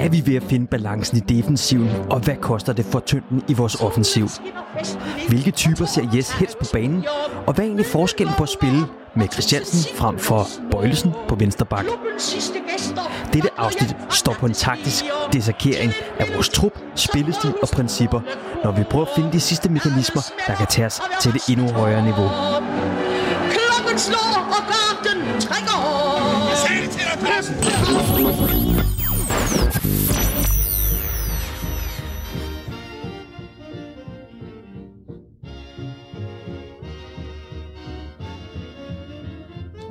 Er vi ved at finde balancen i defensiven, og hvad koster det for tyngden i vores offensiv? Hvilke typer ser Jes helst på banen, og hvad er egentlig forskellen på at spille med Christiansen frem for Bøjlesen på venstre bak? Dette afsnit står på en taktisk desakering af vores trup, spillestil og principper, når vi prøver at finde de sidste mekanismer, der kan tage os til det endnu højere niveau. Klokken slår, og garden trækker. Sig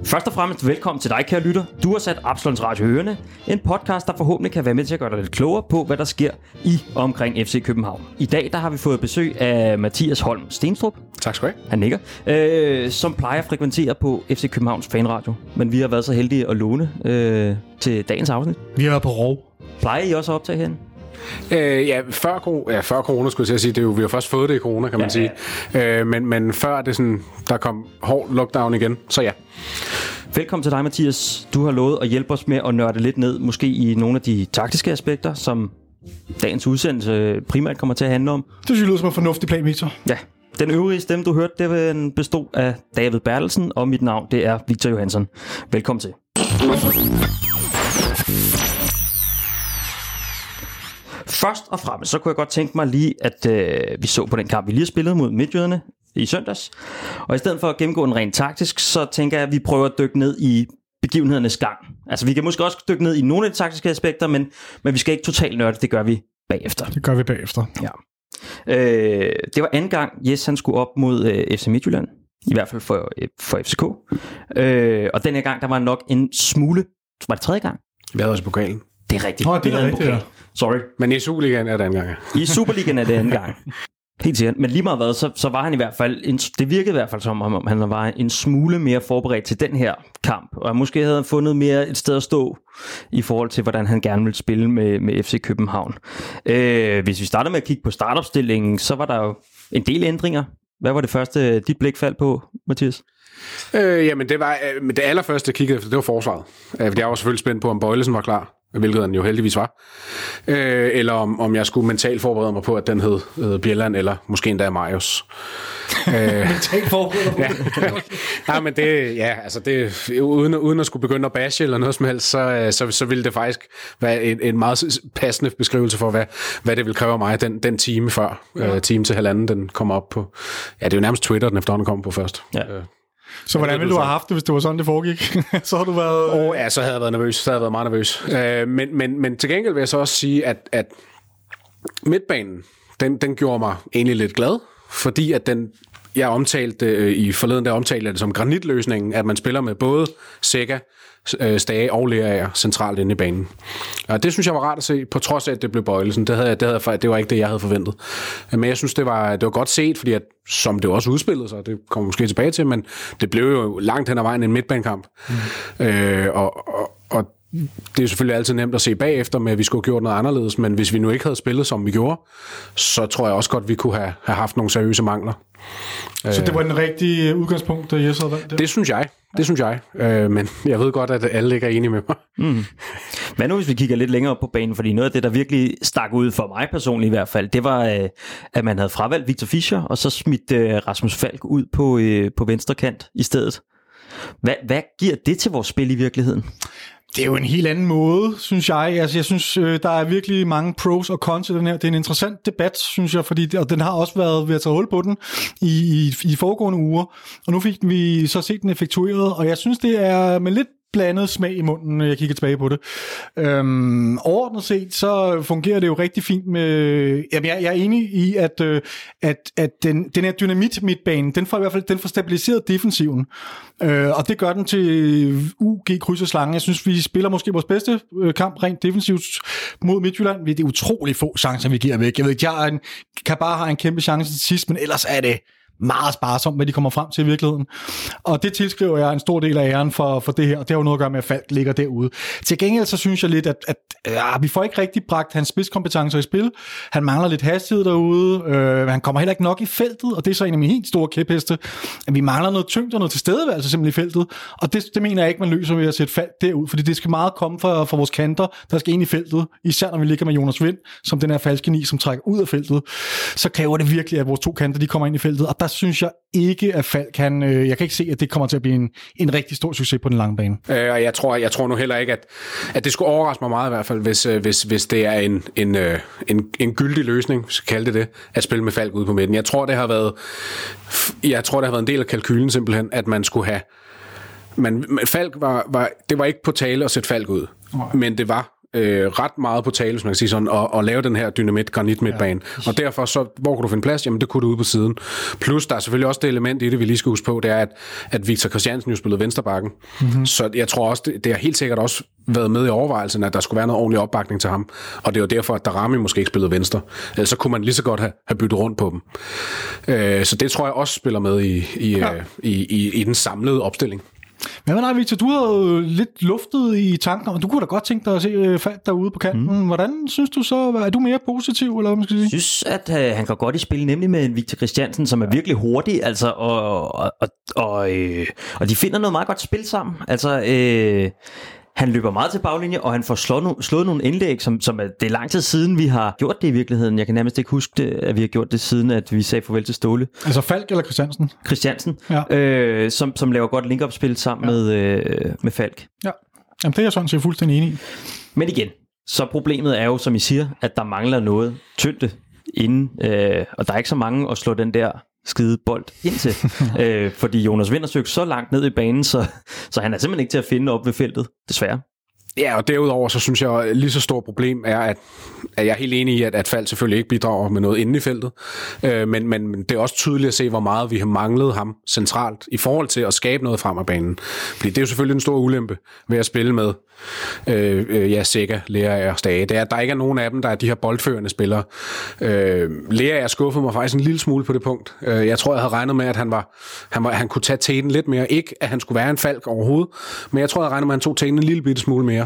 Først og fremmest velkommen til dig, kære lytter. Du har sat Absalons Radio i Ørene, en podcast, der forhåbentlig kan være med til at gøre dig lidt klogere på, hvad der sker i og omkring FC København. I dag der har vi fået besøg af Mathias Holm Stenstrup, Tak skal du have. han nikker, øh, som plejer at frekventere på FC Københavns fanradio. Men vi har været så heldige at låne øh, til dagens afsnit. Vi er på rov. Plejer I også at optage herinde? Øh, ja, før, ja, før corona skulle jeg til at sige, det er jo, vi har først fået det i corona, kan man Ja, sige. Øh, men, men før det sådan, der kom hård lockdown igen, så ja. Velkommen til dig, Mathias. Du har lovet at hjælpe os med at nørde lidt ned, måske i nogle af de taktiske aspekter, som dagens udsendelse primært kommer til at handle om. Det synes jeg lyder som en fornuftig plan, Victor. Ja, den øvrige stemme, du hørte, det bestod af David Bertelsen, og mit navn, det er Victor Johansson. Velkommen til. Først og fremmest, så kunne jeg godt tænke mig lige, at øh, vi så på den kamp, vi lige har spillet mod Midtjyderne i søndags. Og i stedet for at gennemgå den rent taktisk, så tænker jeg, at vi prøver at dykke ned i begivenhedernes gang. Altså, vi kan måske også dykke ned i nogle af de taktiske aspekter, men, men vi skal ikke totalt nørde, det gør vi bagefter. Det gør vi bagefter. Ja. Øh, det var anden gang, Jes han skulle op mod øh, FC Midtjylland. I hvert fald for, øh, for FCK. Øh, og den her gang, der var nok en smule... Var det tredje gang? Vi havde også pokalen. Det er rigtigt. Nå, det Vi er rigtigt, pokal. Sorry. Men i Superligaen er det anden gang. I Superligaen er det anden gang. Helt sikkert. Men lige meget hvad, så, så var han i hvert fald, en, det virkede i hvert fald som om, han var en smule mere forberedt til den her kamp. Og måske havde han fundet mere et sted at stå i forhold til, hvordan han gerne ville spille med, med FC København. Øh, hvis vi starter med at kigge på startopstillingen, så var der jo en del ændringer. Hvad var det første, dit blik faldt på, Mathias? Øh, jamen, det var øh, det allerførste, jeg kiggede efter, det var forsvaret. Øh, fordi jeg var selvfølgelig spændt på, om Bøjlesen var klar, hvilket han jo heldigvis var. Øh, eller om, om jeg skulle mentalt forberede mig på, at den hed øh, Bjelland, eller måske endda Marius. Tænk forberedt på Ja. Nej, men det, ja, altså det, uden, uden at skulle begynde at bashe eller noget som helst, så, øh, så, så ville det faktisk være en, en meget passende beskrivelse for, hvad, hvad det vil kræve af mig, den, den time før, ja. øh, time til halvanden, den kommer op på, ja, det er jo nærmest Twitter, den efterhånden kommer på først. Ja. Øh, Så hvordan det ville du have haft det, hvis det var sådan, det foregik? så har du været... Og ja, så havde jeg været nervøs. Så havde jeg været meget nervøs. Øh, men, men, men til gengæld vil jeg så også sige, at, at midtbanen, den, den gjorde mig egentlig lidt glad, fordi at den, jeg omtalte øh, i forleden, der omtalte jeg det som granitløsningen, at man spiller med både Sega, øh, Stage og Lerager centralt inde i banen. Og det synes jeg var rart at se, på trods af, at det blev bøjelsen. Det, havde, jeg- det, havde, jeg- det var ikke det, jeg havde forventet. Men jeg synes, det var, det var godt set, fordi at, som det også udspillede sig, det kommer måske tilbage til, men det blev jo langt hen ad vejen en midtbanekamp. Mm. Øh, og, og, og det er selvfølgelig altid nemt at se bagefter med, at vi skulle have gjort noget anderledes, men hvis vi nu ikke havde spillet, som vi gjorde, så tror jeg også godt, vi kunne have, have haft nogle seriøse mangler. Så det var den rigtige udgangspunkt, da Jes havde valgt det? Det synes jeg. Det synes jeg. Øh, men jeg ved godt, at alle ikke er enige med mig. Hvad nu, hvis vi kigger lidt længere op på banen? Fordi noget af det, der virkelig stak ud for mig personligt i hvert fald, det var, øh, at man havde fravalgt Victor Fischer, og så smidt øh, Rasmus Falk ud på, øh, på venstre kant i stedet. Hvad, hvad giver det til vores spil i virkeligheden? Det er jo en helt anden måde, synes jeg. Altså, jeg synes, øh, der er virkelig mange pros og cons i den her. Det er en interessant debat, synes jeg, fordi og den har også været ved at tage hul på den i, i, i foregående uger. Og nu fik vi så set den effektueret, og jeg synes, det er med lidt blandet smag i munden, når jeg kigger tilbage på det. Øhm, overordnet set, så fungerer det jo rigtig fint med... Jamen, jeg, jeg er enig i, at, øh, at, at den, den her dynamit midtbane, den får i hvert fald den får stabiliseret defensiven. Øh, og det gør den til UG kryds og slange. Jeg synes, vi spiller måske vores bedste øh, kamp rent defensivt mod Midtjylland. Det er utrolig få chancer, vi giver væk. Jeg ved ikke, jeg en, kan bare have en kæmpe chance til sidst, men ellers er det meget sparsomt, hvad de kommer frem til i virkeligheden. Og det tilskriver jeg en stor del af æren for, for det her, og det har jo noget at gøre med, at Falk ligger derude. Til gengæld så synes jeg lidt, at, at ja, vi får ikke rigtig bragt hans spidskompetencer i spil. Han mangler lidt hastighed derude, øh, han kommer heller ikke nok i feltet, og det er så en af mine helt store kæpheste, at vi mangler noget tyngde og noget tilstedeværelse simpelthen i feltet, og det, det mener jeg ikke, man løser ved at sætte Falk derud, fordi det skal meget komme fra, fra vores kanter, der skal ind i feltet, især når vi ligger med Jonas Vind, som den her falske ni, som trækker ud af feltet, så kræver det virkelig, at vores to kanter de kommer ind i feltet, og der synes jeg ikke, at Falk kan, øh, jeg kan ikke se, at det kommer til at blive en, en rigtig stor succes på den lange bane. Øh, og jeg tror, jeg tror nu heller ikke, at, at det skulle overraske mig meget i hvert fald, hvis, øh, hvis, hvis det er en, en, øh, en, en gyldig løsning, hvis kalde det det, at spille med Falk ude på midten. Jeg tror, det har været, jeg tror, det har været en del af kalkylen simpelthen, at man skulle have man, Falk var, var, det var ikke på tale at sætte Falk ud, men det var øh, ret meget på tale, hvis man kan sige sådan, at, at lave den her dynamit granit midtbane. Ja. Og derfor, så, hvor kunne du finde plads? Jamen, det kunne du ude på siden. Plus, der er selvfølgelig også det element i det, vi lige skal huske på, det er, at, at Victor Christiansen jo spillede vensterbakken. Mm-hmm. Så jeg tror også, det, det har helt sikkert også været med i overvejelsen, at der skulle være noget ordentlig opbakning til ham. Og det var derfor, at Darami måske ikke spillede venstre. Ellers så kunne man lige så godt have, have byttet rundt på dem. Øh, så det tror jeg også spiller med i, i, ja. øh, i, i, i den samlede opstilling. Men hvad Victor, du har jo lidt luftet i tanken at du kunne da godt tænke dig at se øh, Falk derude på kanten. Mm. Hvordan synes du så, er du mere positiv, eller hvad man skal sige? Jeg synes, at øh, han går godt i spil, nemlig med Victor Christiansen, som er virkelig hurtig, altså, og, og, og, og, øh, og de finder noget meget godt spil sammen. Altså, øh, han løber meget til baglinje, og han får slået, no, slået nogle indlæg, som, som er, det er lang tid siden, vi har gjort det i virkeligheden. Jeg kan nærmest ikke huske, det, at vi har gjort det siden, at vi sagde farvel til Ståle. Altså Falk eller Christiansen? Christiansen, ja. øh, som, som laver godt link-up-spil sammen ja. med, øh, med Falk. Ja, Jamen, det er jeg sådan set fuldstændig enig i. Men igen, så problemet er jo, som I siger, at der mangler noget tyngde inden, øh, og der er ikke så mange at slå den der skide bold ind til. øh, fordi Jonas Vind har så langt ned i banen, så, så han er simpelthen ikke til at finde op ved feltet, desværre. Ja, og derudover så synes jeg, at lige så stort problem er, at, at jeg er helt enig i, at, at Fald selvfølgelig ikke bidrager med noget inde i feltet. Øh, men, men det er også tydeligt at se, hvor meget vi har manglet ham centralt i forhold til at skabe noget frem af banen. Fordi det er jo selvfølgelig en stor ulempe ved at spille med øh, øh, ja, sikker Lea og Stage. Det er, at der ikke er nogen af dem, der er de her boldførende spillere. Øh, Lea er skuffet mig faktisk en lille smule på det punkt. Øh, jeg tror, jeg havde regnet med, at han, var, han, var, han kunne tage tæten lidt mere. Ikke, at han skulle være en falk overhovedet, men jeg tror, jeg havde regnet med, at han tog tæten en lille bitte smule mere.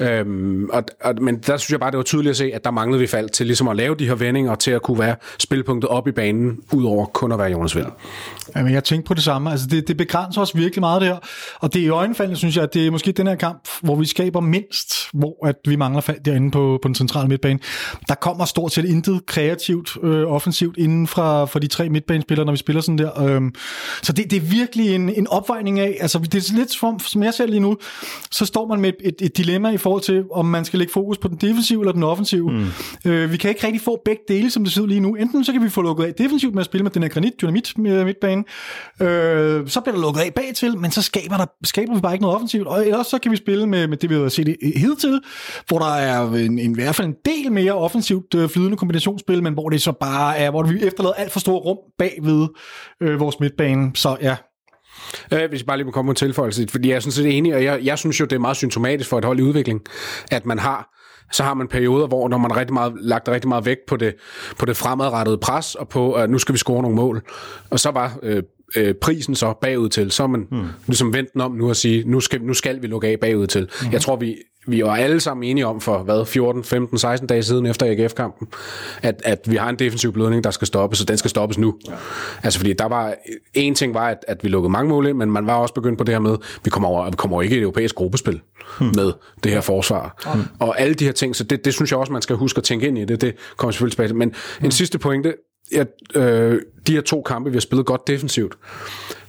Øhm, og, og, men der synes jeg bare, det var tydeligt at se, at der manglede vi fald til ligesom at lave de her vendinger, til at kunne være spilpunktet op i banen, udover kun at være Jonas Vind. Jamen, jeg tænkte på det samme. Altså, det, det begrænser os virkelig meget der. Og det er i øjenfaldene, synes jeg, at det er måske den her kamp, hvor vi skaber mindst, hvor at vi mangler fald derinde på, på den centrale midtbane. Der kommer stort set intet kreativt, øh, offensivt inden fra, for de tre midtbanespillere, når vi spiller sådan der. Øhm, så det, det er virkelig en, en opvejning af, altså det er lidt som, som jeg ser lige nu, så står man med et, et, et dilemma i forhold til, om man skal lægge fokus på den defensive eller den offensive. Mm. Øh, vi kan ikke rigtig få begge dele, som det ser ud lige nu. Enten så kan vi få lukket af defensivt med at spille med den her granit, dynamit midtbane, øh, så bliver der lukket af bagtil, men så skaber, der, skaber vi bare ikke noget offensivt. Og ellers så kan vi spille med, med det, vi har set hidtil, hvor der er en, en, i hvert fald en del mere offensivt øh, flydende kombinationsspil, men hvor det så bare er, hvor vi efterlader alt for stor rum bagved øh, vores midtbane. Så ja, Øh, hvis jeg bare lige må komme med en tilføjelse, fordi jeg er sådan set enig, og jeg, jeg synes jo, det er meget symptomatisk for et hold i udvikling, at man har så har man perioder, hvor når man rigtig meget, lagt rigtig meget vægt på det, på det fremadrettede pres, og på, at nu skal vi score nogle mål. Og så var øh, øh, prisen så bagud til. Så er man hmm. ligesom vendt om nu og sige, nu skal, nu skal vi lukke af bagud til. Hmm. Jeg tror, vi, vi var alle sammen enige om for, hvad, 14, 15, 16 dage siden efter AGF-kampen, at, at vi har en defensiv blødning, der skal stoppes, så den skal stoppes nu. Ja. Altså fordi der var, en ting var, at, at vi lukkede mange mål ind, men man var også begyndt på det her med, vi kommer over, vi kommer ikke i et europæisk gruppespil hmm. med det her forsvar. Hmm. Og alle de her ting, så det, det synes jeg også, man skal huske at tænke ind i det. Det kommer selvfølgelig tilbage til. Men hmm. en sidste pointe, jeg, øh, de her to kampe, vi har spillet godt defensivt,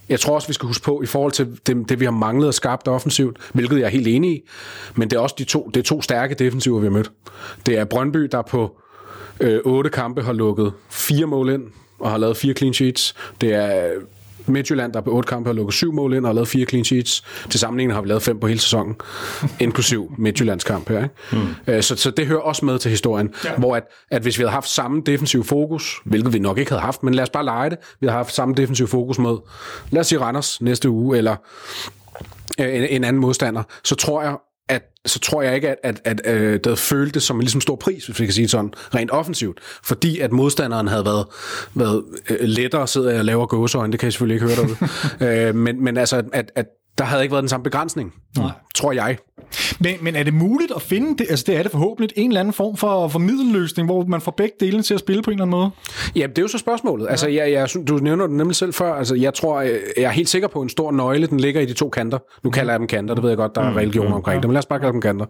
jeg tror også, vi skal huske på, i forhold til det, det vi har manglet og skabt offensivt, hvilket jeg er helt enig i, men det er også de to, det er to stærke defensiver, vi har mødt. Det er Brøndby, der på øh, otte kampe har lukket fire mål ind, og har lavet fire clean sheets. Det er Midtjylland, der på otte kampe har lukket syv mål ind og har lavet fire clean sheets. Til sammenligning har vi lavet fem på hele sæsonen, inklusiv Midtjyllands kamp her. Ikke? Mm. Så, så det hører også med til historien, ja. hvor at, at hvis vi havde haft samme defensiv fokus, hvilket vi nok ikke havde haft, men lad os bare lege det, vi havde haft samme defensiv fokus med, lad os sige Randers næste uge, eller en, en anden modstander, så tror jeg, at så tror jeg ikke, at, at, at, at det havde følt det som en ligesom stor pris, hvis vi kan sige sådan, rent offensivt. Fordi at modstanderen havde været, været øh, lettere, sidder jeg og laver gåseøjne, det kan jeg selvfølgelig ikke høre derude. øh, men, men altså, at, at der havde ikke været den samme begrænsning, Nej. tror jeg. Men, men er det muligt at finde, det, altså det er det forhåbentlig, en eller anden form for, for middelløsning, hvor man får begge dele til at spille på en eller anden måde? Ja, det er jo så spørgsmålet. Ja. Altså, jeg, jeg, du nævner det nemlig selv før. Altså, jeg tror, jeg er helt sikker på, at en stor nøgle, den ligger i de to kanter. Nu kalder jeg dem kanter, det ved jeg godt, der er mm. religion mm. omkring ja. det, men lad os bare kalde dem kanter.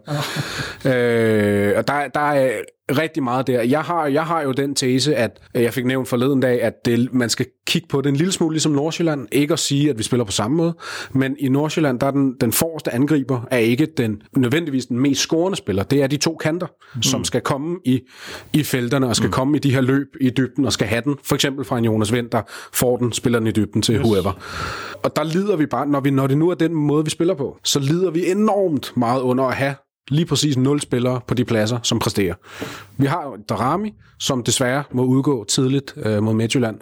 Ja. øh, og der, der er rigtig meget der. Jeg har, jeg har jo den tese, at jeg fik nævnt forleden dag, at det, man skal kigge på det en lille smule ligesom Nordsjælland. Ikke at sige, at vi spiller på samme måde, men i Nordsjælland, der er den, den forreste angriber, er ikke den nødvendigvis den mest scorende spiller. Det er de to kanter, mm. som skal komme i, i felterne, og skal mm. komme i de her løb i dybden, og skal have den. For eksempel fra en Jonas Vind, der får den, spiller den i dybden til yes. whoever. Og der lider vi bare, når, vi, når det nu er den måde, vi spiller på, så lider vi enormt meget under at have lige præcis nul spillere på de pladser, som præsterer. Vi har Darami, som desværre må udgå tidligt øh, mod Midtjylland.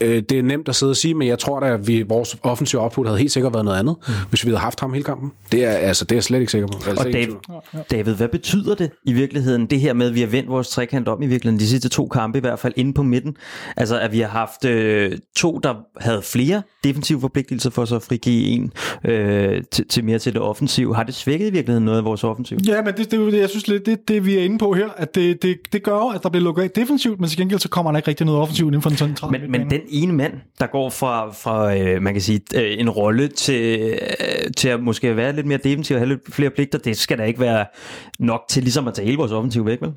Øh, det er nemt at sidde og sige, men jeg tror da, at vi, vores offensive output havde helt sikkert været noget andet, mm. hvis vi havde haft ham hele kampen. Det er, altså, det er jeg slet ikke sikker på. Altså, og David, David, hvad betyder det i virkeligheden, det her med, at vi har vendt vores trekant om i virkeligheden, de sidste to kampe i hvert fald, inde på midten? Altså, at vi har haft øh, to, der havde flere defensive forpligtelser for så at frigive en øh, til, til mere til det offensive. Har det svækket i virkeligheden noget af vores offensiv? Ja, men det, det, det jeg synes lidt, det, det vi er inde på her, at det, det, det gør at der bliver lukket af defensivt, men til gengæld så kommer der ikke rigtig noget offensivt inden for den centrale. Men, men den ene mand, der går fra, fra øh, man kan sige, øh, en rolle til, øh, til at måske være lidt mere defensiv og have lidt flere pligter, det skal da ikke være nok til ligesom at tage hele vores offensiv væk, vel?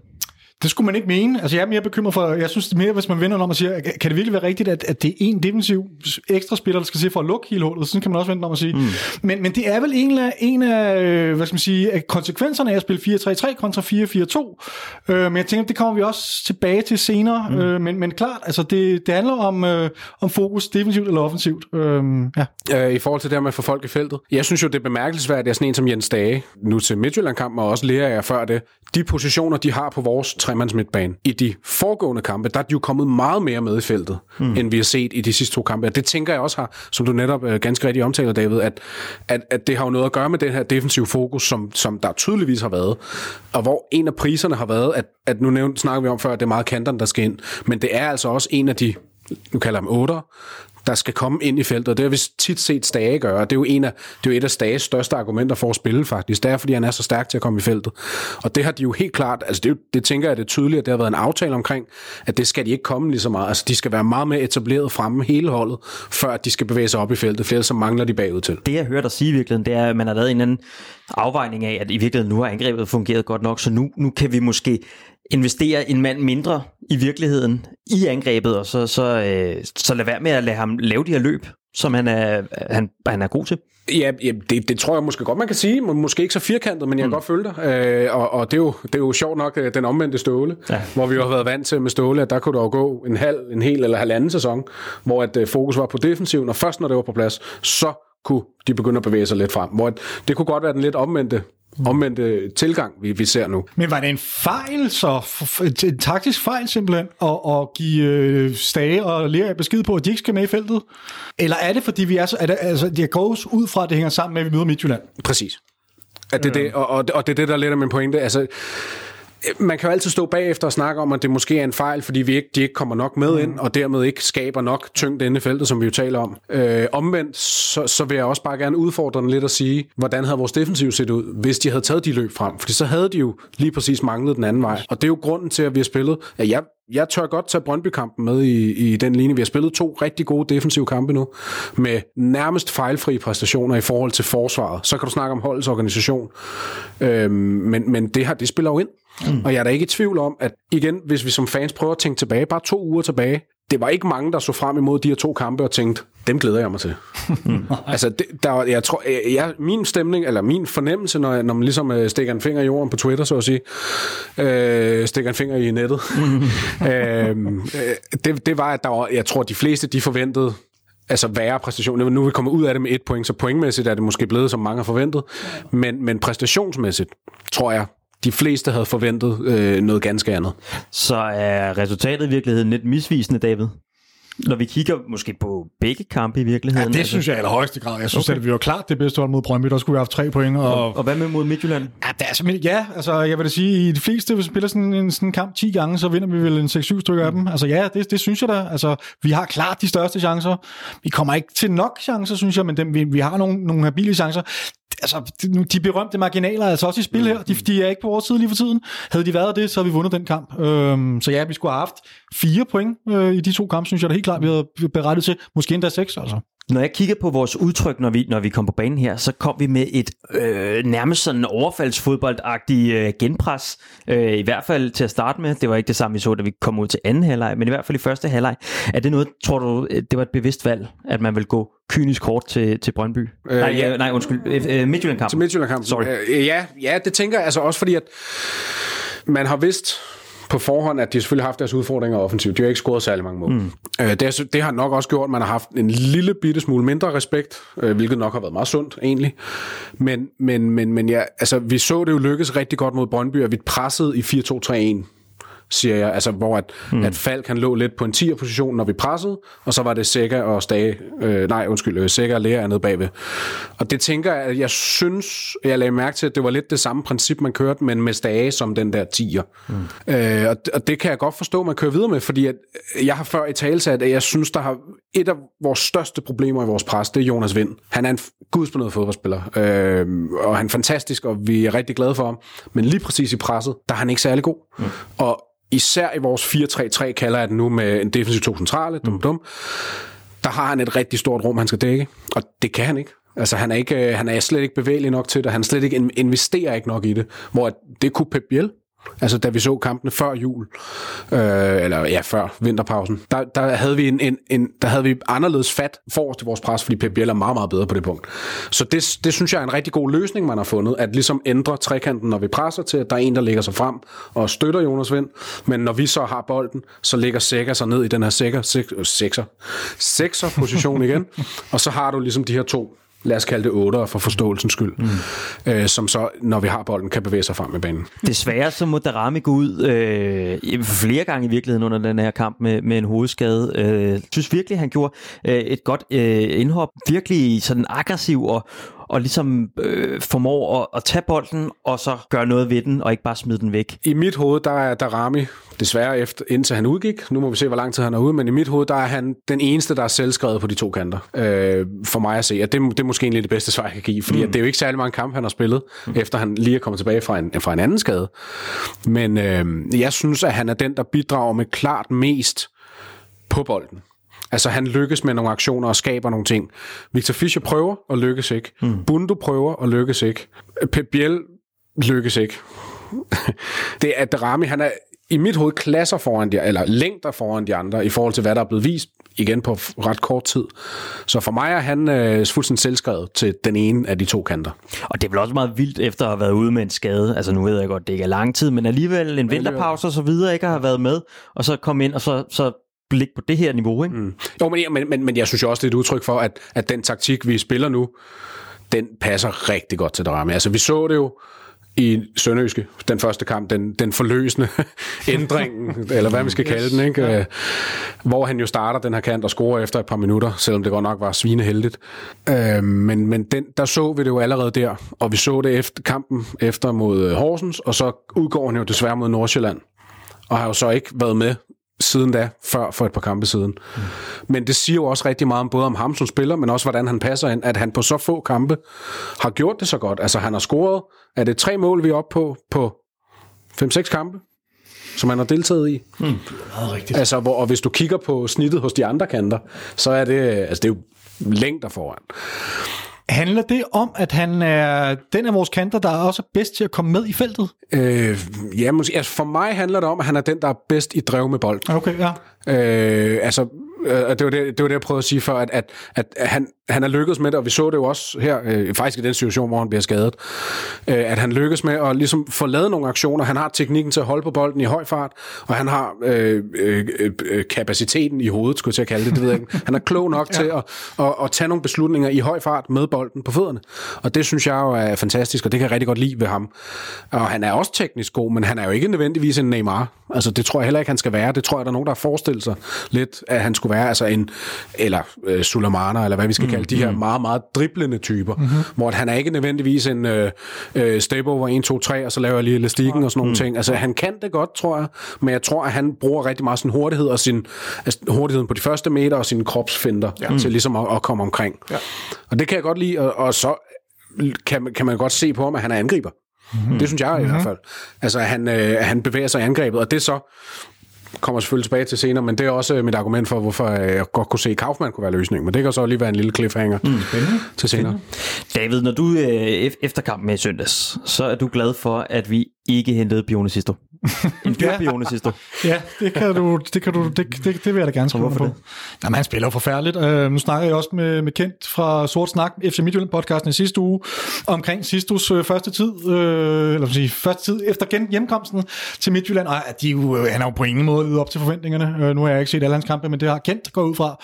Det skulle man ikke mene. Altså, jeg er mere bekymret for, jeg synes det mere, hvis man vender om og siger, kan det virkelig være rigtigt, at, at det er en defensiv ekstra spiller, der skal se for at lukke hele hullet? Sådan kan man også vente om at sige. Mm. Men, men det er vel en af, en af, øh, hvad skal man sige, af konsekvenserne af at spille 4-3-3 kontra 4-4-2. Øh, men jeg tænker, det kommer vi også tilbage til senere. Mm. Øh, men, men klart, altså det, det handler om, øh, om fokus defensivt eller offensivt. Øh, ja. Øh, I forhold til det med at få folk i feltet. Jeg synes jo, det er bemærkelsesværdigt, at sådan en som Jens Dage, nu til Midtjylland-kampen, og også lærer jeg før det, de positioner, de har på vores tremands midtbane. I de foregående kampe, der er de jo kommet meget mere med i feltet, mm. end vi har set i de sidste to kampe. Og det tænker jeg også har, som du netop øh, ganske rigtigt omtaler, David, at, at, at det har jo noget at gøre med den her defensive fokus, som, som der tydeligvis har været. Og hvor en af priserne har været, at, at nu nævnt, snakker vi om før, at det er meget kanterne, der skal ind. Men det er altså også en af de nu kalder dem otter, der skal komme ind i feltet. Det har vi tit set Stage gøre. Det er jo, en af, det er jo et af Stages største argumenter for at spille, faktisk. Det er, fordi han er så stærk til at komme i feltet. Og det har de jo helt klart, altså det, det tænker jeg, det er tydeligt, at det har været en aftale omkring, at det skal de ikke komme lige så meget. Altså de skal være meget mere etableret fremme hele holdet, før de skal bevæge sig op i feltet, for ellers mangler de bagud til. Det jeg hører dig sige i virkeligheden, det er, at man har lavet en anden afvejning af, at i virkeligheden nu har angrebet fungeret godt nok, så nu, nu kan vi måske investere en mand mindre i virkeligheden i angrebet, og så, så, øh, så lad være med at lade ham lave de her løb, som han er, han, han er god til. Ja, ja det, det tror jeg måske godt, man kan sige. Måske ikke så firkantet, men jeg kan mm. godt følge dig. Øh, og og det, er jo, det er jo sjovt nok øh, den omvendte Ståle, ja. hvor vi jo har været vant til med Ståle, at der kunne der jo gå en halv, en hel eller halvanden sæson, hvor at øh, fokus var på defensiven, og først når det var på plads, så kunne de begynde at bevæge sig lidt frem. Hvor det kunne godt være den lidt omvendte omvendte tilgang, vi, vi ser nu. Men var det en fejl, så en taktisk fejl simpelthen, at, at give øh, Stage og Lea besked på, at de ikke skal med i feltet? Eller er det, fordi vi er så, er det, altså, de går ud fra, at det hænger sammen med, at vi møder Midtjylland? Præcis. At det, det, og, og, og det er det, der er lidt af min pointe. Altså, man kan jo altid stå bagefter og snakke om, at det måske er en fejl, fordi vi ikke, de ikke kommer nok med ind, og dermed ikke skaber nok tyngde inde i feltet, som vi jo taler om. Øh, omvendt, så, så vil jeg også bare gerne udfordre den lidt og sige, hvordan havde vores defensiv set ud, hvis de havde taget de løb frem? Fordi så havde de jo lige præcis manglet den anden vej. Og det er jo grunden til, at vi har spillet, at jeg, jeg tør godt tage Brøndby-kampen med i, i den linje. Vi har spillet to rigtig gode defensive kampe nu, med nærmest fejlfri præstationer i forhold til forsvaret. Så kan du snakke om holdets organisation. Øhm, men men det, her, det spiller jo ind. Mm. Og jeg er da ikke i tvivl om, at igen, hvis vi som fans prøver at tænke tilbage, bare to uger tilbage, det var ikke mange, der så frem imod de her to kampe og tænkte, dem glæder jeg mig til. altså, det, der, jeg tror, jeg, min stemning, eller min fornemmelse, når, jeg, når man ligesom øh, stikker en finger i jorden på Twitter, så at sige, øh, stikker en finger i nettet, øh, det, det var, at der var, jeg tror, de fleste, de forventede, altså værre præstation. Nu er vi kommet ud af det med et point, så pointmæssigt er det måske blevet, som mange har forventet. Men, men præstationsmæssigt, tror jeg, de fleste havde forventet øh, noget ganske andet. Så er resultatet i virkeligheden lidt misvisende, David? når vi kigger måske på begge kampe i virkeligheden. Ja, det altså, synes jeg i allerhøjeste grad. Jeg synes, okay. at vi var klart det bedste hold mod Brøndby. Der skulle vi have haft tre point. Og, og, og hvad med mod Midtjylland? Ja, det er altså, ja, altså jeg vil da sige, i de fleste, hvis vi spiller sådan en sådan kamp 10 gange, så vinder vi vel en 6-7 stykker af dem. Altså ja, det, det synes jeg da. Altså, vi har klart de største chancer. Vi kommer ikke til nok chancer, synes jeg, men dem, vi, vi har nogle, nogle habile chancer altså, de berømte marginaler er altså også i spil her. De, de er ikke på vores side lige for tiden. Havde de været det, så havde vi vundet den kamp. Øhm, så ja, vi skulle have haft fire point øh, i de to kampe, synes jeg da helt klart, vi havde berettet til. Måske endda seks, altså. Når jeg kigger på vores udtryk, når vi, når vi kom på banen her, så kom vi med et øh, nærmest sådan overfaldsfodboldagtigt øh, genpres. Øh, I hvert fald til at starte med. Det var ikke det samme, vi så, da vi kom ud til anden halvleg, men i hvert fald i første halvleg. Er det noget, tror du, det var et bevidst valg, at man vil gå kynisk hårdt til, til Brøndby? Øh, nej, ja. nej, undskyld. Øh, Midtjylland-kampen. Til Midtjylland-kampen. Sorry. Øh, ja, ja, det tænker jeg altså også, fordi at man har vidst, på forhånd, at de selvfølgelig har haft deres udfordringer offensivt. De har ikke scoret særlig mange mål. Mm. Øh, det, det har nok også gjort, at man har haft en lille bitte smule mindre respekt, øh, hvilket nok har været meget sundt egentlig. Men, men, men, men ja, altså, vi så det jo lykkes rigtig godt mod Brøndby, og vi pressede i 4-2-3-1 siger jeg. Altså, hvor at, mm. at Falk han lå lidt på en 10'er position, når vi pressede, og så var det Sækker og Stage, øh, nej, undskyld, øh, Sækker og Lea nede bagved. Og det tænker jeg, at jeg synes, jeg lagde mærke til, at det var lidt det samme princip, man kørte, men med Stage som den der 10'er. Mm. Øh, og, og det kan jeg godt forstå, man kører videre med, fordi at jeg har før i tale sat, at jeg synes, der har et af vores største problemer i vores pres, det er Jonas Vind. Han er en gudsbenået fodboldspiller, øh, og han er fantastisk, og vi er rigtig glade for ham. Men lige præcis i presset, der er han ikke særlig god. Mm. Og især i vores 4-3-3, kalder jeg det nu, med en defensiv to centrale, dum, dum, der har han et rigtig stort rum, han skal dække, og det kan han ikke. Altså, han er, ikke, han er slet ikke bevægelig nok til det, han slet ikke investerer ikke nok i det, hvor det kunne Pep Biel Altså da vi så kampene før jul, øh, eller ja, før vinterpausen, der, der, havde vi en, en, en, der havde vi anderledes fat forrest til vores pres, fordi Pep Biel er meget, meget bedre på det punkt. Så det, det synes jeg er en rigtig god løsning, man har fundet, at ligesom ændre trekanten, når vi presser til, at der er en, der ligger sig frem og støtter Jonas Vind, men når vi så har bolden, så ligger Sækker sig ned i den her sækker, sekser, sekser position igen, og så har du ligesom de her to lad os kalde det 8 for forståelsens skyld, mm. øh, som så, når vi har bolden, kan bevæge sig frem med banen. Desværre så må Darami gå ud øh, flere gange i virkeligheden under den her kamp med, med en hovedskade. Øh, jeg synes virkelig, han gjorde øh, et godt øh, indhop. Virkelig sådan aggressiv og, og ligesom øh, formår at, at tage bolden, og så gøre noget ved den, og ikke bare smide den væk. I mit hoved, der er Darami, desværre efter, indtil han udgik, nu må vi se, hvor lang tid han er ude, men i mit hoved, der er han den eneste, der er selvskrevet på de to kanter, øh, for mig at se. At det, det er måske egentlig det bedste svar, jeg kan give, fordi mm. at det er jo ikke særlig mange kampe, han har spillet, mm. efter han lige er kommet tilbage fra en, fra en anden skade. Men øh, jeg synes, at han er den, der bidrager med klart mest på bolden. Altså han lykkes med nogle aktioner og skaber nogle ting. Victor Fischer prøver og lykkes ikke. Mm. Bundu prøver og lykkes ikke. Pep Biel lykkes ikke. det er Darami, han er i mit hoved klasser foran de, eller længder foran de andre, i forhold til hvad der er blevet vist igen på ret kort tid. Så for mig er han øh, fuldstændig selvskrevet til den ene af de to kanter. Og det er vel også meget vildt efter at have været ude med en skade. Altså nu ved jeg godt, det ikke er lang tid, men alligevel en vinterpause og så videre, ikke har været med, og så komme ind og så, så blik på det her niveau, ikke? Mm. Jo, men, men, men, men jeg synes jo også, det er et udtryk for, at, at den taktik, vi spiller nu, den passer rigtig godt til Drame. Altså, vi så det jo i Sønderjyske, den første kamp, den, den forløsende ændringen, eller hvad vi skal kalde yes. den, ikke? Ja. hvor han jo starter den her kant og scorer efter et par minutter, selvom det godt nok var svineheldigt. Øh, men men den, der så vi det jo allerede der, og vi så det efter kampen efter mod Horsens, og så udgår han jo desværre mod Nordsjælland, og har jo så ikke været med siden da, før for et par kampe siden. Mm. Men det siger jo også rigtig meget om både om ham som spiller, men også hvordan han passer ind, at han på så få kampe har gjort det så godt. Altså han har scoret, er det tre mål, vi er oppe på, på 5-6 kampe, som han har deltaget i. Mm. Det er rigtigt. Altså, hvor, og hvis du kigger på snittet hos de andre kanter, så er det, altså det er jo længder foran. Handler det om, at han er den af vores kanter, der er også bedst til at komme med i feltet? Øh, ja, måske. Altså for mig handler det om, at han er den, der er bedst i drev med bold. Okay, ja. Øh, altså, øh, det, var det, det var det, jeg prøvede at sige før, at, at, at han, han er lykkedes med det, og vi så det jo også her, øh, faktisk i den situation, hvor han bliver skadet, øh, at han lykkes med at ligesom få lavet nogle aktioner. Han har teknikken til at holde på bolden i høj fart, og han har øh, øh, øh, kapaciteten i hovedet, skulle jeg til at kalde det, det ved jeg ikke. Han er klog nok ja. til at, at, at tage nogle beslutninger i høj fart med bolden på fødderne, og det synes jeg jo er fantastisk, og det kan jeg rigtig godt lide ved ham. Og han er også teknisk god, men han er jo ikke nødvendigvis en Neymar. Altså, det tror jeg heller ikke, han skal være. Det tror jeg, der er nogen, der har forestillet sig lidt, at han skulle være, altså en, eller øh, Sulemana, eller hvad vi skal mm, kalde de her meget, meget driblende typer, mm-hmm. hvor han er ikke nødvendigvis en øh, øh, step over 1, 2, 3, og så laver jeg lige elastikken og sådan nogle mm. ting. Altså han kan det godt, tror jeg, men jeg tror, at han bruger rigtig meget sin hurtighed og sin altså, hurtigheden på de første meter og sine kropsfinder ja. til ligesom at, at komme omkring. Ja. Og det kan jeg godt lide, og, og så kan, kan man godt se på ham, at han er angriber. Mm-hmm. Det synes jeg mm-hmm. i hvert mhm. fald. Altså, han, øh, han bevæger sig i angrebet, og det så kommer selvfølgelig tilbage til senere, men det er også mit argument for, hvorfor jeg godt kunne se, at Kaufmann kunne være løsningen. Men det kan så lige være en lille cliffhanger mm. til senere. David, når du øh, efter kampen med søndags, så er du glad for, at vi ikke hentede Bionesisto. En dyr Bionesisto. ja, det kan du, det, kan du, det, det, det vil jeg da gerne skrive på. Det? Jamen, han spiller jo forfærdeligt. Uh, nu snakker jeg også med, med Kent fra Sort Snak, FC Midtjylland podcasten i sidste uge, omkring Sistos uh, første tid, uh, eller sige, første tid efter gen, hjemkomsten til Midtjylland, og de, uh, han har jo på ingen måde levet op til forventningerne. Uh, nu har jeg ikke set alle hans kampe, men det har Kent gået ud fra.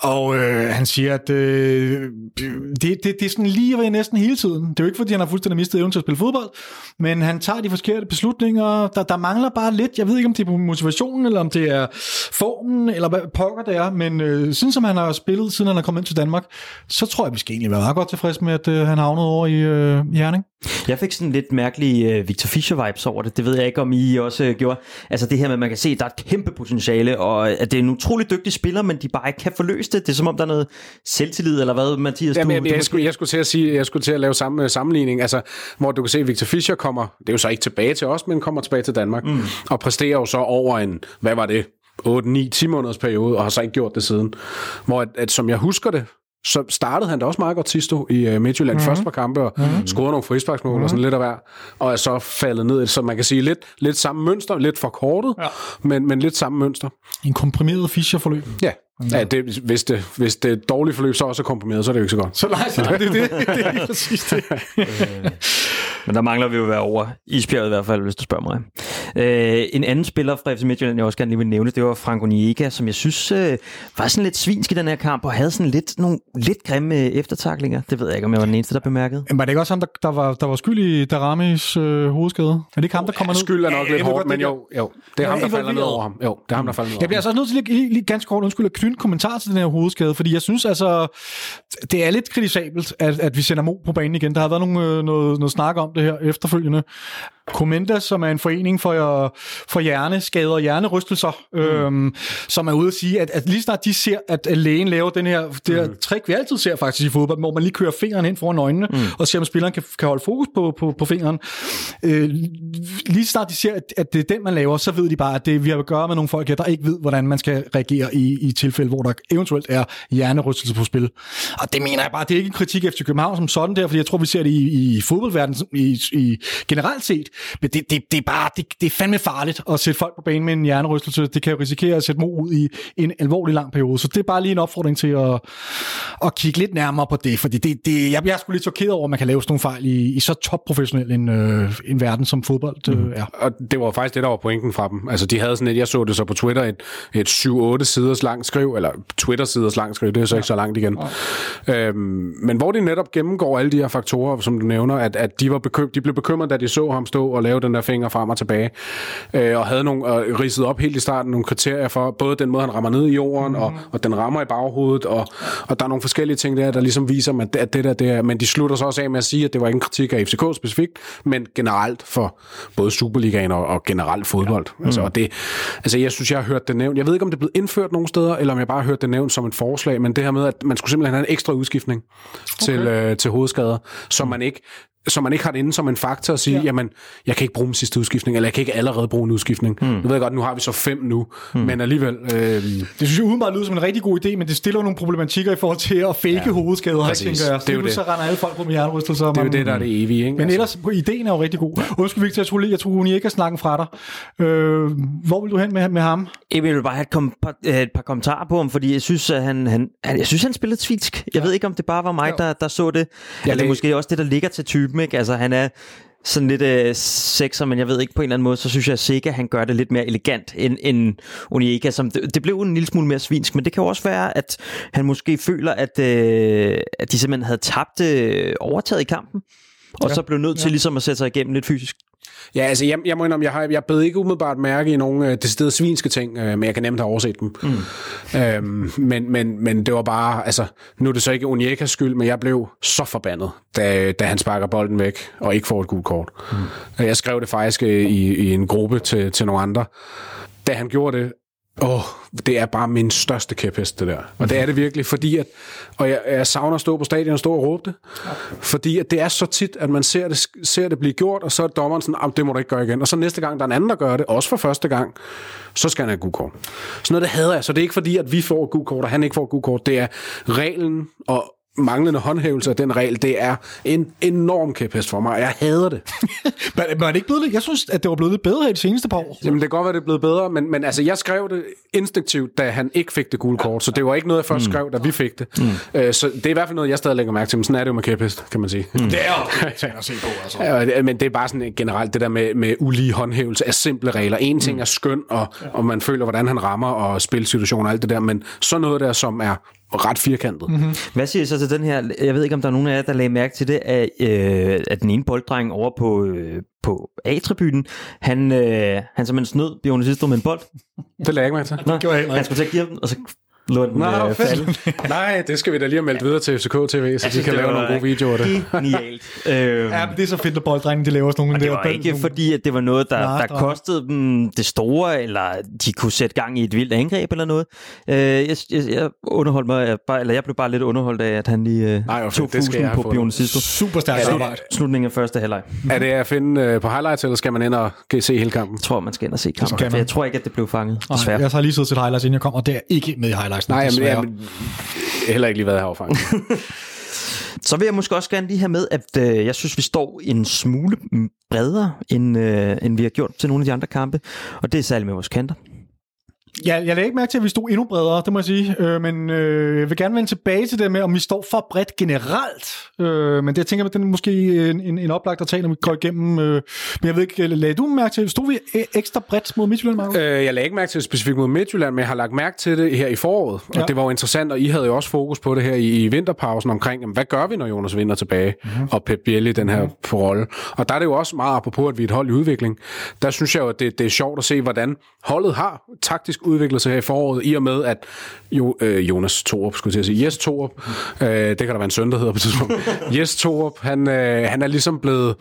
Og uh, han siger, at uh, det, det, det er sådan lige ved næsten hele tiden. Det er jo ikke, fordi han har fuldstændig mistet evnen til at spille fodbold, men han tager de forkerte beslutninger. Der, der mangler bare lidt. Jeg ved ikke, om det er på motivationen, eller om det er formen, eller hvad pokker det er. Men øh, siden som han har spillet, siden han er kommet ind til Danmark, så tror jeg, vi skal egentlig være meget godt tilfreds med, at øh, han havnet over i øh, Herning. Jeg fik sådan lidt mærkelige uh, Victor Fischer-vibes over det. Det ved jeg ikke, om I også uh, gjorde. Altså det her med, at man kan se, at der er et kæmpe potentiale, og at det er en utrolig dygtig spiller, men de bare ikke kan forløse det. Det er som om, der er noget selvtillid, eller hvad, Mathias? Jamen, du, jeg, jeg, jeg, skulle, jeg skulle til at sige, jeg skulle til at lave samme sammenligning, altså, hvor du kan se, at Victor Fischer kommer, det er jo så ikke tilbage til os, men kommer tilbage til Danmark, mm. og præsterer jo så over en, hvad var det, 8-9-10 måneders periode, og har så ikke gjort det siden. Hvor, at, at som jeg husker det, så startede han da også meget godt sidst i uh, Midtjylland. Mm-hmm. Først par kampe og mm-hmm. scorede nogle frisparksmål mm-hmm. og sådan mhm. lidt af hver. Og er så faldet ned. Så man kan sige lidt, lidt samme mønster, lidt forkortet, ja. men, men lidt samme mønster. En komprimeret Fischer-forløb. Ja. Ja, det, hvis, det, hvis det er dårligt forløb, så også er komprimeret, så er det jo ikke så godt. Så nej, så det, det, det, det er lige præcis det. Men der mangler vi jo at være over isbjerget i hvert fald, hvis du spørger mig. Øh, en anden spiller fra FC Midtjylland, jeg også gerne lige vil nævne, det var Franco Niega, som jeg synes øh, var sådan lidt svinsk i den her kamp, og havde sådan lidt, nogle lidt grimme eftertaklinger. Det ved jeg ikke, om jeg var den eneste, der bemærkede. Men var det ikke også ham, der, der, var, der var skyld i Daramis øh, hovedskade? Er det ikke ham, der kommer ned? Skyld er nok lidt hårdt, men jo, jo, det er ham, der falder ned over ham. Jo, det er ham, der falder ned over Jeg bliver altså nødt til lige, lige, lige ganske kort undskyld at knytte kommentar til den her hovedskade, fordi jeg synes altså, det er lidt kritisabelt, at, at vi sender Mo på banen igen. Der har været nogle, øh, noget, noget snak om det her efterfølgende. Comenda, som er en forening for, for hjerneskader og hjernerystelser, mm. øhm, som er ude at sige, at, at lige snart de ser, at lægen laver den her, det her mm. trick, vi altid ser faktisk i fodbold, hvor man lige kører fingeren ind foran øjnene, mm. og ser, om spilleren kan, kan holde fokus på, på, på fingeren. Øh, lige snart de ser, at, at det er den, man laver, så ved de bare, at det, vi har at gøre med nogle folk her, der ikke ved, hvordan man skal reagere i, i tilfælde, hvor der eventuelt er hjernerystelse på spil. Og det mener jeg bare, det er ikke en kritik efter København som sådan der, fordi jeg tror, vi ser det i, i fodboldverdenen i, i generelt set, men det, det, det, er bare, det, det er fandme farligt at sætte folk på banen med en hjernerystelse. Det kan jo risikere at sætte Mo ud i en alvorlig lang periode. Så det er bare lige en opfordring til at, at kigge lidt nærmere på det. Fordi det, det, jeg, jeg er sgu lidt chokeret over, at man kan lave sådan nogle fejl i, i så topprofessionel en, øh, en verden, som fodbold øh, mm. er. Og det var faktisk det, der var pointen fra dem. Altså, de havde sådan et, jeg så det så på Twitter, et, et 7-8 siders langt skriv, eller Twitter-siders langt skriv, det er så ja. ikke så langt igen. Ja. Øhm, men hvor de netop gennemgår alle de her faktorer, som du nævner, at, at de, var bekym- de blev bekymret, da de så ham stå og lave den der finger frem og tilbage. Øh, og havde nogle, øh, ridset op helt i starten nogle kriterier for både den måde, han rammer ned i jorden, mm. og, og den rammer i baghovedet, og, og der er nogle forskellige ting der, der ligesom viser, at, at det der, det er, men de slutter så også af med at sige, at det var ikke en kritik af FCK specifikt, men generelt for både Superligaen og, og generelt fodbold. Ja. Altså, mm. og det, altså, jeg synes, jeg har hørt det nævnt. Jeg ved ikke, om det er blevet indført nogen steder, eller om jeg bare har hørt det nævnt som et forslag, men det her med, at man skulle simpelthen have en ekstra udskiftning okay. til, øh, til hovedskader, så man ikke så man ikke har det inde som en faktor at sige, ja. jamen, jeg kan ikke bruge min sidste udskiftning, eller jeg kan ikke allerede bruge en udskiftning. Mm. Nu ved jeg godt, nu har vi så fem nu, mm. men alligevel... Øh... Det synes jeg udenbart lyder som en rigtig god idé, men det stiller nogle problematikker i forhold til at fake ja. hovedskader, Præcis. tænker jeg. Det er jo det. Så render alle folk på med hjernerystelser. Det er jo det, der er det evige, ikke? Men altså. ellers, på ideen er jo rigtig god. Undskyld, Victor, jeg tror, jeg tror hun ikke har snakken fra dig. Øh, hvor vil du hen med, med ham? Jeg vil bare have et, kom, et par kommentarer på ham, fordi jeg synes, at han, han, jeg synes, han spillede tvilsk. Jeg ja. ved ikke, om det bare var mig, der, der så det. Ja, altså, det er måske også det, der ligger til typen, ikke? Altså, han er sådan lidt øh, sexer, men jeg ved ikke på en eller anden måde, så synes jeg, at Sega han gør det lidt mere elegant end, end Onieka. Som, det, det blev en lille smule mere svinsk, men det kan jo også være, at han måske føler, at, øh, at de simpelthen havde tabt øh, overtaget i kampen, og ja, så blev nødt til ja. ligesom at sætte sig igennem lidt fysisk. Ja, altså jeg, jeg må indrømme, jeg, har, jeg bed ikke umiddelbart mærke i nogle øh, deciderede svinske ting, øh, men jeg kan nemt have overset dem. Mm. Øhm, men, men, men det var bare, altså, nu er det så ikke Onyekas skyld, men jeg blev så forbandet, da, da han sparker bolden væk og ikke får et gult kort. Mm. Jeg skrev det faktisk øh, i, i en gruppe til, til nogle andre. Da han gjorde det, Åh, oh, det er bare min største kæphest, det der. Og det er det virkelig, fordi at, og jeg, jeg savner at stå på stadion og stå og råbe det, fordi at det er så tit, at man ser det, ser det blive gjort, og så er dommeren sådan, det må du ikke gøre igen. Og så næste gang, der er en anden, der gør det, også for første gang, så skal han have gul kort. Sådan noget, det hader jeg. Så det er ikke fordi, at vi får gul kort, og han ikke får gul kort. Det er reglen, og manglende håndhævelse af den regel, det er en enorm kæphest for mig, og jeg hader det. Men, men er det ikke blevet lidt, jeg synes, at det var blevet lidt bedre i de seneste par år. Jamen, det kan godt være, det er blevet bedre, men, men altså, jeg skrev det instinktivt, da han ikke fik det gule kort, så det var ikke noget, jeg først skrev, da vi fik det. Mm. Øh, så det er i hvert fald noget, jeg stadig lægger mærke til, men sådan er det jo med kæphest, kan man sige. Mm. Det er jo at se på, altså. Ja, men det er bare sådan generelt det der med, med ulige håndhævelse af simple regler. En ting er skøn, og, og man føler, hvordan han rammer, og spilsituationer og alt det der, men så noget der, som er ret firkantet. Mm-hmm. Hvad siger I så til den her? Jeg ved ikke, om der er nogen af jer, der lagde mærke til det, at, øh, at den ene bolddreng over på, øh, på A-tribunen, han, øh, han simpelthen snød Bjørn sidste med en bold. Det lagde jeg ikke med til. Nå, gjorde jeg ikke. han skulle til at give den, og så lå den Nå, øh, falde. Nej, det skal vi da lige have meldt videre til FCK TV, så de kan lave nogle gode videoer af det. Genialt. øh, Ja, men det er så fedt, at bolddrengen, de laver sådan nogle Og det der var bal- ikke nogle- fordi, at det var noget, der, Nej, der kostede dem det store, eller de kunne sætte gang i et vildt angreb eller noget. Øh, jeg, jeg, jeg underholdt mig, jeg bare, eller jeg blev bare lidt underholdt af, at han lige øh, Nej, tog fusen på. Bjørn Sisto. Super stærkt arbejde. Slutningen af første halvleg. Er det at finde øh, på highlights, eller skal man ind og se hele kampen? Jeg tror, man skal ind og se kampen, for jeg tror ikke, at det blev fanget, desværre. jeg har lige siddet til highlights, inden jeg kom, og det er ikke med i highlights. Nej, jamen, desværre. jamen, jeg har heller ikke lige været herovre. Så vil jeg måske også gerne lige have med, at øh, jeg synes, vi står en smule bredere, end, øh, end vi har gjort til nogle af de andre kampe. Og det er særligt med vores kanter. Ja, jeg lagde ikke mærke til, at vi stod endnu bredere, det må jeg sige. Øh, men øh, jeg vil gerne vende tilbage til det med, om vi står for bredt generelt. Øh, men det jeg tænker jeg, den er måske en, en, en oplagt at tage, når vi går igennem. Øh, men jeg ved ikke, lagde du mærke til, stod vi e- ekstra bredt mod Midtjylland, Marco? Øh, jeg lagde ikke mærke til det specifikt mod Midtjylland, men jeg har lagt mærke til det her i foråret. Og Ja. det var jo interessant, og I havde jo også fokus på det her i, i vinterpausen omkring, jamen, hvad gør vi, når Jonas vinder tilbage, mm-hmm. og Pep Bielli den her på rolle. Og der er det jo også meget apropos, at vi er et hold i udvikling. Der synes jeg jo, at det, det er sjovt at se, hvordan holdet har taktisk udviklet sig her i foråret, i og med, at jo, øh, Jonas Torup, skulle jeg sige, Jes Torup, øh, det kan der være en søn, der hedder på et tidspunkt. Jes Torup, han, øh, han er ligesom blevet,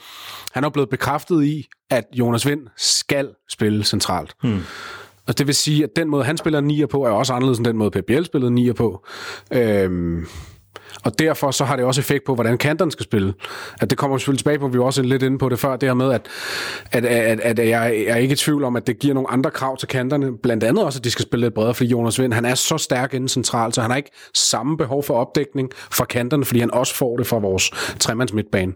han er blevet bekræftet i, at Jonas Vind skal spille centralt. Hmm. Og det vil sige, at den måde, han spiller nier på, er også anderledes end den måde, Pep Biel spillede nier på. Øhm, og derfor så har det også effekt på, hvordan kanterne skal spille. At det kommer vi selvfølgelig tilbage på, vi var også lidt inde på det før, det her med, at, at, at, at jeg, jeg er ikke i tvivl om, at det giver nogle andre krav til kanterne. Blandt andet også, at de skal spille lidt bredere, fordi Jonas Vind, han er så stærk inden centralt, så han har ikke samme behov for opdækning fra kanterne, fordi han også får det fra vores tremands midtbane.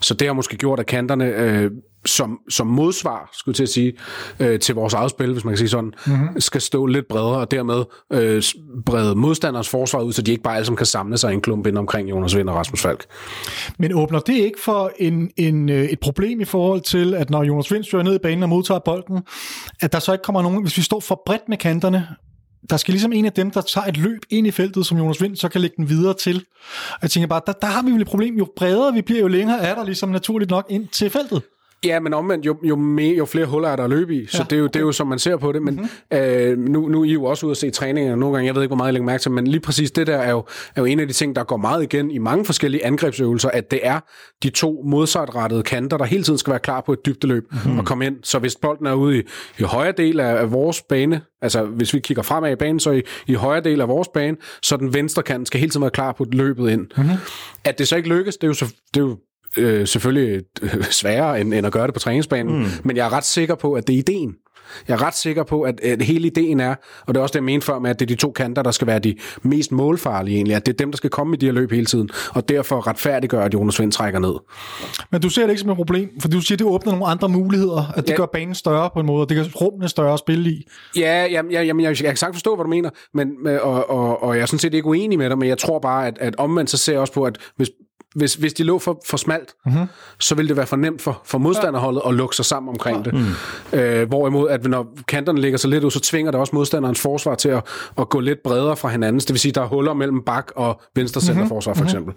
Så det har måske gjort, at kanterne øh, som, som modsvar, skulle til at sige, øh, til vores eget spil, hvis man kan sige sådan, mm-hmm. skal stå lidt bredere, og dermed øh, brede modstanders forsvar ud, så de ikke bare alle sammen kan samle sig i en klump ind omkring Jonas Vind og Rasmus Falk. Men åbner det ikke for en, en, øh, et problem i forhold til, at når Jonas Vind søger ned i banen og modtager bolden, at der så ikke kommer nogen, hvis vi står for bredt med kanterne, der skal ligesom en af dem, der tager et løb ind i feltet, som Jonas Vind, så kan lægge den videre til. Og jeg tænker bare, der, der har vi vel et problem. Jo bredere vi bliver, jo længere er der ligesom naturligt nok ind til feltet. Ja, men omvendt, jo, jo, mere, jo flere huller er der at løbe i, så Ja, det, er jo, det er jo, som man ser på det, men mm-hmm. øh, nu, nu er I jo også ude at se træninger nogle gange, jeg ved ikke, hvor meget jeg lægger mærke til, men lige præcis det der er jo, er jo en af de ting, der går meget igen i mange forskellige angrebsøvelser, at det er de to modsatrettede kanter, der hele tiden skal være klar på et dybdeløb mm-hmm. og komme ind, så hvis bolden er ude i, i højre del af, af vores bane, altså hvis vi kigger fremad i banen, så i, i højre del af vores bane, så den venstre kant skal hele tiden være klar på løbet ind. Mm-hmm. At det så ikke lykkes, det er jo, så, det er jo øh, selvfølgelig øh, sværere end, end at gøre det på træningsbanen, mm. men jeg er ret sikker på, at det er ideen. Jeg er ret sikker på, at, at hele ideen er, og det er også det, jeg mente før med, at det er de to kanter, der skal være de mest målfarlige egentlig, at det er dem, der skal komme i de her løb hele tiden, og derfor retfærdiggør, at Jonas Vind trækker ned. Men du ser det ikke som et problem, for du siger, at det åbner nogle andre muligheder, at det Ja. gør banen større på en måde, og det gør rummene større at spille i. Ja, jamen, jeg, jamen, jeg, jeg kan sagtens forstå, hvad du mener, men, med- og, og, og jeg er sådan set ikke uenig med dig, men jeg tror bare, at, at omvendt så ser jeg også på, at hvis hvis, hvis de lå for, for smalt, mm-hmm. så ville det være for nemt for, for modstanderholdet at lukke sig sammen omkring det. Mm. Øh, hvorimod, at når kanterne ligger så lidt ud, så tvinger det også modstanderens forsvar til at, at gå lidt bredere fra hinanden. Det vil sige, der er huller mellem bak og venstre centerforsvar, for eksempel.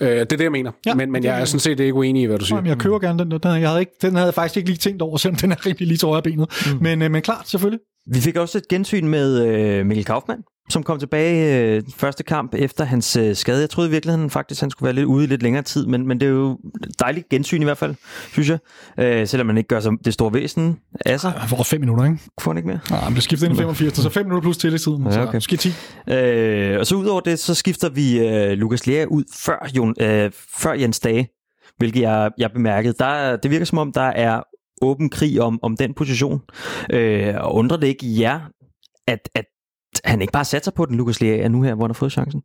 Øh, det er det, jeg mener. Ja, men, men jeg er- sådan set ikke uenig i, hvad du siger. Jamen, jeg køber gerne den. der. Den, jeg havde ikke, den havde jeg faktisk ikke lige tænkt over, selvom den er rimelig lige til højre benet. Mm. Men, øh, men klart, selvfølgelig. Vi fik også et gensyn med øh, Mikkel Kaufmann, som kom tilbage øh, første kamp efter hans øh, skade. Jeg troede i virkeligheden faktisk, han skulle være lidt ude i lidt længere tid, men, men det er jo dejligt gensyn i hvert fald, synes jeg. Øh, selvom man ikke gør så det store væsen af sig. Han får fem minutter, ikke? Får han ikke mere? Ja, han blev skiftet ind i 85, så fem minutter plus tillægstiden. Ja, okay. Så måske 10. Øh, og så udover det, så skifter vi øh, Lukas Lea ud før, Jon, øh, før Jens Dage, hvilket jeg, jeg bemærkede. Der, det virker som om, der er åben krig om, om den position. Øh, og undrer det ikke jer, at, at han ikke bare satser på den, Lukas Lea nu her, hvor han har fået chancen?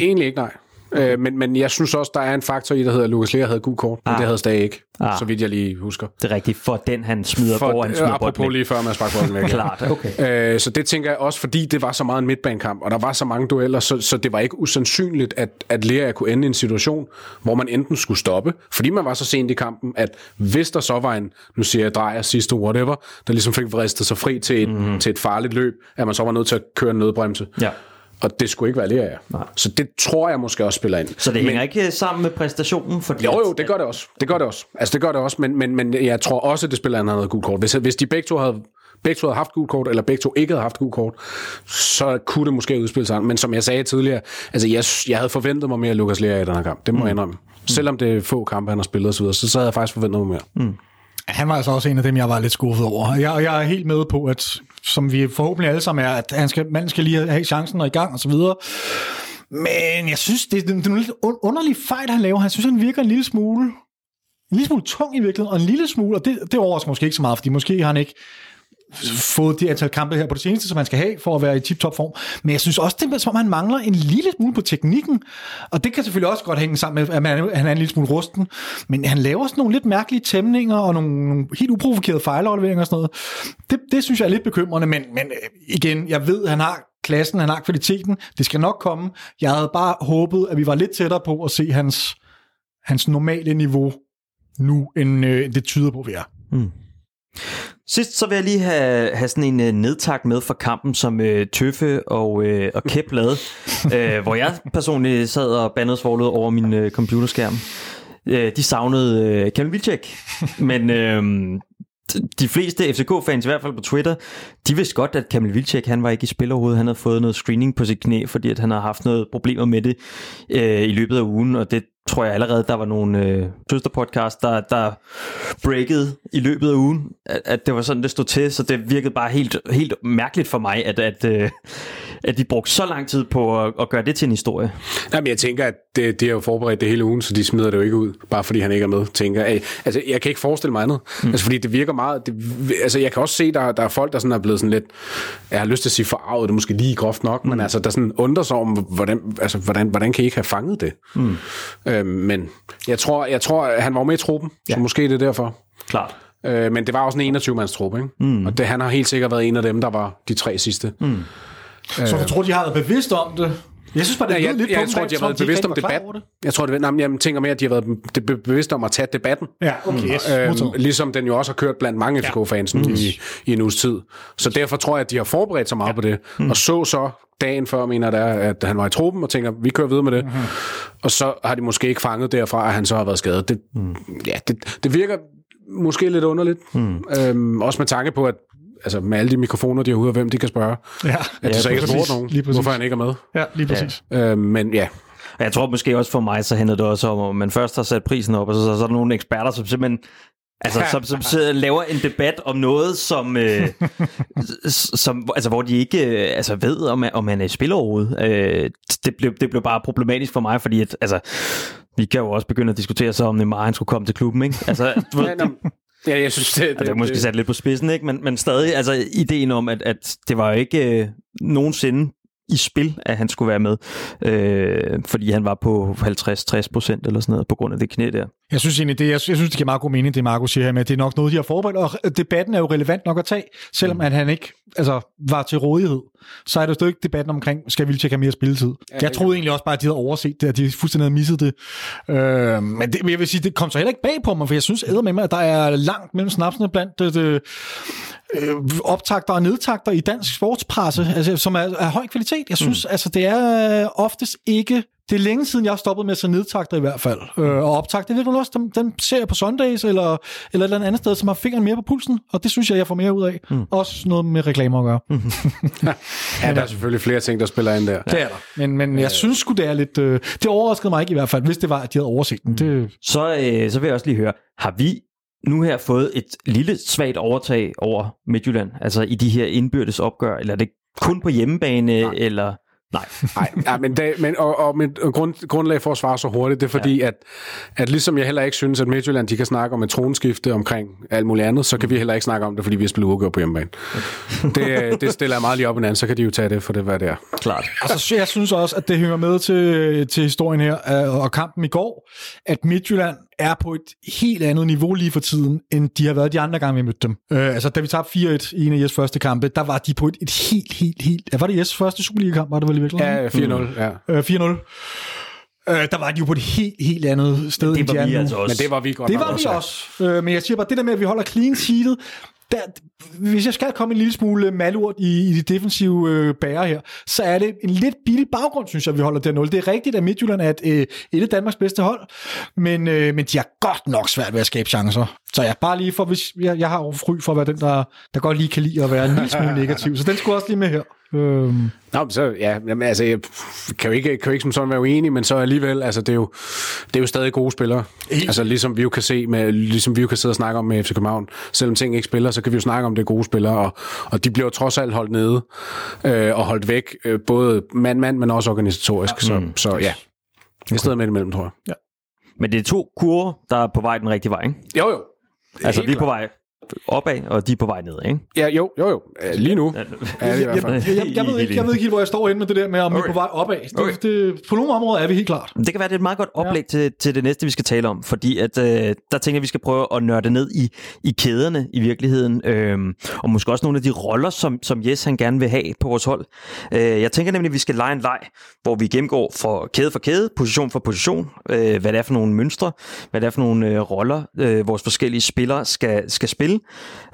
Egentlig ikke, nej. Øh, men, men jeg synes også, der er en faktor i, der hedder, at Lukas Lea havde gul kort, men Ah. det havde Stage ikke, Ah. så vidt jeg lige husker. Det er rigtigt, for den han smider For, hvor han øh, smider apropos bolden lige før man sparker bolden væk. Klart, okay. Øh, så det tænker jeg også, fordi det var så meget en midtbanekamp, og der var så mange dueller, så, så det var ikke usandsynligt, at, at Lea kunne ende i en situation, hvor man enten skulle stoppe, fordi man var så sent i kampen, at hvis der så var en, nu siger jeg drejer sidste whatever, der ligesom fik vristet sig fri til et, mm. til et farligt løb, at man så var nødt til at køre en nødbremse. Ja. Og det skulle ikke være Lea, ja. Så det tror jeg måske også spiller ind. Så det hænger ikke sammen med præstationen? Fordi Jo, jo, det gør det også. Det gør det også. Altså, det gør det også, men, men, men jeg tror også, at det spiller, at han havde gult kort. Hvis, hvis de begge to havde begge to havde haft gult kort, eller begge to ikke havde haft gult kort, så kunne det måske udspille sig. Men som jeg sagde tidligere, altså jeg, jeg havde forventet mig mere af Lukas Lea i den her kamp. Det må jeg indrømme. Selvom det er få kampe, han har spillet osv., så, så havde jeg faktisk forventet mig mere. Mm. Han var altså også en af dem, jeg var lidt skuffet over. Jeg, jeg er helt med på, at som vi forhåbentlig alle sammen er, at han skal, manden skal lige have chancen og i gang og så videre. Men jeg synes, det, det, er en lidt un- underlig fejl, han laver. Han synes, han virker en lille smule, en lille smule tung i virkeligheden, og en lille smule, og det, det overrasker måske ikke så meget, fordi måske har han ikke fået det antal kampe her på det seneste, som han skal have for at være i tip-top form. Men jeg synes også, det er som om, han mangler en lille smule på teknikken. Og det kan selvfølgelig også godt hænge sammen med, at han er en lille smule rusten. Men han laver sådan nogle lidt mærkelige tæmninger og nogle, nogle helt uprovokerede fejlafleveringer og sådan noget. Det, det synes jeg er lidt bekymrende, men, men øh, igen, jeg ved, at han har klassen, han har kvaliteten. Det skal nok komme. Jeg havde bare håbet, at vi var lidt tættere på at se hans, hans normale niveau nu, end øh, det tyder på, vi er. Mm. Sidst så vil jeg lige have, have sådan en uh, nedtak med for kampen, som uh, Tøffe og, uh, og Kep lavede, uh, hvor jeg personligt sad og bandede svoglet over min uh, computerskærm. Uh, de savnede uh, Kevin Vilcek, men uh, de fleste FCK-fans, i hvert fald på Twitter, de vidste godt, at Kamil Vilcek, han var ikke i spil overhovedet. Han havde fået noget screening på sit knæ, fordi at han havde haft noget problemer med det øh, i løbet af ugen, og det tror jeg allerede, der var nogle øh, søsterpodcast, der, der breakede i løbet af ugen, at, at det var sådan, det stod til, så det virkede bare helt, helt mærkeligt for mig, at, at, øh, at de brugte så lang tid på at, at gøre det til en historie. Jamen, jeg tænker, at det, de har jo forberedt det hele ugen, så de smider det jo ikke ud, bare fordi han ikke er med. Tænker, hey, altså, jeg kan ikke forestille mig andet. Mm. Altså, fordi det virker meget... Det, altså, jeg kan også se, der, der er folk, der sådan er blevet sådan lidt... Jeg har lyst til at sige forarvet, det er måske lige groft nok, mm. men altså, der sådan undrer sig om, hvordan, altså, hvordan, hvordan kan I ikke have fanget det? Mm. Øhm, men jeg tror, jeg tror, han var med i truppen, ja. så måske det er derfor. Klart. Øh, men det var også en 21-mands truppe, ikke? Mm. Og det, han har helt sikkert været en af dem, der var de tre sidste. Mm. Så du tror, de har været bevidst om det? Jeg synes bare, det Ja, jeg, lidt jeg, på jeg tror, de har været bevidst om rigtig var klar debat. over det. Jeg tror, det, nej, jeg tænker mere, at de har været be- be- bevidst om at tage debatten. Ja, okay, yes. Øhm, ligesom den jo også har kørt blandt mange FCK-fans mm. i, i en uges tid. Så derfor tror jeg, at de har forberedt sig meget ja. på det. Mm. Og så så dagen før, mener der, at han var i truppen, og tænker, vi kører videre med det. Mm. Og så har de måske ikke fanget derfra, at han så har været skadet. Det, mm. ja, det, det virker måske lidt underligt. Mm. Øhm, også med tanke på, at altså med alle de mikrofoner, de har ude, og hvem de kan spørge. Ja, At de så ikke har nogen, Lige præcis. hvorfor han ikke er med. Ja, lige præcis. Øhm, men ja, Og jeg tror måske også for mig, så handler det også om, at man først har sat prisen op, og så, så er der nogle eksperter, som simpelthen Altså, som, som sidder- laver en debat om noget, som, øh, som altså, hvor de ikke øh, altså, ved, om man, om man er i spil overhovedet. Øh, det, blev, det blev bare problematisk for mig, fordi at, altså, vi kan jo også begynde at diskutere så, om Neymar han skulle komme til klubben. Ikke? Altså, du ved, ja, ja, jeg synes, det, Altså, det er måske sat lidt på spidsen, ikke? Men, men stadig, altså ideen om, at, at det var jo ikke øh, nogensinde i spil, at han skulle være med, øh, fordi han var på 50-60 procent eller sådan noget, på grund af det knæ der. Jeg synes egentlig, det, jeg, synes, det giver meget god mening, det Marco siger her med, at det er nok noget, de har forberedt, og debatten er jo relevant nok at tage, selvom mm. at han ikke altså, var til rådighed. Så er der jo ikke debatten omkring, skal Vilcek have mere spilletid? Ja, jeg troede egentlig også bare, at de havde overset det, at de fuldstændig havde misset det. Øh, men, det, men jeg vil sige, det kom så heller ikke bag på mig, for jeg synes med mig, at der er langt mellem snapsene blandt det, det, øh, optagter og nedtagter i dansk sportspresse, altså, som er af høj kvalitet. Jeg synes, mm. altså, det er oftest ikke det er længe siden, jeg har stoppet med at se nedtagter i hvert fald. Øh, og optagter, det er også dem, dem ser jeg på Sundays eller, eller et eller andet sted, som har fingeren mere på pulsen, og det synes jeg, jeg får mere ud af. Mm. Også noget med reklamer at gøre. Mm. ja, der er selvfølgelig flere ting, der spiller ind der. Det er der. Men, men jeg synes sgu, det er lidt... Øh, det overraskede mig ikke i hvert fald, hvis det var, at de havde overset den. Det... Så, øh, så vil jeg også lige høre, har vi nu her fået et lille svagt overtag over Midtjylland, altså i de her indbyrdes opgør, eller er det kun på hjemmebane, Nej. eller... Nej. Nej, ja, men, det, men og, og mit grund, grundlag for at svare så hurtigt, det er fordi, ja. at, at ligesom jeg heller ikke synes, at Midtjylland de kan snakke om et tronskifte omkring alt muligt andet, så kan vi heller ikke snakke om det, fordi vi har spillet uafgjort på hjemmebane. det, det stiller jeg meget lige op en anden, så kan de jo tage det for det, hvad det er. Klart. Altså, jeg synes også, at det hører med til, til historien her, øh, og kampen i går, at Midtjylland er på et helt andet niveau lige for tiden, end de har været de andre gange, vi mødte dem. Øh, altså, da vi tabte 4-1 i en af Jes første kampe, der var de på et, et helt, helt, helt... Ja, var det Jes første Superliga-kamp, var det vel i virkeligheden? Ja, 4-0, mm. ja. Øh, 4-0. Øh, der var de jo på et helt, helt andet sted, det var vi altså også. Men det var vi godt Det var vi også. Øh, men jeg siger bare, det der med, at vi holder clean sheetet, der, hvis jeg skal komme en lille smule malurt i, i de defensive øh, bærer her, så er det en lidt billig baggrund, synes jeg, vi holder der 0. Det er rigtigt, at Midtjylland er et, øh, et af Danmarks bedste hold, men, øh, men de har godt nok svært ved at skabe chancer. Så jeg bare lige for, hvis jeg, jeg har jo fry for at være den, der, der godt lige kan lide at være en lille smule negativ, så den skulle også lige med her. Øhm. Nå, så ja, jamen, altså, jeg kan jo ikke, kan jo ikke som sådan være uenig, men så alligevel, altså, det er jo, det er jo stadig gode spillere. Helt. Altså, ligesom vi jo kan se, med, ligesom vi jo kan sidde og snakke om med FC København, selvom ting ikke spiller, så kan vi jo snakke om, det er gode spillere, og, og de bliver jo trods alt holdt nede, øh, og holdt væk, øh, både mand-mand, men også organisatorisk, ja. så, mm. så ja, okay. i stedet med imellem, tror jeg. Ja. Men det er to kurver, der er på vej den rigtige vej, ikke? Jo, jo. Altså, vi er på vej opad, og de er på vej ned, ikke? Ja, jo, jo, jo. Lige nu. Ja, jeg, jeg, jeg, jeg, jeg, ved ikke, jeg ved ikke helt, hvor jeg står inde med det der med, om okay. vi er på vej opad. Det, okay. det, på nogle områder er vi helt klart. Det kan være, det er et meget godt oplæg ja. til, til det næste, vi skal tale om, fordi at, øh, der tænker jeg, vi skal prøve at nørde ned i, i kæderne i virkeligheden, øh, og måske også nogle af de roller, som, som Jes han gerne vil have på vores hold. Øh, jeg tænker nemlig, at vi skal lege en leg, hvor vi gennemgår for kæde for kæde, position for position, øh, hvad det er for nogle mønstre, hvad det er for nogle øh, roller, øh, vores forskellige spillere skal, skal spille.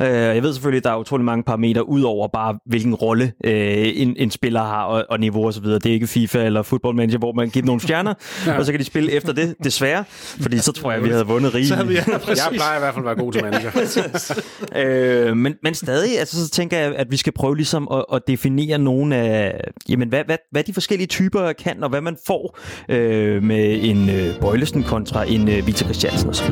Øh, jeg ved selvfølgelig, at der er utrolig mange parametre, ud over bare, hvilken rolle øh, en, en spiller har, og, og niveau osv. Det er ikke FIFA eller Football Manager, hvor man giver nogle stjerner, ja. og så kan de spille efter det, desværre. Fordi så tror jeg, at vi havde vundet rigeligt. Så vi, ja, jeg plejer i hvert fald at være god til manager. øh, men, men stadig, altså, så tænker jeg, at vi skal prøve ligesom at, at definere nogle af, jamen, hvad, hvad, hvad de forskellige typer kan, og hvad man får øh, med en øh, Bøjlesen kontra en øh, Victor Christiansen osv.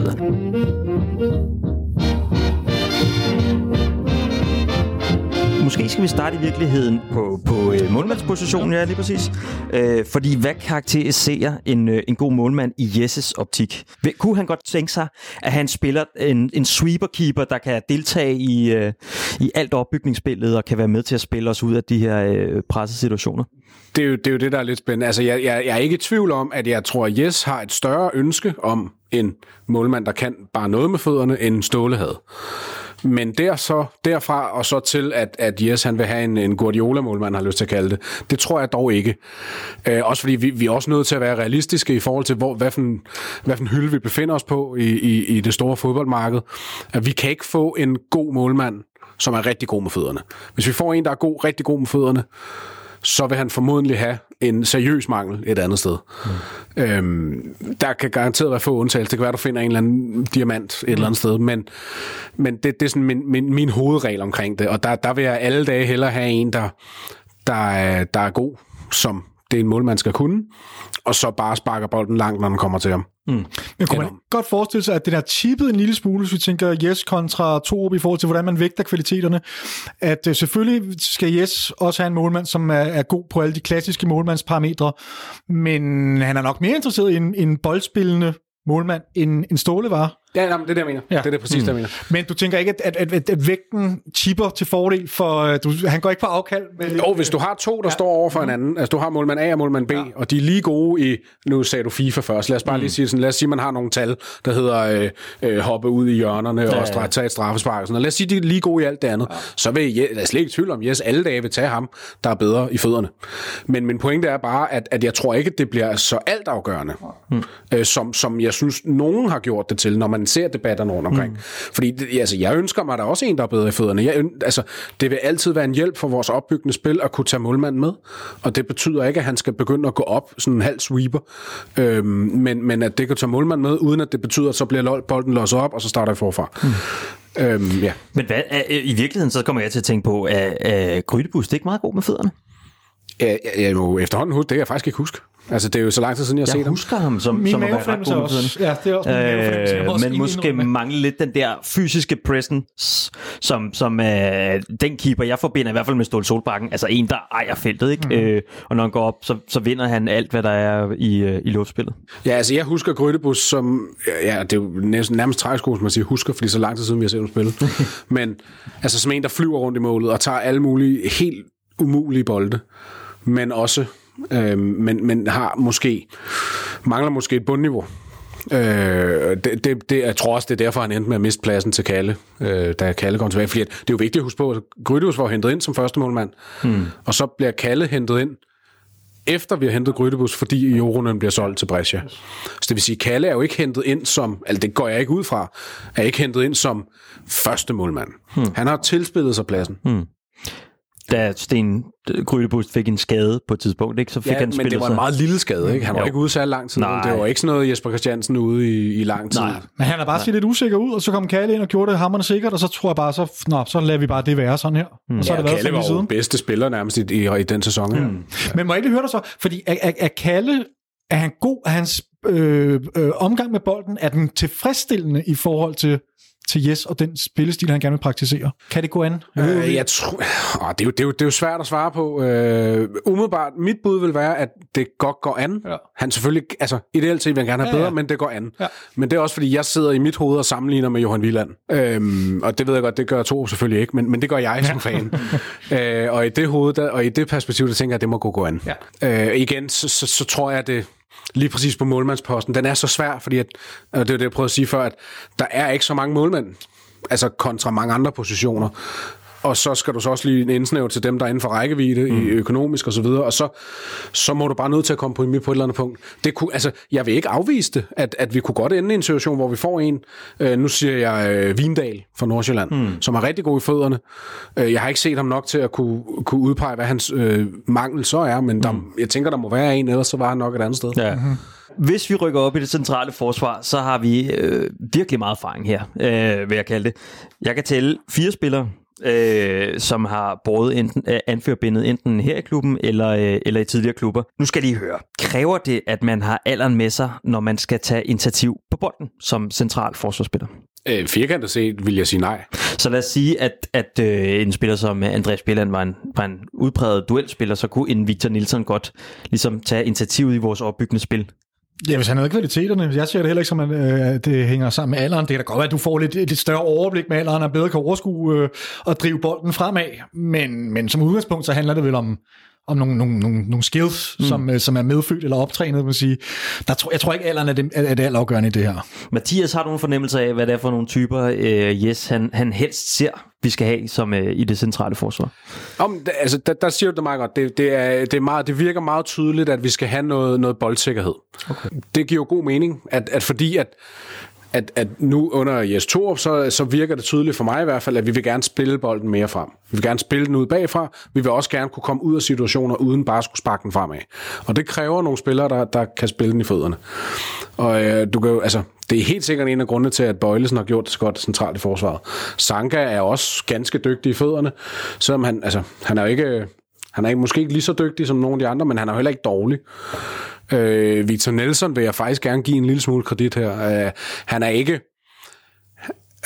Måske skal vi starte i virkeligheden på, på øh, målmandspositionen, ja, lige præcis. Øh, fordi hvad karakteriserer en, øh, en god målmand i Jesses optik? Kunne han godt tænke sig, at han spiller en, en sweeper-keeper, der kan deltage i, øh, i alt opbygningsspillet og kan være med til at spille os ud af de her øh, pressesituationer? Det er, jo, det er jo det, der er lidt spændende. Altså, jeg, jeg, jeg er ikke i tvivl om, at jeg tror, at Jes har et større ønske om en målmand, der kan bare noget med fødderne, end Ståle havde. Men der så, derfra og så til, at, at Jes han vil have en, en Guardiola-målmand, har lyst til at kalde det, det tror jeg dog ikke. Øh, også fordi vi, vi er også nødt til at være realistiske i forhold til, hvor, hvad, for en, hvad for en hylde vi befinder os på i, i, i det store fodboldmarked. At vi kan ikke få en god målmand, som er rigtig god med fødderne. Hvis vi får en, der er god, rigtig god med fødderne, så vil han formodentlig have en seriøs mangel et andet sted. Mm. Øhm, der kan garanteret være få undtagelser. Det kan være, du finder en eller anden diamant et mm. eller andet sted, men, men det, det er sådan min, min, min hovedregel omkring det, og der, der vil jeg alle dage hellere have en, der, der, er, der er god, som det er en målmand skal kunne, og så bare sparker bolden langt, når den kommer til ham. Mm. Men kunne man godt forestille sig, at det der tippet en lille smule, hvis vi tænker Yes kontra Torup i forhold til, hvordan man vægter kvaliteterne, at uh, selvfølgelig skal Yes også have en målmand, som er, er god på alle de klassiske målmandsparametre, men han er nok mere interesseret i en, en boldspillende målmand, end en Ståle var. Ja, nej, men det er det, jeg mener. Ja. Det er det præcis, mm. det, jeg mener. Men du tænker ikke, at, at, at, at vægten tipper til fordel for... øh, Du, han går ikke på afkald med... Jo, hvis du har to, der ja. står over for hinanden, altså du har målmand A og målmand B, ja. og de er lige gode i, nu sagde du FIFA først, lad os bare mm. lige sige sådan, lad os sige, man har nogle tal, der hedder øh, øh, hoppe ud i hjørnerne ja, og stra- tage et straffespark, og sådan, og lad os sige, de er lige gode i alt det andet, ja. så vil jeg, jeg er slet ikke tvivl om, yes, alle dage vil tage ham, der er bedre i fødderne. Men min pointe er bare, at, at jeg tror ikke, at det bliver så altafgørende, mm. øh, som, som jeg synes, nogen har gjort det til, når man ser debatterne rundt omkring. Mm. Fordi det, altså, jeg ønsker mig, at der er også en, der er bedre i fødderne. Jeg, altså, det vil altid være en hjælp for vores opbyggende spil at kunne tage målmanden med, og det betyder ikke, at han skal begynde at gå op sådan en halv sweeper, øhm, men, men at det kan tage målmanden med, uden at det betyder, at så bliver bolden losset op, og så starter jeg forfra. Mm. Øhm, ja. Men hvad, i virkeligheden, så kommer jeg til at tænke på, at, at Grydebus, det er ikke meget god med fødderne. Jeg, jeg, jeg må efterhånden huske, det kan jeg faktisk ikke huske. Altså, det er jo så lang tid siden, jeg har set Jeg ham. husker ham som, Min som at være ret god også... Ja, det er også min. Jeg må også Øh, men måske mangle lidt den der fysiske presence, som, som øh, den keeper, jeg forbinder i hvert fald med Ståle Solbakken, altså en, der ejer feltet, ikke? Mm. Øh, og når han går op, så, så vinder han alt, hvad der er i, øh, i luftspillet. Ja, altså jeg husker Grydebus som, ja, det er jo næsten, nærmest træsko, som man siger, husker, fordi så lang tid siden vi har set ham spille. Men altså som en, der flyver rundt i målet og tager alle mulige helt umulige bolde, men også, øh, men, men har måske, mangler måske et bundniveau. Øh, det, det, det, jeg tror også, det er derfor, han endte med at miste pladsen til Kalle, øh, da Kalle kom tilbage. Fordi at, det er jo vigtigt at huske på, at Grydebus var hentet ind som første målmand, hmm. og så bliver Kalle hentet ind efter vi har hentet Grydebus, fordi Joronen bliver solgt til Brescia. Så det vil sige, Kalle er jo ikke hentet ind som, altså det går jeg ikke ud fra, er ikke hentet ind som første målmand. Hmm. Han har tilspillet sig pladsen. Hmm. Da Sten Grydebus fik en skade på et tidspunkt, ikke? så fik Ja, han men det var en meget lille skade, ikke? Han var Jo. ikke ude særlig lang tid. Nej. Det var ikke sådan noget Jesper Christiansen ude i, i lang tid. Nej. Men han er bare set lidt usikker ud, og så kom Kalle ind og gjorde det hammerne sikkert, og så tror jeg bare, så, nå, så lader vi bare det være sådan her. Mm. Og så Ja, har det været Kalle var jo siden. bedste spiller nærmest i, i, i den sæson. Mm. Men må jeg ikke høre dig så? Fordi er, er, er Kalle, er han god? Er hans øh, øh, omgang med bolden, er den tilfredsstillende i forhold til, til Jes og den spillestil, han gerne vil praktisere? Kan det gå an? Øh, jeg tror, åh, det, er jo, det, er jo, det er jo svært at svare på. Øh, umiddelbart, mit bud vil være, at det godt går an. Ja. Han selvfølgelig, altså ideelt set vil han gerne have Ja, bedre, ja. men det går an. Ja. Men det er også, fordi jeg sidder i mit hoved og sammenligner med Johan Wieland. Øhm, og det ved jeg godt, det gør to selvfølgelig ikke, men, men det gør jeg som fan. øh, og i det hoved, der, og i det perspektiv, der tænker jeg, at det må gå gå an. Ja. Øh, igen, så, så, så tror jeg, at det lige præcis på målmandsposten, den er så svær, fordi at, og det er det, jeg prøvede at sige før, at der er ikke så mange målmænd, altså kontra mange andre positioner. Og så skal du så også lige indsnæve til dem, der er inden for rækkevidde mm. i økonomisk og så videre, og så, så må du bare nødt til at komme på på et eller andet punkt. Det kunne, altså, jeg vil ikke afvise det, at, at vi kunne godt ende i en situation, hvor vi får en, øh, nu siger jeg øh, Vindal fra Nordsjælland, mm. som er rigtig god i fødderne. Øh, jeg har ikke set ham nok til at kunne, kunne udpege, hvad hans øh, mangel så er, men der, jeg tænker, der må være en, ellers så var han nok et andet sted. Ja. Mm-hmm. Hvis vi rykker op i det centrale forsvar, så har vi øh, virkelig meget erfaring her, øh, vil jeg kalde det. Jeg kan tælle fire spillere, øh, som har båret enten, øh, anførbindet enten her i klubben eller, øh, eller i tidligere klubber. Nu skal I høre. Kræver det, at man har alderen med sig, når man skal tage initiativ på bolden som central forsvarsspiller? Øh, firkantet set vil jeg sige nej. Så lad os sige, at, at øh, en spiller som Andreas Bjelland var en, var en udpræget duelspiller, så kunne en Victor Nielsen godt ligesom tage initiativet i vores opbyggende spil. Ja, hvis han havde kvaliteterne. Jeg ser det heller ikke som, at øh, det hænger sammen med alderen. Det kan da godt være, at du får lidt, lidt større overblik med alderen, og bedre kan overskue øh, og drive bolden fremad. Men, men som udgangspunkt, så handler det vel om, om nogle, nogle, nogle, nogle skills, mm. som, øh, som er medfødt eller optrænet, man sige. Der tror, jeg tror ikke, alderen er det, er det altafgørende i det her. Mathias, har du en fornemmelse af, hvad det er for nogle typer, øh, yes, han, han helst ser, vi skal have som øh, i det centrale forsvar? Om, altså, der, der siger du det meget godt. Det, det, er, det, er meget, det virker meget tydeligt, at vi skal have noget, noget boldsikkerhed. Okay. Det giver jo god mening, at, at fordi at, at, at nu under Jes Torup, så, så virker det tydeligt for mig i hvert fald, at vi vil gerne spille bolden mere frem. Vi vil gerne spille den ud bagfra. Vi vil også gerne kunne komme ud af situationer, uden bare at skulle sparke den fremad. Og det kræver nogle spillere, der, der kan spille den i fødderne. Og øh, du kan jo, altså, det er helt sikkert en af grundene til, at Bøjlesen har gjort det så godt centralt i forsvaret. Sanka er også ganske dygtig i fødderne, selvom han, altså, han er jo ikke, han er ikke, måske ikke lige så dygtig som nogle af de andre, men han er jo heller ikke dårlig. Øh, Victor Nelson vil jeg faktisk gerne give en lille smule kredit her. Øh, han er ikke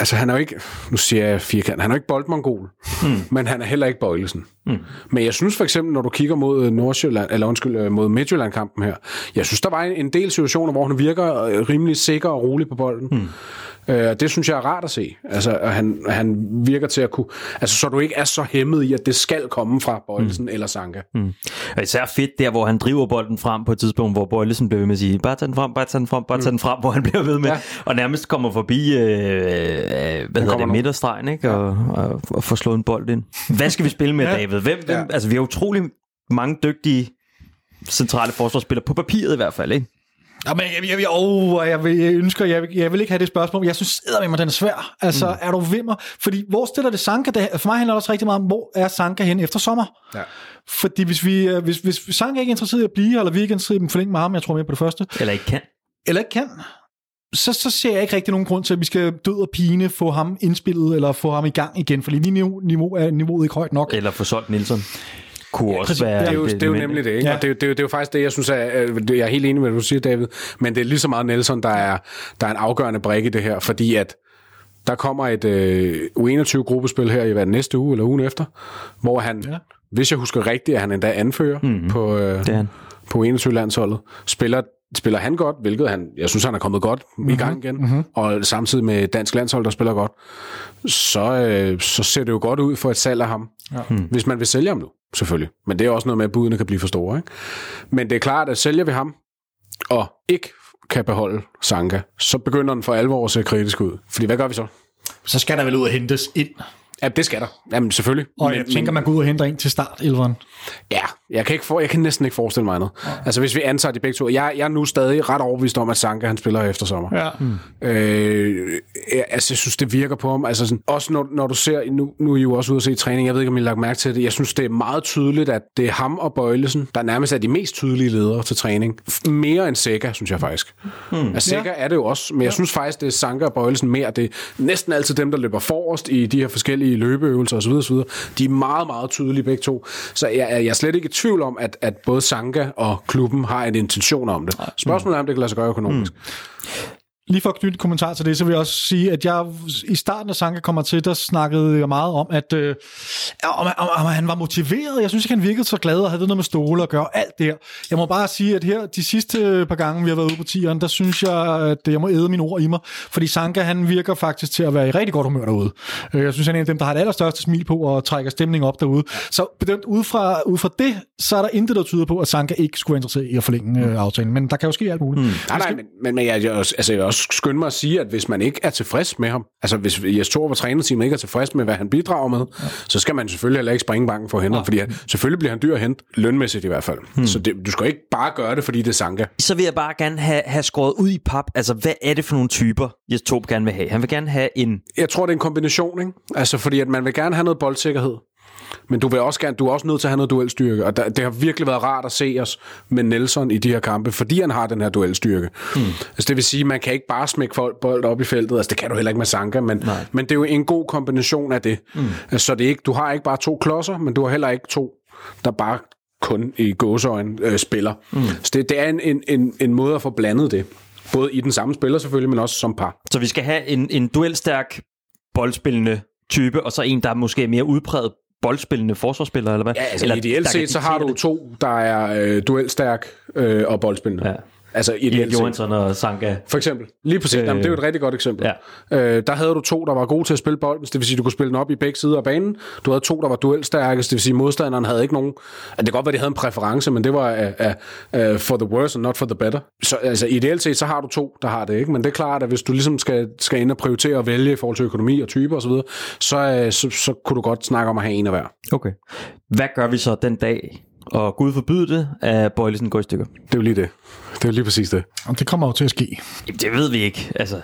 altså han er jo ikke, nu siger jeg firkant, han er jo ikke boldmongol, mm. men han er heller ikke Bøjlesen. Mm. Men jeg synes for eksempel, når du kigger mod øh, Nordsjælland, eller undskyld, øh, mod Midtjylland-kampen her, jeg synes, der var en, en del situationer, hvor han virker øh, rimelig sikker og rolig på bolden. Mm. Øh, det synes jeg er rart at se. Altså, han, han virker til at kunne... Altså, så du ikke er så hæmmet i, at det skal komme fra Bøjlesen mm. eller Sanka. Mm. Og især fedt der, hvor han driver bolden frem på et tidspunkt, hvor Bøjlesen bliver ved med at sige, bare tag den frem, bare tag den frem, bare tag den frem, hvor han bliver ved med, ja. og nærmest kommer forbi, øh, hvad hedder det, midterstregen, ikke? Og, og, og får slået en bold ind. Hvad skal vi spille med, ja. David? Hvem, hvem, ja. Altså, vi har utrolig mange dygtige centrale forsvarsspillere, på papiret i hvert fald, ikke? Ja, men jeg, jeg, oh, jeg, vil, jeg ønsker, jeg, jeg vil ikke have det spørgsmål, jeg synes at den er svær. Altså, mm. er du vimmer? Fordi hvor stiller det Sanka? Det, for mig handler det også rigtig meget om, hvor er Sanka hen efter sommer? Ja. Fordi hvis, vi, øh, hvis, hvis Sanka ikke er interesseret i at blive, eller vi er ikke interesseret i at forlænge med ham, jeg tror mere på det første. Eller ikke kan. Eller ikke kan. Så, så ser jeg ikke rigtig nogen grund til, at vi skal død og pine få ham indspillet, eller få ham i gang igen, fordi lige niveau, niveau er niveauet ikke højt nok. Eller få solgt Nielsen kunne ja, også være... Det er jo, det er jo nemlig det, ikke? Ja. Og det, er, det, er, det er jo faktisk det, jeg synes, er, jeg er helt enig med, hvad du siger, David, men det er lige så meget Nelson, der er, der er en afgørende brik i det her, fordi at der kommer et øh, U21-gruppespil her i hvad, næste uge eller ugen efter, hvor han, ja. hvis jeg husker rigtigt, er han endda anfører mm-hmm. på, øh, det han. på U21-landsholdet, spiller spiller han godt, hvilket han, jeg synes, han er kommet godt mm-hmm. i gang igen, mm-hmm. og samtidig med dansk landshold, der spiller godt, så, øh, så ser det jo godt ud for et salg af ham, ja. hvis man vil sælge ham nu selvfølgelig. Men det er også noget med, at budene kan blive for store. Ikke? Men det er klart, at sælger vi ham, og ikke kan beholde Sanka, så begynder den for alvor at se kritisk ud. Fordi hvad gør vi så? Så skal der vel ud og hentes ind Ja, det skal der. Jamen, selvfølgelig. Og jeg men, tænker, man går ud og henter en til start, Elveren. Ja, jeg kan, ikke for, jeg kan næsten ikke forestille mig andet. Ja. Altså, hvis vi antager de begge to. Jeg, jeg er nu stadig ret overbevist om, at Sanka, han spiller efter sommer. Ja. Mm. Øh, jeg, altså, jeg synes, det virker på ham. Altså, sådan, også når, når du ser, nu, nu er I jo også ude at se træning, jeg ved ikke, om I har lagt mærke til det. Jeg synes, det er meget tydeligt, at det er ham og Bøjlesen, der nærmest er de mest tydelige ledere til træning. Mere end Sega, synes jeg faktisk. Mm. Altså, Sega ja. er det jo også, men jeg ja. synes faktisk, det er Sanka og Bøjlesen mere. Det er næsten altid dem, der løber forrest i de her forskellige løbeøvelser osv. osv. De er meget, meget tydelige begge to. Så jeg, jeg er slet ikke i tvivl om, at, at både Sanka og klubben har en intention om det. Spørgsmålet er, om det kan lade sig gøre økonomisk. Mm. Lige for at knytte en kommentar til det, så vil jeg også sige, at jeg i starten af Sanka kommer til, der snakkede jeg meget om, at øh, om, om, om, han var motiveret. Jeg synes ikke, han virkede så glad og havde noget med stole og gøre alt det her. Jeg må bare sige, at her de sidste par gange, vi har været ude på tieren, der synes jeg, at jeg må æde mine ord i mig. Fordi Sanka, han virker faktisk til at være i rigtig godt humør derude. Øh, jeg synes, han er en af dem, der har det allerstørste smil på og trækker stemning op derude. Så bedømt ud fra, ud fra det, så er der intet, der tyder på, at Sanka ikke skulle være interesseret i at forlænge øh, aftalen. Men der kan jo ske alt muligt. Mm. Nej, nej, men, men, men jeg, jeg, altså, jeg også skynde mig at sige, at hvis man ikke er tilfreds med ham, altså hvis Jes Thor var trænerteamet ikke er tilfreds med, hvad han bidrager med, ja. så skal man selvfølgelig heller ikke springe banken for at hente ja. fordi han, selvfølgelig bliver han dyr at hente, lønmæssigt i hvert fald. Hmm. Så det, du skal ikke bare gøre det, fordi det er Sanka. Så vil jeg bare gerne have, have skåret ud i pap, altså hvad er det for nogle typer, Jes Thor gerne vil have? Han vil gerne have en... Jeg tror, det er en kombination, ikke? Altså fordi at man vil gerne have noget boldsikkerhed, men du vil også gerne, du er også nødt til at have noget duelstyrke, og der, det har virkelig været rart at se os med Nelson i de her kampe, fordi han har den her duelstyrke. Mm. Altså det vil sige, man kan ikke bare smække folk bold op i feltet, altså det kan du heller ikke med Sanka, men, men det er jo en god kombination af det. Mm. Altså, så det er ikke, du har ikke bare to klodser, men du har heller ikke to, der bare kun i gåseøjen øh, spiller. Mm. Så det, det er en, en, en, en måde at få blandet det. Både i den samme spiller selvfølgelig, men også som par. Så vi skal have en, en duelstærk boldspillende type, og så en, der er måske mere udpræget boldspillende forsvarsspillere, eller hvad? Ja, altså eller, ideelt set, så har du to, der er øh, duelstærk øh, og boldspillende. Ja. Altså ideelt Johansson og Sanka. For eksempel. Lige præcis. Øh, Jamen, det er jo et rigtig godt eksempel. Ja. Øh, der havde du to, der var gode til at spille bolden, det vil sige, du kunne spille den op i begge sider af banen. Du havde to, der var duelstærke, det vil sige, modstanderen havde ikke nogen... Det kan godt være, de havde en præference, men det var uh, uh, uh, for the worse and not for the better. Så altså, ideelt set, så har du to, der har det, ikke? Men det er klart, at hvis du ligesom skal, skal ind og prioritere og vælge i forhold til økonomi og typer osv., så, så, uh, så, så kunne du godt snakke om at have en af hver. Okay. Hvad gør vi så den dag, og Gud forbyde det, at Bøjlesen går i stykker. Det er jo lige det. Det er jo lige præcis det. Og det kommer jo til at ske. Jamen, det ved vi ikke. Altså,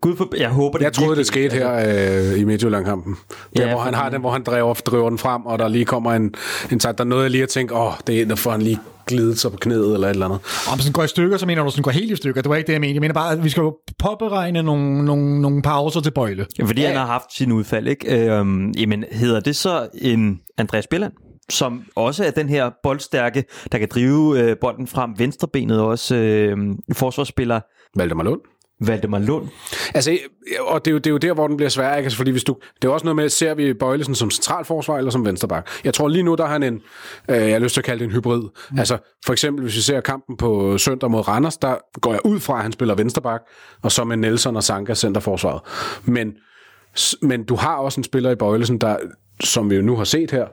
Gud for, jeg håber det Jeg troede, det skete her øh, i Midtjylland-kampen. Der, ja, hvor han har den, hvor han driver, driver den frem, og der lige kommer en, en tak, der er noget, jeg lige at tænke, åh, oh, det er, der får han lige glidet sig på knæet eller et eller andet. Om sådan går i stykker, så mener du, sådan går helt i stykker. Det var ikke det, jeg mener. Jeg mener bare, at vi skal jo påberegne nogle, nogle, nogle pauser til Bøjle. Ja, fordi ja. han har haft sin udfald, ikke? Øhm, jamen, hedder det så en Andreas Bjelland? Som også er den her boldstærke, der kan drive øh, bolden frem. Venstrebenet også øh, forsvarsspiller. Valdemar Lund. Valdemar Lund. Altså, og det er, jo, det er jo der, hvor den bliver svær, ikke? Altså, fordi hvis du, det er også noget med, ser vi Bøjlesen som centralforsvar eller som vensterbak? Jeg tror lige nu, der har han en, øh, jeg har lyst til at kalde det en hybrid. Mm. Altså, for eksempel, hvis vi ser kampen på søndag mod Randers, der går jeg ud fra, at han spiller vensterbak, og så med Nelson og Sanka centerforsvaret. Men, men du har også en spiller i Bøjlesen, der, som vi jo nu har set her,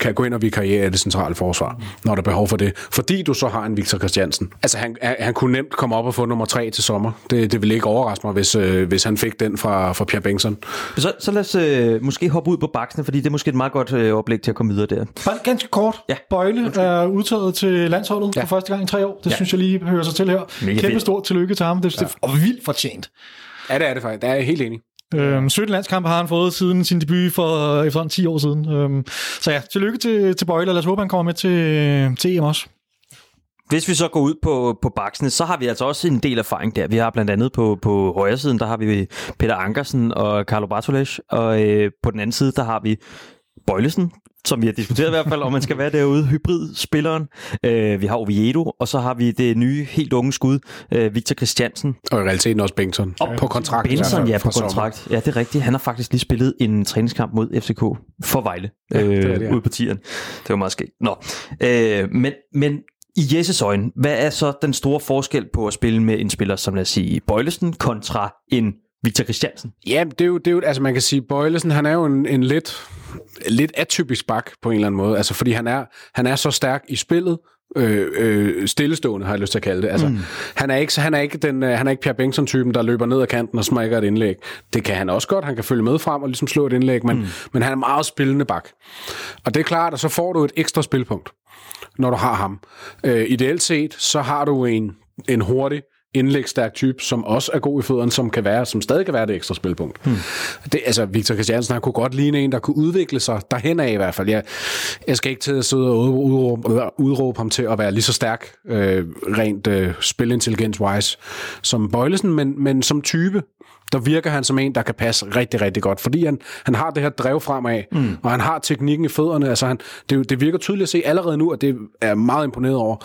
kan gå ind og vikariere i det centrale forsvar, når der er behov for det. Fordi du så har en Victor Christiansen. Altså, han, han kunne nemt komme op og få nummer tre til sommer. Det, det ville ikke overraske mig, hvis, øh, hvis han fik den fra, fra Pierre Bengtsson. Så, så lad os øh, måske hoppe ud på baksene, fordi det er måske et meget godt øh, oplæg til at komme videre der. Bare ganske kort. Ja. Bøjle er udtaget til landsholdet ja. for første gang i tre år. Det ja. synes jeg lige hører sig til her. Mega Kæmpe fedt. stort tillykke til ham. Det, ja. det er vildt fortjent. Ja, det er det faktisk. Det er jeg helt enig. Øhm, 17 landskampe har han fået siden sin debut for øh, efterhånden 10 år siden. Øhm, så ja, tillykke til, til Bøjle, og lad os håbe, han kommer med til, til EM også. Hvis vi så går ud på, på baksene, så har vi altså også en del erfaring der. Vi har blandt andet på, på højre siden, der har vi Peter Ankersen og Carlo Bartoles, og øh, på den anden side, der har vi Bøjlesen, som vi har diskuteret i hvert fald, om man skal være derude, hybrid-spilleren. Øh, vi har Oviedo, og så har vi det nye, helt unge skud, øh, Victor Christiansen. Og i realiteten også Bengtsson. Og på kontrakt. fald ja, på sommer. kontrakt. Ja, det er rigtigt. Han har faktisk lige spillet en træningskamp mod FCK for Vejle, Ja, det øh, det, ja. ude på tieren. Det var meget skægt. Nå, øh, men, men i Jesses øjne, hvad er så den store forskel på at spille med en spiller som lad os sige Bøjlesen kontra en Victor Christiansen? Ja, det er jo, det er jo, altså man kan sige, Bøjlesen, han er jo en, en lidt, lidt atypisk bak på en eller anden måde, altså fordi han er, han er så stærk i spillet, øh, øh, stillestående, har jeg lyst til at kalde det. Altså, mm. han, er ikke, han, er ikke den, øh, han er ikke Pierre Bengtsson-typen, der løber ned ad kanten og smækker et indlæg. Det kan han også godt. Han kan følge med frem og ligesom slå et indlæg, men, mm. men han er meget spillende bak. Og det er klart, at så får du et ekstra spilpunkt, når du har ham. Øh, ideelt set, så har du en, en hurtig, indlægsstærk type, som også er god i fødderne, som kan være, som stadig kan være det ekstra spilpunkt. Hmm. Det, altså, Victor Christiansen, han kunne godt ligne en, der kunne udvikle sig derhen af i hvert fald. Jeg, jeg skal ikke til at sidde og udråbe, udråbe ham til at være lige så stærk, øh, rent øh, spilintelligens-wise, som Bøjlesen, men, men som type, der virker han som en, der kan passe rigtig, rigtig godt, fordi han, han har det her drev fremad, mm. og han har teknikken i fødderne. Altså han, det, det virker tydeligt at se allerede nu, og det er jeg meget imponeret over.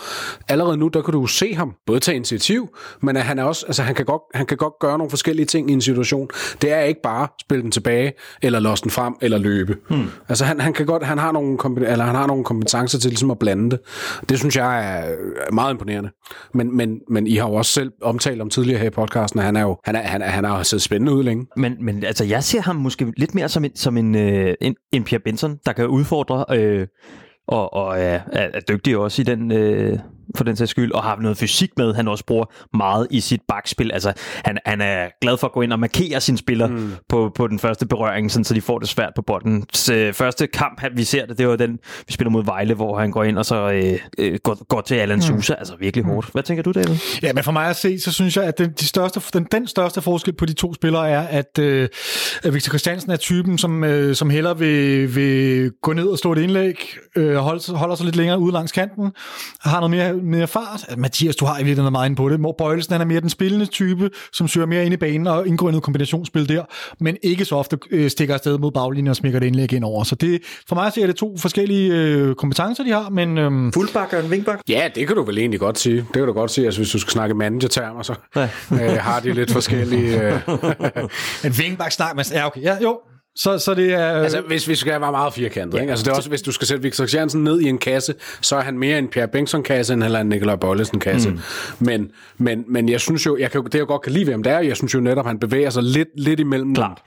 Allerede nu, der kan du se ham både tage initiativ, men at han, er også, altså han, kan godt, han kan godt gøre nogle forskellige ting i en situation. Det er ikke bare spille den tilbage, eller låse den frem, eller løbe. Mm. Altså han, han, kan godt, han, har nogle, eller han har nogle kompetencer til ligesom at blande det. Det synes jeg er meget imponerende. Men, men, men I har jo også selv omtalt om tidligere her i podcasten, at han er jo han er, han er, han har ser spændende ud længe. Men, men altså, jeg ser ham måske lidt mere som en, som en, øh, en, en Pierre Benson, der kan udfordre øh, og, og er, er, er dygtig også i den, øh, for den sags skyld, og har noget fysik med, han også bruger meget i sit bakspil. Altså, han, han er glad for at gå ind og markere sine spillere mm. på, på den første berøring, sådan, så de får det svært på bolden. Så, første kamp, han- vi ser det, det var den, vi spiller mod Vejle, hvor han går ind og så øh, øh, går, går til Alan Sousa, altså virkelig hårdt. Hvad tænker du, David? Ja, men for mig at se, så synes jeg, at den, de største, den, den største forskel på de to spillere er, at, øh, at Victor Christiansen er typen, som, øh, som hellere vil, vil gå ned og slå et indlæg, øh, holde, holder sig lidt længere ude langs kanten, har noget mere, mere fart. Mathias, du har i virkeligheden meget inde på det. Mor Bøjlesen, han er mere den spillende type, som søger mere ind i banen og indgår i noget kombinationsspil der, men ikke så ofte øh, stikker afsted mod baglinjen og smækker det indlæg ind over. Så det, for mig at se, er det to forskellige øh, kompetencer, de har, men... Øh, Fuldbak og en vingbak? Ja, det kan du vel egentlig godt sige. Det kan du godt sige, altså hvis du skal snakke manager-termer, så Ja. øh, har de lidt forskellige... Øh, en vingbak snak, men ja, okay, ja, jo. Så, så det er... Altså, hvis vi skal være meget firkantet, ja, ikke? Altså, det er også, hvis du skal sætte Victor Christiansen ned i en kasse, så er han mere en Pierre Bengtsson-kasse, end heller en Nikolaj Bøjlesen-kasse. Mm. Men, men, men jeg synes jo, jeg kan, det jeg godt kan lide ved ham, det er, jeg synes jo netop, han bevæger sig lidt, lidt imellem. Klart.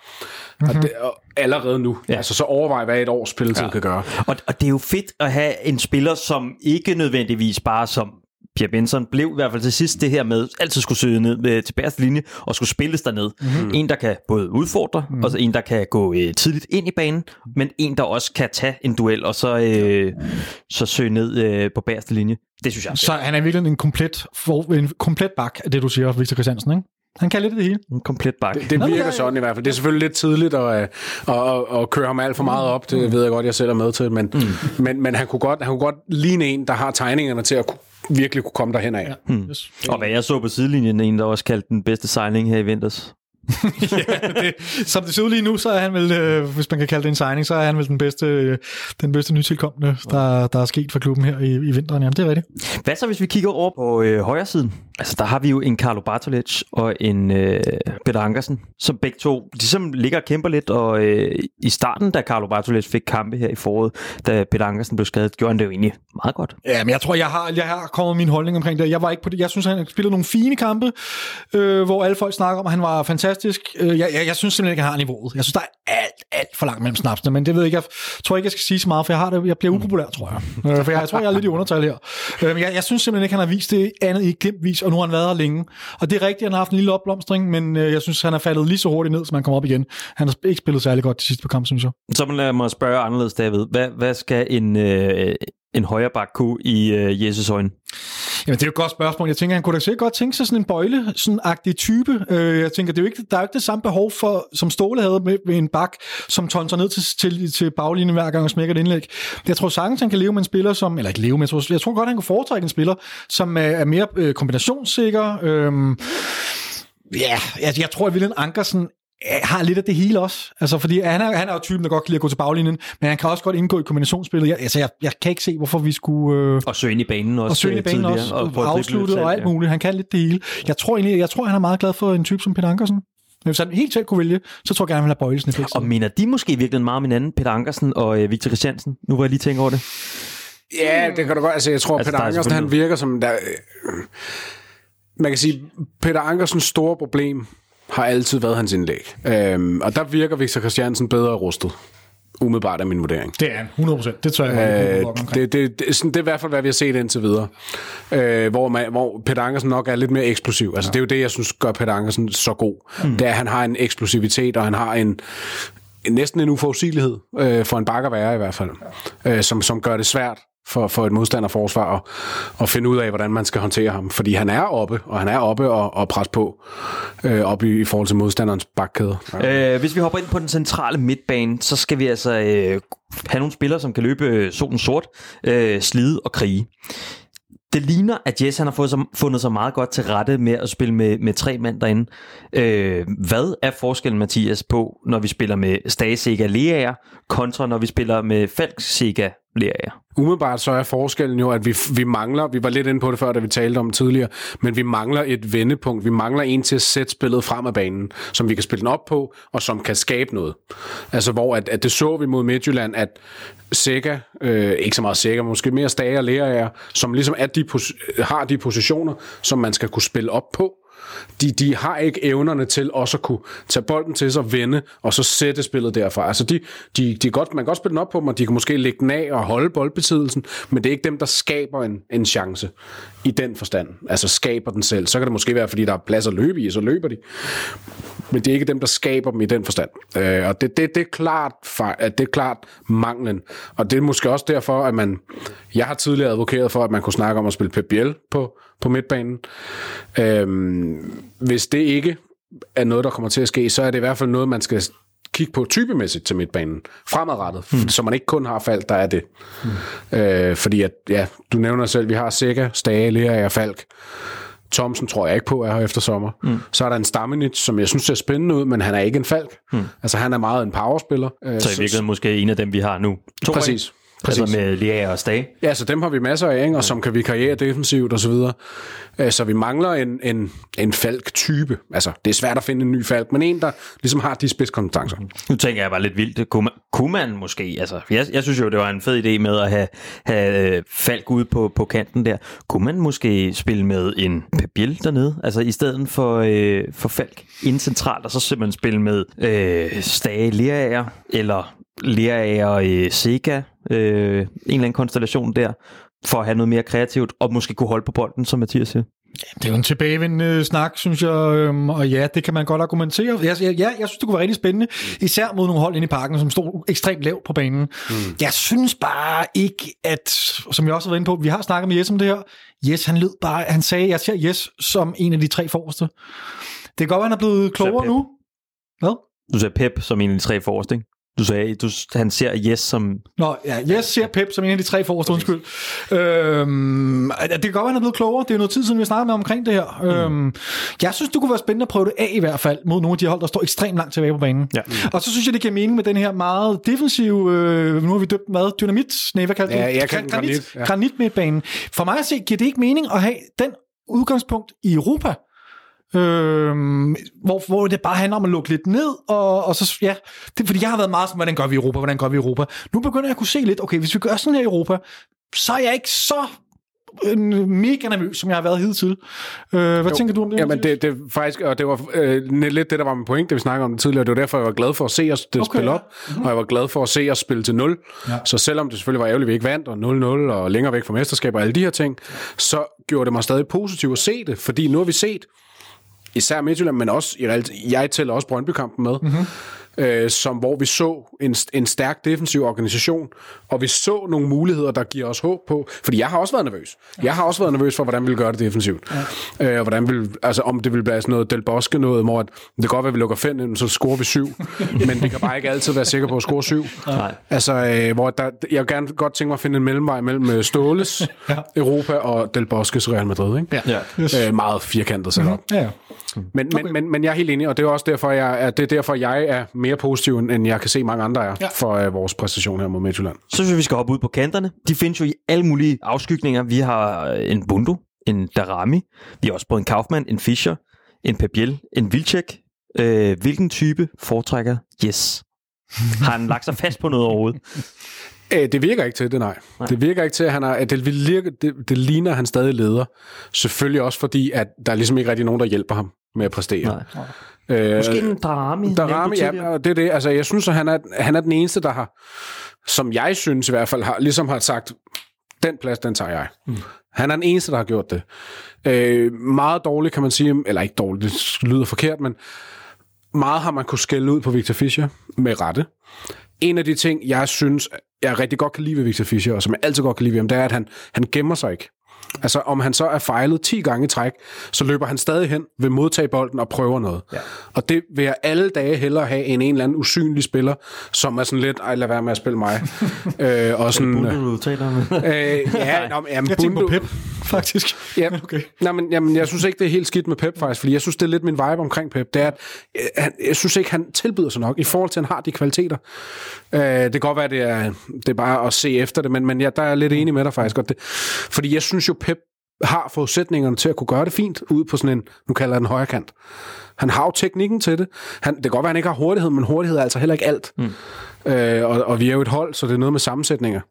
Og, det, og allerede nu. Ja. Altså, så overvej, hvad et års spilletid ja. kan gøre. Og, og det er jo fedt at have en spiller, som ikke nødvendigvis bare som Pierre Benson blev i hvert fald til sidst det her med altid skulle søge ned med, til bagerste linje og skulle spilles derned. Mm-hmm. En, der kan både udfordre, mm. og så en, der kan gå øh, tidligt ind i banen, men en, der også kan tage en duel og så, øh, så søge ned øh, på bagerste linje. Det synes jeg er. Så han er virkelig en komplet, for, en komplet bak af det, du siger, Victor Christiansen, ikke? Han kan lidt af det hele. En komplet bak. Det, det virker sådan i hvert fald. Det er selvfølgelig lidt tidligt at, at, at, at køre ham alt for meget op. Det ved jeg godt, jeg selv er med til. Men, mm. men, men han, kunne godt, han kunne godt ligne en, der har tegningerne til at kunne, virkelig kunne komme derhen af. Ja. Mm. Yes. Og hvad jeg så på sidelinjen, en, der også kaldte den bedste sejling her i vinters. ja, det, som det ser ud lige nu, så er han vel, øh, hvis man kan kalde det en signing, så er han vel den bedste, øh, den bedste nytilkommende, der, der er sket for klubben her i, i vinteren. Jamen, det er rigtigt. Hvad så, hvis vi kigger over på øh, højre siden? Altså, der har vi jo en Carlo Bartolic og en øh, Peter Ankersen, som begge to ligesom ligger og kæmper lidt, og øh, i starten, da Carlo Bartolic fik kampe her i foråret, da Peter Ankersen blev skadet, gjorde han det jo egentlig meget godt. Ja, men jeg tror, jeg har, jeg har kommet min holdning omkring det. Jeg var ikke på det. Jeg synes, han spillede nogle fine kampe, øh, hvor alle folk snakker om, at han var fantastisk fantastisk. Øh, jeg, jeg, jeg synes simpelthen ikke, han har niveauet. Jeg synes, der er alt, alt for langt mellem snapsene, men det ved jeg ikke. Jeg tror ikke, jeg skal sige så meget, for jeg, har det, jeg bliver upopulær, tror jeg. Øh, for jeg, jeg tror, jeg er lidt i undertal her. Øh, men jeg, jeg synes simpelthen ikke, han har vist det andet i glimtvis, og nu har han været her længe. Og det er rigtigt, han har haft en lille opblomstring, men jeg synes, han er faldet lige så hurtigt ned, som han kom op igen. Han har ikke spillet særlig godt de sidste par kampe, synes jeg. Så lad mig spørge anderledes, David. Hvad, hvad skal en, øh, en højre bak kunne i øh, Jesus øjne? Jamen, det er jo et godt spørgsmål. Jeg tænker, han kunne da sikkert godt tænke sig sådan en bøjle, sådan agtig type. Øh, jeg tænker, det er jo ikke, der er jo ikke det samme behov for, som Ståle havde med, med en bak, som tonser ned til, til, til baglinjen hver gang og smækker et indlæg. Jeg tror sagtens, han kan leve med en spiller, som, eller ikke leve med, jeg tror, jeg tror godt, han kan foretrække en spiller, som er, er mere øh, kombinationssikker. Øh, Ja, jeg, jeg tror, at William Ankersen har lidt af det hele også. Altså, fordi han er, han er jo typen, der godt kan lide at gå til baglinjen, men han kan også godt indgå i kombinationsspillet. Jeg, altså, jeg, jeg kan ikke se, hvorfor vi skulle... Øh, og søge ind i banen også. Og søge ind i banen også, og, og afslutte og alt muligt. Han kan lidt det hele. Jeg tror egentlig, jeg tror, han er meget glad for en type som Peter Ankersen. Men hvis han helt selv kunne vælge, så tror jeg gerne, han vil have Bøjelsen i Og mener de måske virkelig meget om hinanden, Peter Ankersen og øh, Victor Christiansen? Nu hvor jeg lige tænker over det. Ja, det kan du godt. Altså, jeg tror, altså, Peter Ankersen, han virker som... Der, øh, man kan sige, Peter Ankersens store problem har altid været hans indlæg. Øhm, og der virker Victor Christiansen bedre rustet. Umiddelbart er min vurdering. Det er han, 100%. Det tror jeg, øh, det, det, det, sådan, det er i hvert fald, hvad vi har set indtil videre. Øh, hvor, man, hvor Peter Ankersen nok er lidt mere eksplosiv. Altså, ja. Det er jo det, jeg synes gør Peter Ankersen så god. Mm. Det er, at han har en eksplosivitet, og han har en, næsten en uforudsigelighed øh, for en bakker være i hvert fald, øh, som, som gør det svært for, for et modstanderforsvar at, at finde ud af, hvordan man skal håndtere ham. Fordi han er oppe, og han er oppe og, og pres på øh, op i, i forhold til modstanderens bakkæde. Ja. Øh, hvis vi hopper ind på den centrale midtbane, så skal vi altså øh, have nogle spillere, som kan løbe øh, solen sort, øh, slide og krige. Det ligner, at Jess han har fået sig, fundet sig meget godt til rette med at spille med, med tre mænd derinde. Øh, hvad er forskellen, Mathias, på, når vi spiller med Stasega Leaer, kontra når vi spiller med Falk Sega Leaer? Umiddelbart så er forskellen jo, at vi, vi mangler, vi var lidt inde på det før, da vi talte om tidligere, men vi mangler et vendepunkt. Vi mangler en til at sætte spillet frem af banen, som vi kan spille den op på, og som kan skabe noget. Altså hvor, at, at det så vi mod Midtjylland, at Sega, øh, ikke så meget Sega, måske mere Stager og Lærer, som ligesom er de, har de positioner, som man skal kunne spille op på, de, de har ikke evnerne til også at kunne tage bolden til sig, vende, og så sætte spillet derfra. Altså de, de, de godt, man kan godt spille den op på dem, og de kan måske lægge den af og holde boldbesiddelsen, men det er ikke dem, der skaber en, en chance i den forstand. Altså skaber den selv. Så kan det måske være, fordi der er plads at løbe i, så løber de. Men det er ikke dem, der skaber dem i den forstand. Øh, og det, det, det, er klart, at det er klart manglen. Og det er måske også derfor, at man... Jeg har tidligere advokeret for, at man kunne snakke om at spille Pep Biel på, på midtbanen. Øhm, Øhm, hvis det ikke er noget, der kommer til at ske, så er det i hvert fald noget, man skal kigge på typemæssigt til midtbanen, fremadrettet, mm. så man ikke kun har Falk, der er det. Mm. Øh, fordi at, ja, du nævner selv, vi har Sækker, Stage, Lea og Falk. Thomsen tror jeg ikke på er her efter sommer. Mm. Så er der en Stamenic, som jeg synes ser spændende ud, men han er ikke en Falk. Mm. Altså han er meget en powerspiller. Så i virkeligheden måske en af dem, vi har nu. To Præcis. Præcis. Altså med Lea og Stage. Ja, så dem har vi masser af, ikke? og som kan vi karriere defensivt og så videre. Øh, så vi mangler en, en, en falk-type. Altså, det er svært at finde en ny falk, men en, der ligesom har de spidskompetencer. Nu tænker jeg bare lidt vildt. Kunne man, kunne man måske, altså, jeg, jeg synes jo, det var en fed idé med at have, have øh, falk ude på, på kanten der. Kunne man måske spille med en Pabil dernede, altså i stedet for, øh, for falk ind centralt, og så simpelthen spille med øh, Stage Lerager, eller Lerager og øh, Sega, øh, en eller anden konstellation der, for at have noget mere kreativt, og måske kunne holde på bolden, som Mathias siger. Det er jo en tilbagevendende snak, synes jeg, øhm, og ja, det kan man godt argumentere. Jeg, ja, jeg synes, det kunne være rigtig spændende, især mod nogle hold inde i parken, som stod ekstremt lavt på banen. Mm. Jeg synes bare ikke, at, som jeg også har været inde på, vi har snakket med Jes om det her, Jes, han lød bare, han sagde, jeg ser Jes som en af de tre forreste. Det kan godt være, han er blevet klogere nu. Hvad? Du ser Pep som en af de tre forreste, ikke? Du sagde, du, han ser Yes som... Nå, ja, jeg ser Pep som en af de tre forreste, undskyld. Øhm, det kan godt være, han er blevet klogere. Det er noget tid siden, vi snakkede med omkring det her. Mm. Øhm, jeg synes, det kunne være spændende at prøve det af i hvert fald, mod nogle af de hold, der står ekstremt langt tilbage på banen. Ja. Og så synes jeg, det giver mening med den her meget defensive, øh, nu har vi døbt hvad? Dynamit? Nej, hvad kalder du Ja, det? jeg den granit, granit, ja. granit midtbanen. For mig at se, giver det ikke mening at have den udgangspunkt i Europa. Øhm, hvor, hvor det bare handler om at lukke lidt ned, og, og så, ja, det, fordi jeg har været meget sådan, hvordan gør vi i Europa, hvordan gør vi i Europa. Nu begynder jeg at kunne se lidt, okay, hvis vi gør sådan her i Europa, så er jeg ikke så øh, mega nervøs, som jeg har været hidtil. Øh, hvad jo, tænker du om det? Jamen, det, det faktisk, og det var øh, lidt det, der var min point, da vi snakkede om det tidligere. Det var derfor, jeg var glad for at se os det Okay, spille ja. op, og jeg var glad for at se os spille til 0. Ja. Så selvom det selvfølgelig var ærgerligt, at vi ikke vandt, og 0-0, og længere væk fra mesterskab og alle de her ting, så gjorde det mig stadig positivt at se det, fordi nu har vi set, især Midtjylland, men også, i realitet, jeg tæller også Brøndby-kampen med, mm-hmm øh, som, hvor vi så en, en stærk defensiv organisation, og vi så nogle muligheder, der giver os håb på, fordi jeg har også været nervøs. Jeg har også været nervøs for, hvordan vi vil gøre det defensivt. Ja. Øh, og hvordan vil, altså, om det vil blive sådan noget Del Bosque noget, hvor at, det kan godt være, at vi lukker fem, ind, så scorer vi syv, men vi kan bare ikke altid være sikre på at score syv. Nej. Altså, øh, hvor der, jeg gerne godt tænke mig at finde en mellemvej mellem øh, Ståles, ja. Europa og Del Bosques Real Madrid. Ikke? Ja. Ja. Øh, meget firkantet sat op. Ja, ja. Men, men, men, men jeg er helt enig, og det er også derfor, jeg er, det er derfor, jeg er mere positiv, end jeg kan se mange andre er, Ja. ja. for uh, vores præstation her mod Midtjylland. Så synes jeg, vi skal hoppe ud på kanterne. De findes jo i alle mulige afskygninger. Vi har øh, en Bundo, en Darami, vi har også både en Kaufmann, en Fischer, en Pabiel, en Vilcek. Øh, hvilken type foretrækker Yes? Har han lagt sig fast på noget overhovedet? Øh, det virker ikke til det, nej. nej. Det virker ikke til, at han er, at det, virker, det, det ligner, at han stadig leder. Selvfølgelig også fordi, at der er ligesom ikke rigtig nogen, der hjælper ham med at præstere. Nej. Øh, Måske en Darami. Du ja, det er det. Altså, jeg synes, at han er, han er den eneste, der har, som jeg synes i hvert fald, har, ligesom har sagt, den plads, den tager jeg. Mm. Han er den eneste, der har gjort det. Øh, meget dårligt, kan man sige, eller ikke dårligt, det lyder forkert, men meget har man kunne skælde ud på Victor Fischer med rette. En af de ting, jeg synes, jeg rigtig godt kan lide ved Victor Fischer, og som jeg altid godt kan lide ved ham, det er, at han, han gemmer sig ikke. Altså, om han så er fejlet 10 gange i træk, så løber han stadig hen, vil modtage bolden og prøver noget. Ja. Og det vil jeg alle dage hellere have end en eller anden usynlig spiller, som er sådan lidt, ej, lad være med at spille mig. øh, og sådan, Bundo, du taler om. øh, ja, nå, men, jamen, Jeg tænker på Pep, faktisk. Ja, Okay. Nej, men, jamen, jeg synes ikke, det er helt skidt med Pep faktisk, fordi jeg synes, det er lidt min vibe omkring Pep. Det er, at øh, han, jeg synes ikke, han tilbyder sig nok i forhold til, at han har de kvaliteter. Øh, det kan godt være, det er, det er bare at se efter det, men, men ja, der er jeg lidt enig med dig faktisk. Og det, fordi jeg synes jo, Pep har forudsætningerne til at kunne gøre det fint ude på sådan en, nu kalder jeg den højre kant. Han har jo teknikken til det. Han, det kan godt være, at han ikke har hurtighed, men hurtighed er altså heller ikke alt. Mm. Øh, og, og vi er jo et hold, så det er noget med sammensætninger.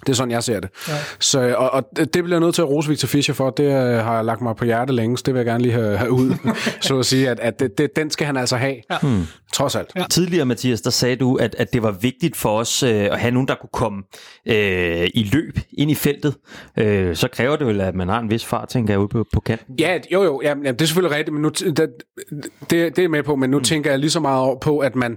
Det er sådan, jeg ser det. Ja. Så, og, og det bliver jeg nødt til at rose Victor Fischer for. Det øh, har jeg lagt mig på hjertet længe, så det vil jeg gerne lige have, have ud. så at sige, at, at det, det, den skal han altså have. Ja. Hmm. Trods alt. Ja. Tidligere, Mathias, der sagde du, at, at det var vigtigt for os øh, at have nogen, der kunne komme øh, i løb ind i feltet. Øh, så kræver det vel, at man har en vis fart, tænker jeg, ude på, på kanten. Ja, jo jo, jamen, jamen, det er selvfølgelig rigtigt, men nu, det, det, det er med på, men nu mm. tænker jeg lige så meget over på, at man,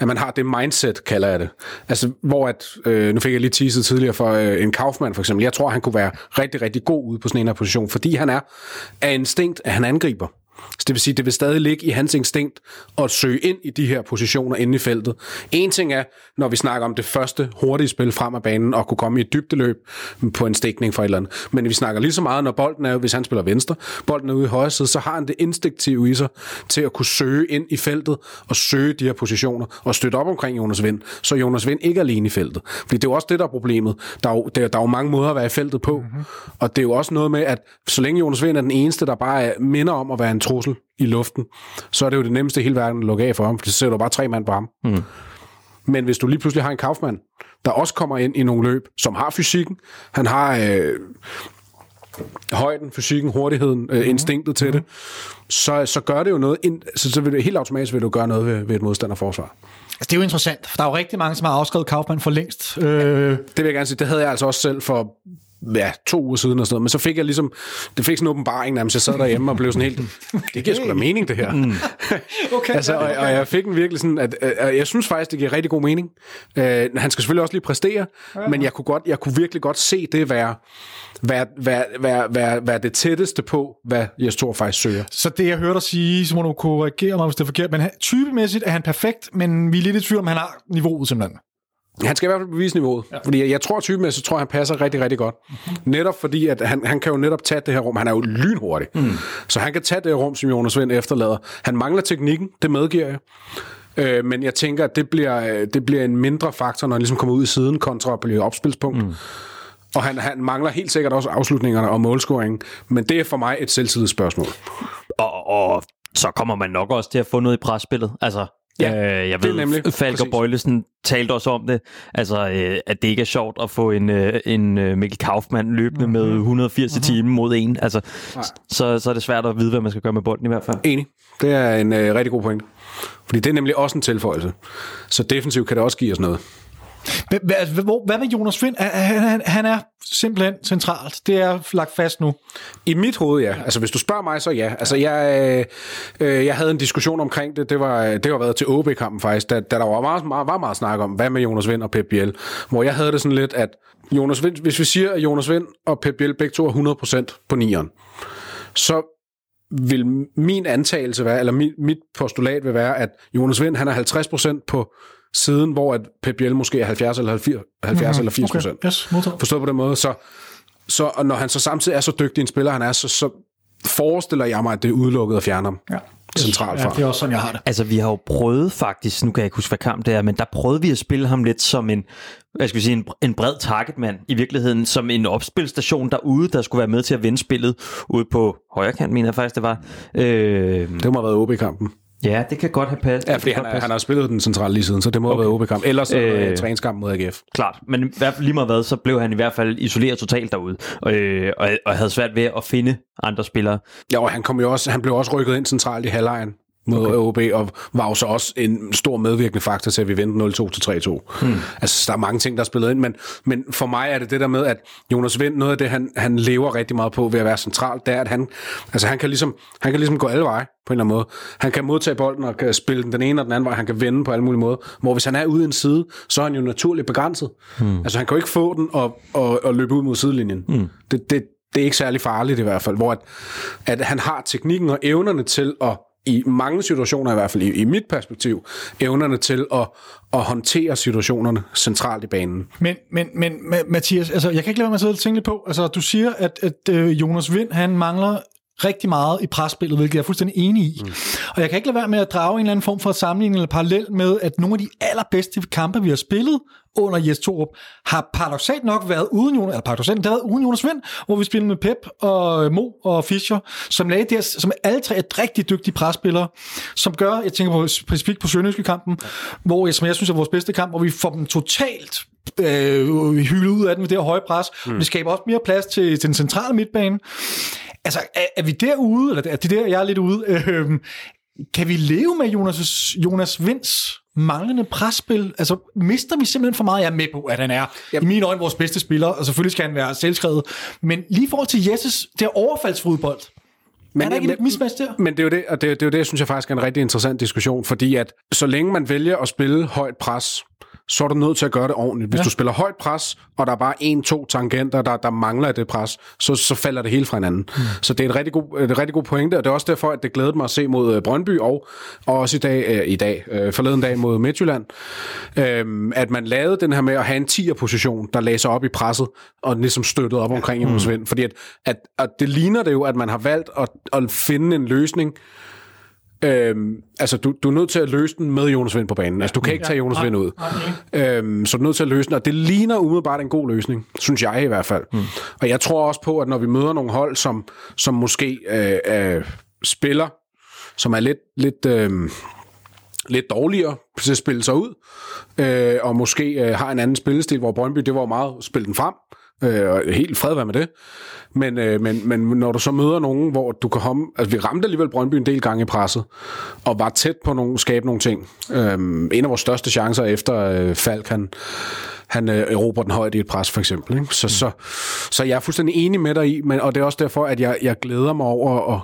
at man har det mindset, kalder jeg det. Altså, hvor at, øh, nu fik jeg lige teaset tidligere for øh, en Kaufmann for eksempel. Jeg tror, han kunne være rigtig, rigtig god ude på sådan en her position, fordi han er af instinkt, at han angriber. Så det vil sige, det vil stadig ligge i hans instinkt at søge ind i de her positioner inde i feltet. En ting er, når vi snakker om det første hurtige spil frem af banen og kunne komme i et dybdeløb på en stikning fra et eller andet. Men vi snakker lige så meget, når bolden er, hvis han spiller venstre, bolden er ude i højre side, så har han det instinktive i sig til at kunne søge ind i feltet og søge de her positioner og støtte op omkring Jonas Vind, så Jonas Vind ikke er alene i feltet. Fordi det er jo også det, der er problemet. Der er jo, der, der er jo mange måder at være i feltet på, mm-hmm. og det er jo også noget med, at så længe Jonas Vind er den eneste, der bare er, minder om at være en trussel i luften, så er det jo det nemmeste i hele verden at lukke af for ham, for så sætter du bare tre mand på ham. Mm. Men hvis du lige pludselig har en Kaufmann, der også kommer ind i nogle løb, som har fysikken, han har øh, højden, fysikken, hurtigheden, øh, instinktet til det, så, så gør det jo noget, ind, så, så vil det, helt automatisk vil du gøre noget ved, ved et modstanderforsvar. Altså, det er jo interessant, for der er jo rigtig mange, som har afskrevet Kaufmann for længst. Øh, Det vil jeg gerne sige, det havde jeg altså også selv for ja, to uger siden og sådan noget, men så fik jeg ligesom, det fik sådan en åbenbaring nærmest, jeg sad derhjemme og blev sådan helt, det giver sgu da mening det her. Mm. Okay, altså, og, og jeg fik den virkelig sådan, at, at jeg synes faktisk, det giver rigtig god mening. Uh, han skal selvfølgelig også lige præstere, ja. men jeg kunne, godt, jeg kunne virkelig godt se det være, være, være, være, være, være det tætteste på, hvad Jes Thor faktisk søger. Så det, jeg hørte dig sige, så må du korrigere mig, hvis det er forkert, men typemæssigt er han perfekt, men vi er lidt i tvivl om, han har niveauet simpelthen. Han skal i hvert fald bevise niveauet. Ja. Fordi jeg, tror typemæssigt, tror jeg, han passer rigtig, rigtig godt. Mm-hmm. Netop fordi, at han, han kan jo netop tage det her rum. Han er jo lynhurtig. Mm. Så han kan tage det her rum, som Jonas Vind efterlader. Han mangler teknikken, det medgiver jeg. Øh, men jeg tænker, at det bliver, øh, det bliver en mindre faktor, når han ligesom kommer ud i siden kontra blive opspilspunkt. Mm. Og han, han mangler helt sikkert også afslutningerne og målscoringen. Men det er for mig et selvtidsspørgsmål. Og, og så kommer man nok også til at få noget i presspillet. Altså, Ja, øh, jeg det ved, nemlig- Falk og. Bøjlesen talte også om det. Altså, øh, at det ikke er sjovt at få en, øh, en øh, Mikkel Kaufmann løbende Mhm. med 180 i timen mod en. Altså, så, så er det svært at vide, hvad man skal gøre med bolden i hvert fald. Enig. Det er en øh, rigtig god point. Fordi det er nemlig også en tilføjelse. Så defensivt kan det også give os noget. Hvad, hvad, altså, hvad med Jonas Vind? Han, han, han er simpelthen centralt. Det er lagt fast nu. I mit hoved, ja. Altså, hvis du spørger mig, så ja. Altså, jeg, øh, øh, jeg havde en diskussion omkring det. Det var, det var været til OB-kampen faktisk, da, da der var meget, meget, var meget snak om, hvad med Jonas Vind og Pep Biel. Hvor jeg havde det sådan lidt, at Jonas Vind, hvis vi siger, at Jonas Vind og Pep Biel begge to er 100% på nieren, så vil min antagelse være, eller mit, mit postulat vil være, at Jonas Vind, han er 50% på siden, hvor at Pep Biel måske er 70 eller 80, 70 eller 80 Okay, yes, modtaget. Forstået på den måde. Så, så og når han så samtidig er så dygtig en spiller, han er, så, så forestiller jeg mig, at det er udelukket at fjerne ham Ja. centralt Ja, fra. det er også sådan, jeg har det. Altså, vi har jo prøvet faktisk, nu kan jeg ikke huske, hvad kamp det er, men der prøvede vi at spille ham lidt som en, hvad skal vi sige, en, en bred targetmand, i virkeligheden som en opspilstation derude, der skulle være med til at vinde spillet ude på højre kant, mener jeg faktisk, det var. Øh, Det må have været OB-kampen. Ja, det kan godt have passet. Ja, fordi han, passe. han har spillet den centrale lige siden, så det må okay. have været OB-kamp. Ellers øh, Øh, træningskamp mod AGF. Klart, men i hvert fald lige meget hvad, så blev han i hvert fald isoleret totalt derude, øh, og, og havde svært ved at finde andre spillere. Ja, og han, kom jo også, han blev også rykket ind centralt i halvlejen mod okay. OB, og var jo så også en stor medvirkende faktor til, at vi vendte 0-2 til 3-2. Hmm. Altså, der er mange ting, der er spillet ind, men, men for mig er det det der med, at Jonas Vind, noget af det, han, han lever rigtig meget på ved at være central, det er, at han, altså, han, kan ligesom, han kan ligesom gå alle veje på en eller anden måde. Han kan modtage bolden og kan spille den den ene og den anden vej, han kan vende på alle mulige måder. Hvor hvis han er ude i en side, så er han jo naturligt begrænset. Hmm. Altså, han kan jo ikke få den og, og, og løbe ud mod sidelinjen. Hmm. Det, det, det er ikke særlig farligt i hvert fald, hvor at, at han har teknikken og evnerne til at i mange situationer, i hvert fald i, i mit perspektiv, evnerne til at, at håndtere situationerne centralt i banen. Men, men, men Mathias, altså, jeg kan ikke lade være med at sidde og tænke lidt på, altså, du siger, at, at øh, Jonas Vind, han mangler rigtig meget i presspillet, hvilket jeg er fuldstændig enig i. Mm. Og jeg kan ikke lade være med at drage en eller anden form for sammenligning eller parallel med, at nogle af de allerbedste kampe, vi har spillet under Jes Torup, har paradoxalt nok været uden Jonas, eller paradoxalt, det har været uden Jonas Vind, hvor vi spillede med Pep og Mo og Fischer, som lagde der, som alle tre er rigtig dygtige presspillere, som gør, jeg tænker på specifikt på Sønderjyske kampen, hvor jeg, som jeg synes er vores bedste kamp, hvor vi får dem totalt øh, hyldet ud af den med det her høje pres. Mm. Vi skaber også mere plads til, til den centrale midtbane. Altså, er, er vi derude, eller er det der, jeg er lidt ude, øh, kan vi leve med Jonas, Jonas Vinds manglende presspil? Altså, mister vi simpelthen for meget? Jeg er med på, at han er yep. i mine øjne vores bedste spiller, og selvfølgelig skal han være selvskrevet. Men lige i forhold til Jesses, det er overfaldsfodbold. Men, er der ikke et mismatch der? Men det er jo det, og det, er- det er jo det, jeg synes jeg faktisk er en rigtig interessant diskussion, fordi at så længe man vælger at spille højt pres, så er du nødt til at gøre det ordentligt. Hvis ja. du spiller højt pres, og der er bare en, to tangenter, der, der mangler det pres, så, så falder det hele fra hinanden. Mm. Så det er et rigtig, god, et rigtig god pointe, og det er også derfor, at det glædede mig at se mod øh, Brøndby, og, og også i dag, øh, i dag øh, forleden dag mod Midtjylland, øh, at man lavede den her med at have en 10'er-position, der lagde sig op i presset, og ligesom støttede op omkring Jonas Vind. Fordi at, at, at det ligner det jo, at man har valgt at, at finde en løsning, Øhm, altså, du, du er nødt til at løse den med Jonas Vind på banen. Altså, du kan ikke tage Jonas Vind ud. Øhm, så du er nødt til at løse den, og det ligner umiddelbart en god løsning, synes jeg i hvert fald. Mm. Og jeg tror også på, at når vi møder nogle hold, som, som måske øh, øh, spiller, som er lidt, lidt, øh, lidt dårligere til at spille sig ud, øh, og måske øh, har en anden spillestil, hvor Brøndby, det var meget spille den frem, øh, Øh, og helt fred være med det. Men, øh, men, men når du så møder nogen, hvor du kan komme... Altså, vi ramte alligevel Brøndby en del gange i presset, og var tæt på at skabe nogle ting. Øh, en af vores største chancer efter øh, Falk, han, han øh, erobrer den højt i et pres, for eksempel. Ikke? Så, mm. så, så jeg er fuldstændig enig med dig i, men, og det er også derfor, at jeg, jeg glæder mig over og,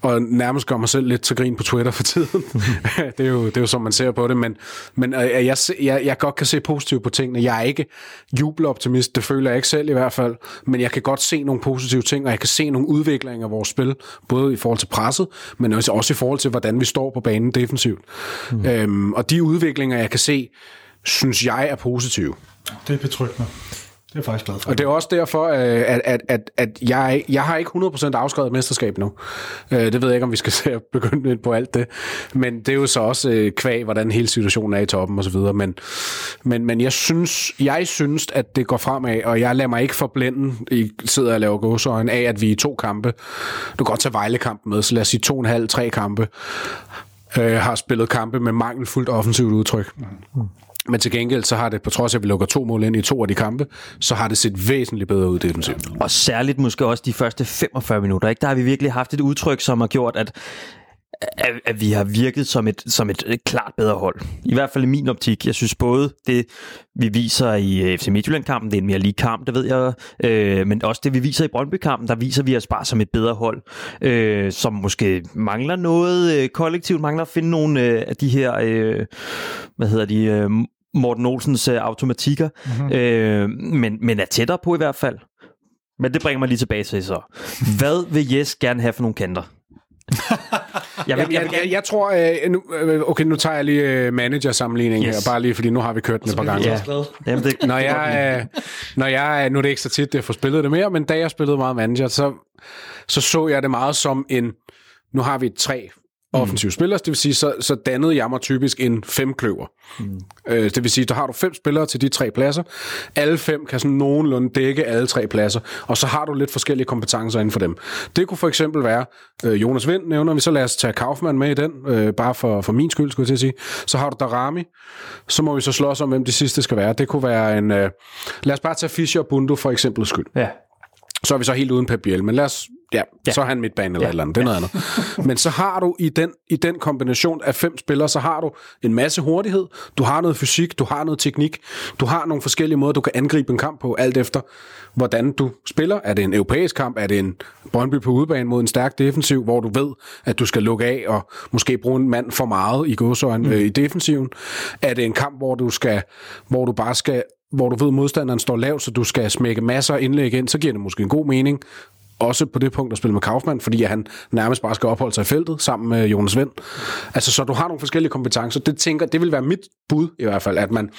og nærmest gør mig selv lidt til grin på Twitter for tiden. det, er jo, det er jo som man ser på det, men, men øh, jeg, jeg, jeg godt kan se positivt på tingene. Jeg er ikke jubeloptimist, det føler jeg ikke selv i hvert fald, men jeg kan godt se nogle positive ting, og jeg kan se nogle udviklinger af vores spil, både i forhold til presset, men også, også i forhold til, hvordan vi står på banen defensivt. Mm. Øhm, og de udviklinger, jeg kan se, synes jeg er positive. Det er betryggende. Det er jeg faktisk glad for. Og det er også derfor, øh, at, at, at, at jeg, jeg har ikke 100% afskrevet mesterskab nu. Øh, det ved jeg ikke, om vi skal se at begynde ind på alt det. Men det er jo så også øh, kvæg, hvordan hele situationen er i toppen og så videre. Men, men, men jeg synes, jeg synes, at det går fremad, og jeg lader mig ikke forblænde, I sidder og laver gåsøjne, af, at vi i to kampe, du kan godt tage Vejle-kampen med, så lad os sige to og en halv, tre kampe, øh, har spillet kampe med mangelfuldt offensivt udtryk. Mm. Men til gengæld, så har det, på trods af, at vi lukker to mål ind i to af de kampe, så har det set væsentligt bedre ud defensivt. Og særligt måske også de første 45 minutter. Ikke? Der har vi virkelig haft et udtryk, som har gjort, at at, at vi har virket som et, som et, klart bedre hold. I hvert fald i min optik. Jeg synes både det, vi viser i øh, FC Midtjylland-kampen, det er en mere lige kamp, det ved jeg, øh, men også det, vi viser i Brøndby-kampen, der viser vi os bare som et bedre hold, øh, som måske mangler noget øh, kollektivt, mangler at finde nogle øh, af de her, øh, hvad hedder de, øh, Morten Olsens øh, automatikker, mm-hmm. øh, men, men er tættere på i hvert fald. Men det bringer mig lige tilbage til så. Hvad vil Jes gerne have for nogle kanter? jeg, vil, jeg, jeg, jeg, jeg tror, øh, nu, øh, okay, nu tager jeg lige øh, manager-sammenligning yes. her, bare lige fordi nu har vi kørt den et par gange. Ja. Jamen, det, når, jeg, øh, når jeg, nu er det ikke så tit, at jeg får spillet det mere, men da jeg spillede meget manager, så, så så jeg det meget som en, nu har vi tre offensive mm. spillere, det vil sige, så, så dannede jeg mig typisk en femkløver. Mm. Øh, det vil sige, der har du fem spillere til de tre pladser. Alle fem kan sådan nogenlunde dække alle tre pladser, og så har du lidt forskellige kompetencer inden for dem. Det kunne for eksempel være, øh, Jonas Vind nævner vi, så lad os tage Kaufmann med i den, øh, bare for, for min skyld, skulle jeg til at sige. Så har du Darami, så må vi så slås om, hvem de sidste skal være. Det kunne være en, øh, lad os bare tage Fischer og Bundu for eksempel skyld. Ja. Så er vi så helt uden Pep Biel, men lad os Ja, ja, så er han midtbane eller ja. et eller andet. Det er noget andet. Men så har du i den, i den kombination af fem spillere, så har du en masse hurtighed, du har noget fysik, du har noget teknik, du har nogle forskellige måder, du kan angribe en kamp på, alt efter hvordan du spiller. Er det en europæisk kamp? Er det en Brøndby på udebane mod en stærk defensiv, hvor du ved, at du skal lukke af og måske bruge en mand for meget i godsøjen mm. øh, i defensiven? Er det en kamp, hvor du skal, hvor du bare skal hvor du ved, at modstanderen står lavt, så du skal smække masser af indlæg ind, så giver det måske en god mening også på det punkt at spille med Kaufmann, fordi han nærmest bare skal opholde sig i feltet sammen med Jonas Vind. Altså, så du har nogle forskellige kompetencer. Det tænker, det vil være mit bud i hvert fald, at man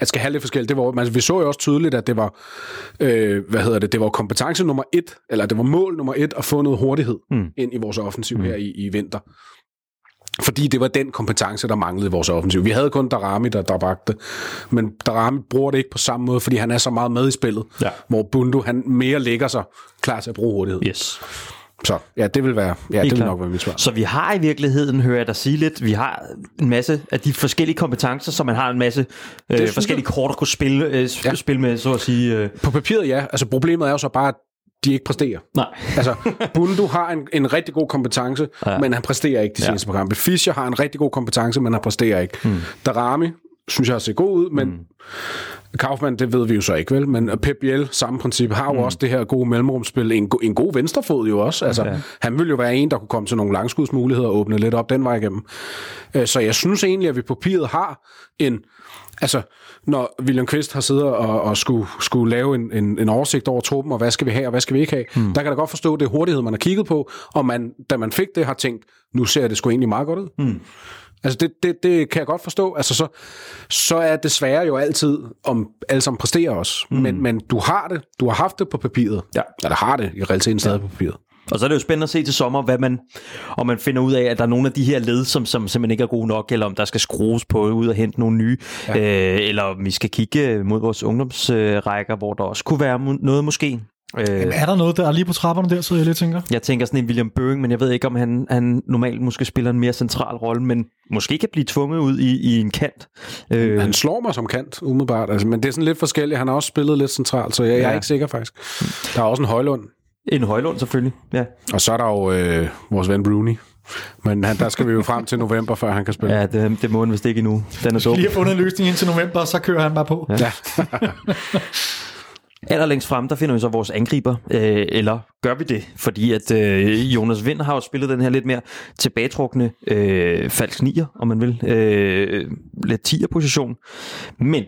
at skal have lidt forskelligt. Det var, man, vi så jo også tydeligt, at det var, øh, hvad hedder det, det var kompetence nummer et, eller det var mål nummer et at få noget hurtighed mm. ind i vores offensiv mm. her i, i vinter. Fordi det var den kompetence, der manglede i vores offensiv. Vi havde kun Darami, der, der bragte men Darami bruger det ikke på samme måde, fordi han er så meget med i spillet, ja. hvor Bundu han mere lægger sig klar til at bruge hurtighed. Yes. Så ja, det vil være, ja, det vil nok være mit svar. Så vi har i virkeligheden, hører jeg dig sige lidt, vi har en masse af de forskellige kompetencer, så man har en masse øh, forskellige kort at kunne spille, øh, ja. spille med, så at sige. Øh. På papiret ja, altså problemet er jo så bare, at de ikke præsterer. Nej. altså, Bundu har en, en rigtig god kompetence, ja. men han præsterer ikke de seneste ja. kampe. Fischer har en rigtig god kompetence, men han præsterer ikke. Hmm. Darami, synes jeg ser god ud, men hmm. Kaufmann, det ved vi jo så ikke, vel? Men Pep Biel, samme princip, har jo mm. også det her gode mellemrumspil. En, en god venstrefod jo også. Altså, okay. Han vil jo være en, der kunne komme til nogle langskudsmuligheder og åbne lidt op den vej igennem. Øh, så jeg synes egentlig, at vi på papiret har en... Altså, når William Quist har siddet og, og skulle, skulle lave en, en, en oversigt over truppen, og hvad skal vi have, og hvad skal vi ikke have, mm. der kan da godt forstå, det hurtighed, man har kigget på, og man, da man fik det, har tænkt, nu ser det sgu egentlig meget godt ud. Mm. Altså det, det, det kan jeg godt forstå. Altså så, så er det svære jo altid, om alle sammen præsterer os. Mm. Men, men du har det. Du har haft det på papiret. Ja. Eller har det i realiteten stadig ja. på papiret. Og så er det jo spændende at se til sommer, hvad man, om man finder ud af, at der er nogle af de her led, som, som simpelthen ikke er gode nok, eller om der skal skrues på ud og hente nogle nye, ja. øh, eller om vi skal kigge mod vores ungdomsrækker, hvor der også kunne være noget måske Øh, Er der noget, der er lige på trapperne der, så jeg lidt tænker? jeg tænker sådan en William Bøing, men jeg ved ikke, om han, han normalt måske spiller en mere central rolle, men måske kan blive tvunget ud i, i en kant. Øh, Han slår mig som kant, umiddelbart. Altså, men det er sådan lidt forskelligt. Han har også spillet lidt centralt, så jeg, jeg er Ja. ikke sikker faktisk. Der er også en Højlund. En højlund selvfølgelig, ja. Og så er der jo øh, vores ven Rooney. Men han, der skal vi jo frem til november, før han kan spille. Ja, det, det må han vist ikke endnu. Den er dum. Lige har fundet en løsning indtil november, og så kører han bare på. Ja. Ja. Allerlængst frem, der finder vi så vores angriber, øh, eller gør vi det? Fordi at øh, Jonas Vind har jo spillet den her lidt mere tilbagetrukne øh, falsk nier, om man vil, øh, lidt 10'er position. Men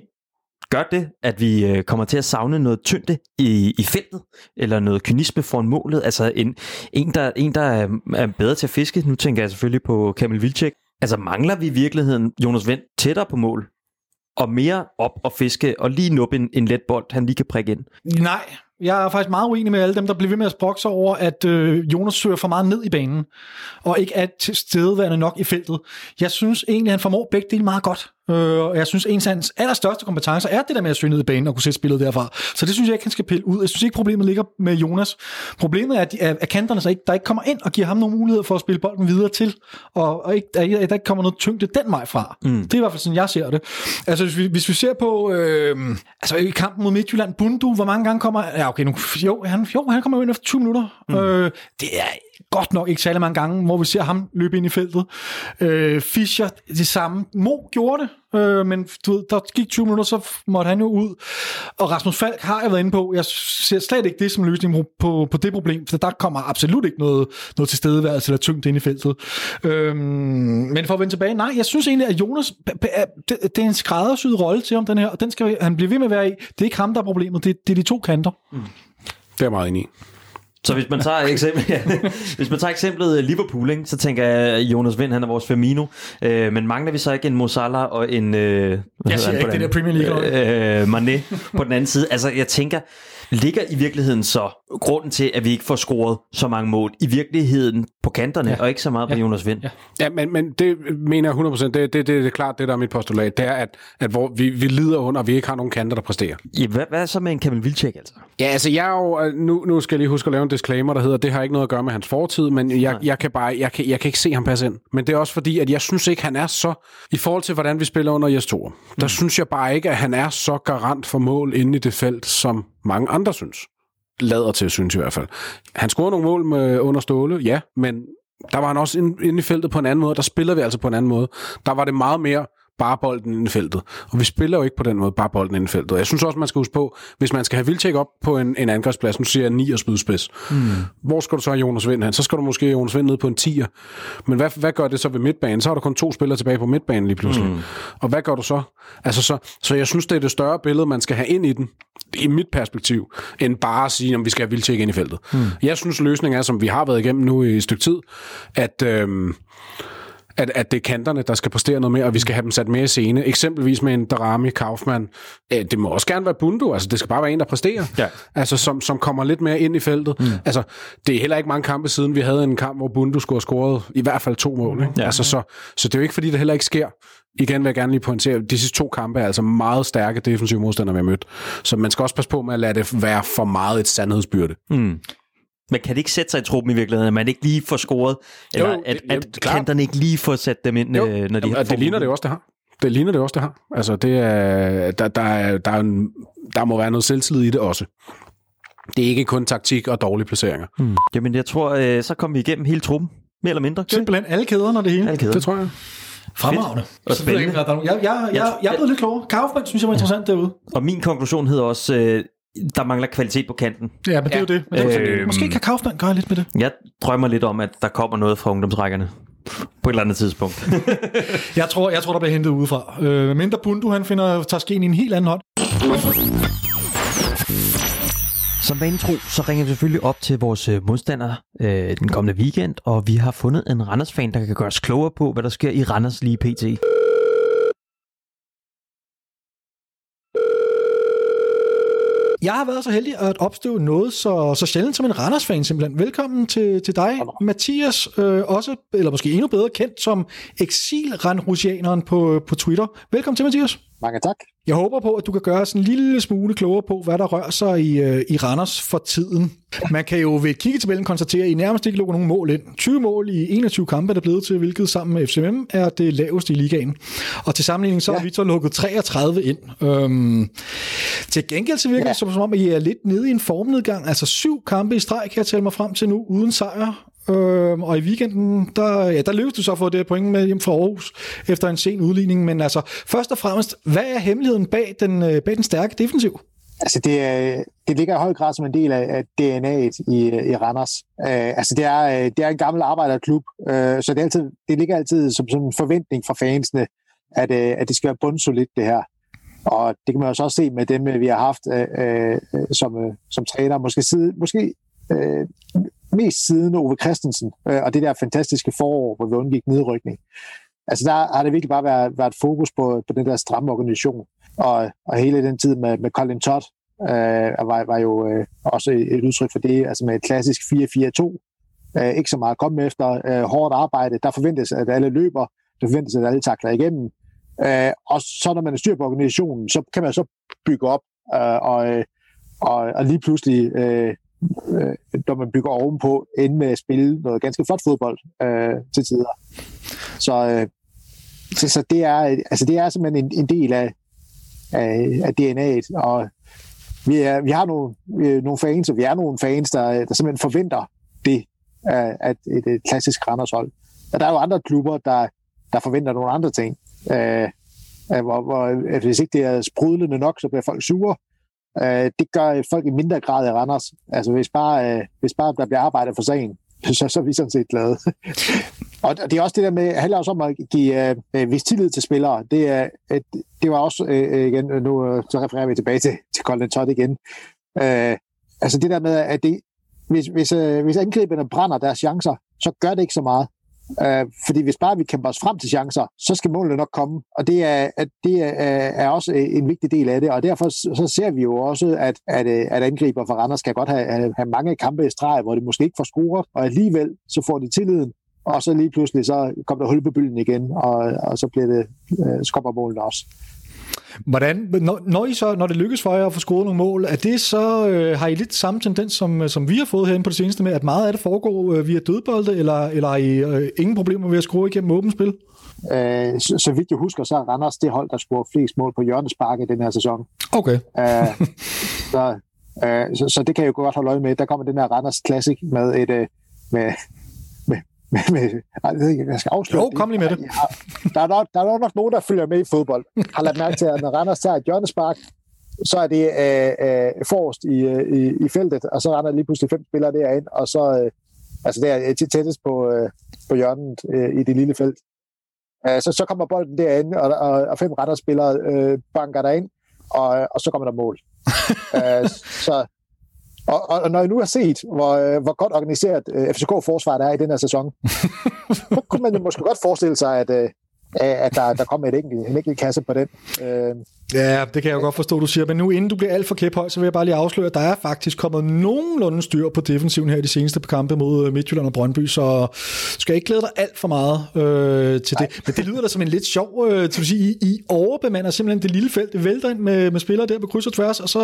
gør det, at vi øh, kommer til at savne noget tyngde i, i feltet, eller noget kynisme foran målet, altså en, en, der, en, der er, er bedre til at fiske, nu tænker jeg selvfølgelig på Kamil Vilcek, altså mangler vi i virkeligheden Jonas Vendt tættere på mål, og mere op og fiske, og lige nuppe en, en let bold, han lige kan prikke ind. Nej, jeg er faktisk meget uenig med alle dem, der bliver ved med at sprokse over, at øh, Jonas søger for meget ned i banen, og ikke er tilstedeværende nok i feltet. Jeg synes egentlig, han formår begge dele meget godt. Øh, og jeg synes, en af hans allerstørste kompetencer er det der med at søge ned i banen og kunne sætte spillet derfra. Så det synes jeg ikke, han skal pille ud. Jeg synes ikke, problemet ligger med Jonas. Problemet er, at, de, at kanterne så ikke, der ikke kommer ind og giver ham nogle muligheder for at spille bolden videre til, og, og ikke, at der ikke kommer noget tyngde den vej fra. Mm. Det er i hvert fald sådan, jeg ser det. Altså, hvis vi, hvis vi ser på øh, altså, i kampen mod Midtjylland, Bundu, hvor mange gange kommer... Ja, okay, nu, jo, han, jo, han kommer jo ind efter 20 minutter. Mm. Øh, det er godt nok ikke særlig mange gange, hvor vi ser ham løbe ind i feltet. Øh, Fischer, det samme. Mo gjorde det, øh, men du ved, der gik 20 minutter, så måtte han jo ud. Og Rasmus Falk har jeg været inde på. Jeg ser slet ikke det som løsning på, på det problem, for der kommer absolut ikke noget, noget til stedeværelse eller tyngde ind i feltet. Øh, men for at vende tilbage, nej, jeg synes egentlig, at Jonas, det, det er en skræddersyet rolle til ham, den her, og den skal han blive ved med at være i. Det er ikke ham, der er problemet, det, det er de to kanter. Mm. Det er jeg meget enig i. Så hvis man tager, eksempel, ja, hvis man tager eksemplet Liverpool, ikke, så tænker jeg, at Jonas Vind, han er vores Firmino. Øh, men mangler vi så ikke en Mo Salah og en... Øh, hvad hedder siger ikke den det der Premier League-hold. Øh, Mané på den anden side. Altså, jeg tænker, ligger i virkeligheden så grunden til, at vi ikke får scoret så mange mål i virkeligheden på kanterne, ja. og ikke så meget på Jonas Vind? Ja. Ja, men, men det mener jeg 100%. Det, det, det, det er klart, det der er mit postulat. Det er, at, at hvor vi, vi lider under, at vi ikke har nogen kanter, der præsterer. Ja, hvad, hvad så med en Kamil Vilcek, altså? Ja, altså jeg er jo, øh, nu, nu skal jeg lige huske at lave en disclaimer, der hedder, det har ikke noget at gøre med hans fortid, men jeg, jeg, kan bare, jeg, kan, jeg kan ikke se ham passe ind. Men det er også fordi, at jeg synes ikke, han er så, i forhold til hvordan vi spiller under Jes Thor, der synes jeg bare ikke, at han er så garant for mål inde i det felt, som mange andre synes. Lader til, at synes i hvert fald. Han scorede nogle mål med, under Ståle, ja, men der var han også inde, inde i feltet på en anden måde. Der spiller vi altså på en anden måde. Der var det meget mere bare bolden ind i feltet. Og vi spiller jo ikke på den måde bare bolden ind i feltet. Jeg synes også, man skal huske på, hvis man skal have Vildtjek op på en, en angrebsplads, nu siger jeg 9 og spydspids. Mm. Hvor skal du så have Jonas Vind hen? Så skal du måske have Jonas Vind ned på en 10'er. Men hvad, hvad gør det så ved midtbanen? Så har du kun to spillere tilbage på midtbanen lige pludselig. Mm. Og hvad gør du så? Altså så? Så jeg synes, det er det større billede, man skal have ind i den, i mit perspektiv, end bare at sige, om vi skal have Vildtjek ind i feltet. Mm. Jeg synes, løsningen er, som vi har været igennem nu i et stykke tid, at... Øhm, at, at det er kanterne, der skal præstere noget mere, og vi skal have dem sat mere i scene. Eksempelvis med en Darami, Kaufmann. Øh, Det må også gerne være Bundu, altså det skal bare være en, der præsterer. Ja. Altså som, som kommer lidt mere ind i feltet. Mm. Altså det er heller ikke mange kampe siden, vi havde en kamp, hvor Bundu skulle have scoret i hvert fald to mål. Ikke? Ja. Altså, så, så det er jo ikke, fordi det heller ikke sker. Igen vil jeg gerne lige pointere, de sidste to kampe er altså meget stærke defensive modstandere, vi har mødt. Så man skal også passe på med at lade det være for meget et sandhedsbyrde. Mm. Men kan det ikke sætte sig i truppen i virkeligheden, at man ikke lige får scoret, eller Jo, at, at klart. kanterne ikke lige får sat dem ind, Jo, øh, når de og har det ligner det også, det har. Det ligner det også, det har. Altså, det er, der, der, er, der, er en, der må være noget selvtillid i det også. Det er ikke kun taktik og dårlige placeringer. Mm. Jamen, jeg tror, øh, så kommer vi igennem hele truppen, mere eller mindre. Simpelthen alle kæderne og det hele. Alle kæder. Det tror jeg. Fremragende. Og jeg, spændende. er. jeg, jeg, jeg, jeg er blevet lidt klogere. Kaufmann synes jeg var interessant derude. Og min konklusion hedder også, øh, der mangler kvalitet på kanten. Ja, men det er jo det. Men det er øh, Måske kan Kaufmann gøre lidt med det. Jeg drømmer lidt om, at der kommer noget fra ungdomsrækkerne på et eller andet tidspunkt. Jeg tror, jeg tror der bliver hentet udefra. Øh, mindre Bundu, han finder, tager skeen i en helt anden hånd. Som vanen tro, så ringer vi selvfølgelig op til vores øh, modstandere øh, den kommende weekend, og vi har fundet en Randers-fan, der kan gøre os klogere på, hvad der sker i Randers lige pt. Jeg har været så heldig at opstøve noget så, så sjældent som en Randers-fan simpelthen. Velkommen til, til dig, Mathias, øh, også, eller måske endnu bedre kendt som eksil på, på Twitter. Velkommen til, Mathias. Mange tak. Jeg håber på, at du kan gøre os en lille smule klogere på, hvad der rører sig i, øh, i Randers for tiden. Man kan jo ved et kigge tabellen konstatere, at I nærmest ikke lukker nogen mål ind. 20 mål i 21 kampe er der blevet til, hvilket sammen med FCM er det laveste i ligaen. Og til sammenligning så ja. har vi så lukket 33 ind. Øhm, til gengæld så virker ja. det som, som om, at I er lidt nede i en formnedgang. Altså syv kampe i streg kan jeg tælle mig frem til nu, uden sejr. Øh, og i weekenden, der, ja, der lykkedes du så at få det point med hjem fra Aarhus efter en sen udligning. Men altså, først og fremmest, hvad er hemmeligheden bag den, øh, bag den stærke defensiv? Altså, det, det ligger i høj grad som en del af, DNA'et i, i Randers. Øh, altså, det er, øh, det er en gammel arbejderklub, øh, så det, er altid, det ligger altid som, som en forventning fra fansene, at, øh, at det skal være bundsolidt, det her. Og det kan man også se med dem, vi har haft øh, øh, som, øh, som træner. Måske, side, måske øh, mest siden Ove Christensen øh, og det der fantastiske forår, hvor vi undgik nedrykning. Altså der har det virkelig bare været, været fokus på, på den der stramme organisation. Og, og hele den tid med, med Colin Todd øh, var, var jo øh, også et udtryk for det, altså med et klassisk 4-4-2. Øh, ikke så meget at komme efter. Øh, hårdt arbejde. Der forventes, at alle løber. Der forventes, at alle takler igennem. Øh, og så når man er styr på organisationen, så kan man så bygge op øh, og, øh, og, og lige pludselig øh, øh, når man bygger ovenpå, ende med at spille noget ganske flot fodbold øh, til tider. Så, øh, så, så det, er, altså det er simpelthen en, en del af, af, af DNA'et, og vi, er, vi har nogle, øh, nogle fans, og vi er nogle fans, der, der simpelthen forventer det af, af et, et klassisk Randershold. Og der er jo andre klubber, der, der forventer nogle andre ting. Øh, øh hvor, hvor, øh, hvis ikke det er sprudlende nok, så bliver folk sure. Øh, det gør øh, folk i mindre grad i Randers. Altså hvis bare, øh, hvis bare der bliver arbejdet for sagen, så, så er vi sådan set glade. og det er også det der med, handler også om at give øh, øh, vis tillid til spillere. Det, er, øh, det var også, øh, øh igen, nu så refererer vi tilbage til, til Colin Todd igen. Øh, altså det der med, at det, hvis, hvis, øh, hvis angriberne brænder deres chancer, så gør det ikke så meget. Øh, fordi hvis bare vi kæmper os frem til chancer, så skal målene nok komme. Og det er, at det er, er også øh, en vigtig del af det. Og derfor så ser vi jo også, at, at, øh, at angriber for Randers skal godt have, have, mange kampe i streg, hvor de måske ikke får scoret, og alligevel så får de tilliden, og så lige pludselig så kommer der hul på bylden igen, og, og så bliver det øh, skopper målene også. Hvordan, når, når, I så, når det lykkes for jer at få scoret nogle mål, er det så, øh, har I lidt samme tendens, som, som vi har fået herinde på det seneste med, at meget af det foregår øh, via dødbolde, eller, eller har I øh, ingen problemer ved at score igennem åbent spil? Øh, så, så vidt jeg husker, så er Randers det hold, der scorer flest mål på hjørnespark i den her sæson. Okay. øh, så, øh, så, så det kan jeg jo godt holde øje med. Der kommer den her Randers Classic med et, øh, med, med, med, jeg skal afsløre Jo, kom lige med det. Der, er nok, der er nok nogen, der følger med i fodbold. Har lagt mærke til, at når Randers tager et hjørnespark, så er det øh, øh, forrest i, øh, i, i feltet, og så render lige pludselig fem spillere derind, og så øh, altså det er tættest på, øh, på hjørnet øh, i det lille felt. Øh, så, så kommer bolden derind, og, og, og fem spillere øh, banker derind, og, og så kommer der mål. øh, så, og, og når jeg nu har set, hvor, øh, hvor godt organiseret øh, FCK-forsvaret er i den her sæson, så kunne man jo måske godt forestille sig, at, øh, at der, der kommer et enkelt, en enkelt kasse på den. Øh, Ja, det kan jeg jo godt forstå, du siger. Men nu inden du bliver alt for kæphøj, så vil jeg bare lige afsløre, at der er faktisk kommet nogenlunde styr på defensiven her i de seneste kampe mod øh, Midtjylland og Brøndby, så skal jeg ikke glæde dig alt for meget øh, til Nej. det. Men det lyder da som en lidt sjov, øh, til at sige, I, I overbemander simpelthen det lille felt, det vælter ind med, med spillere der på kryds og tværs, og så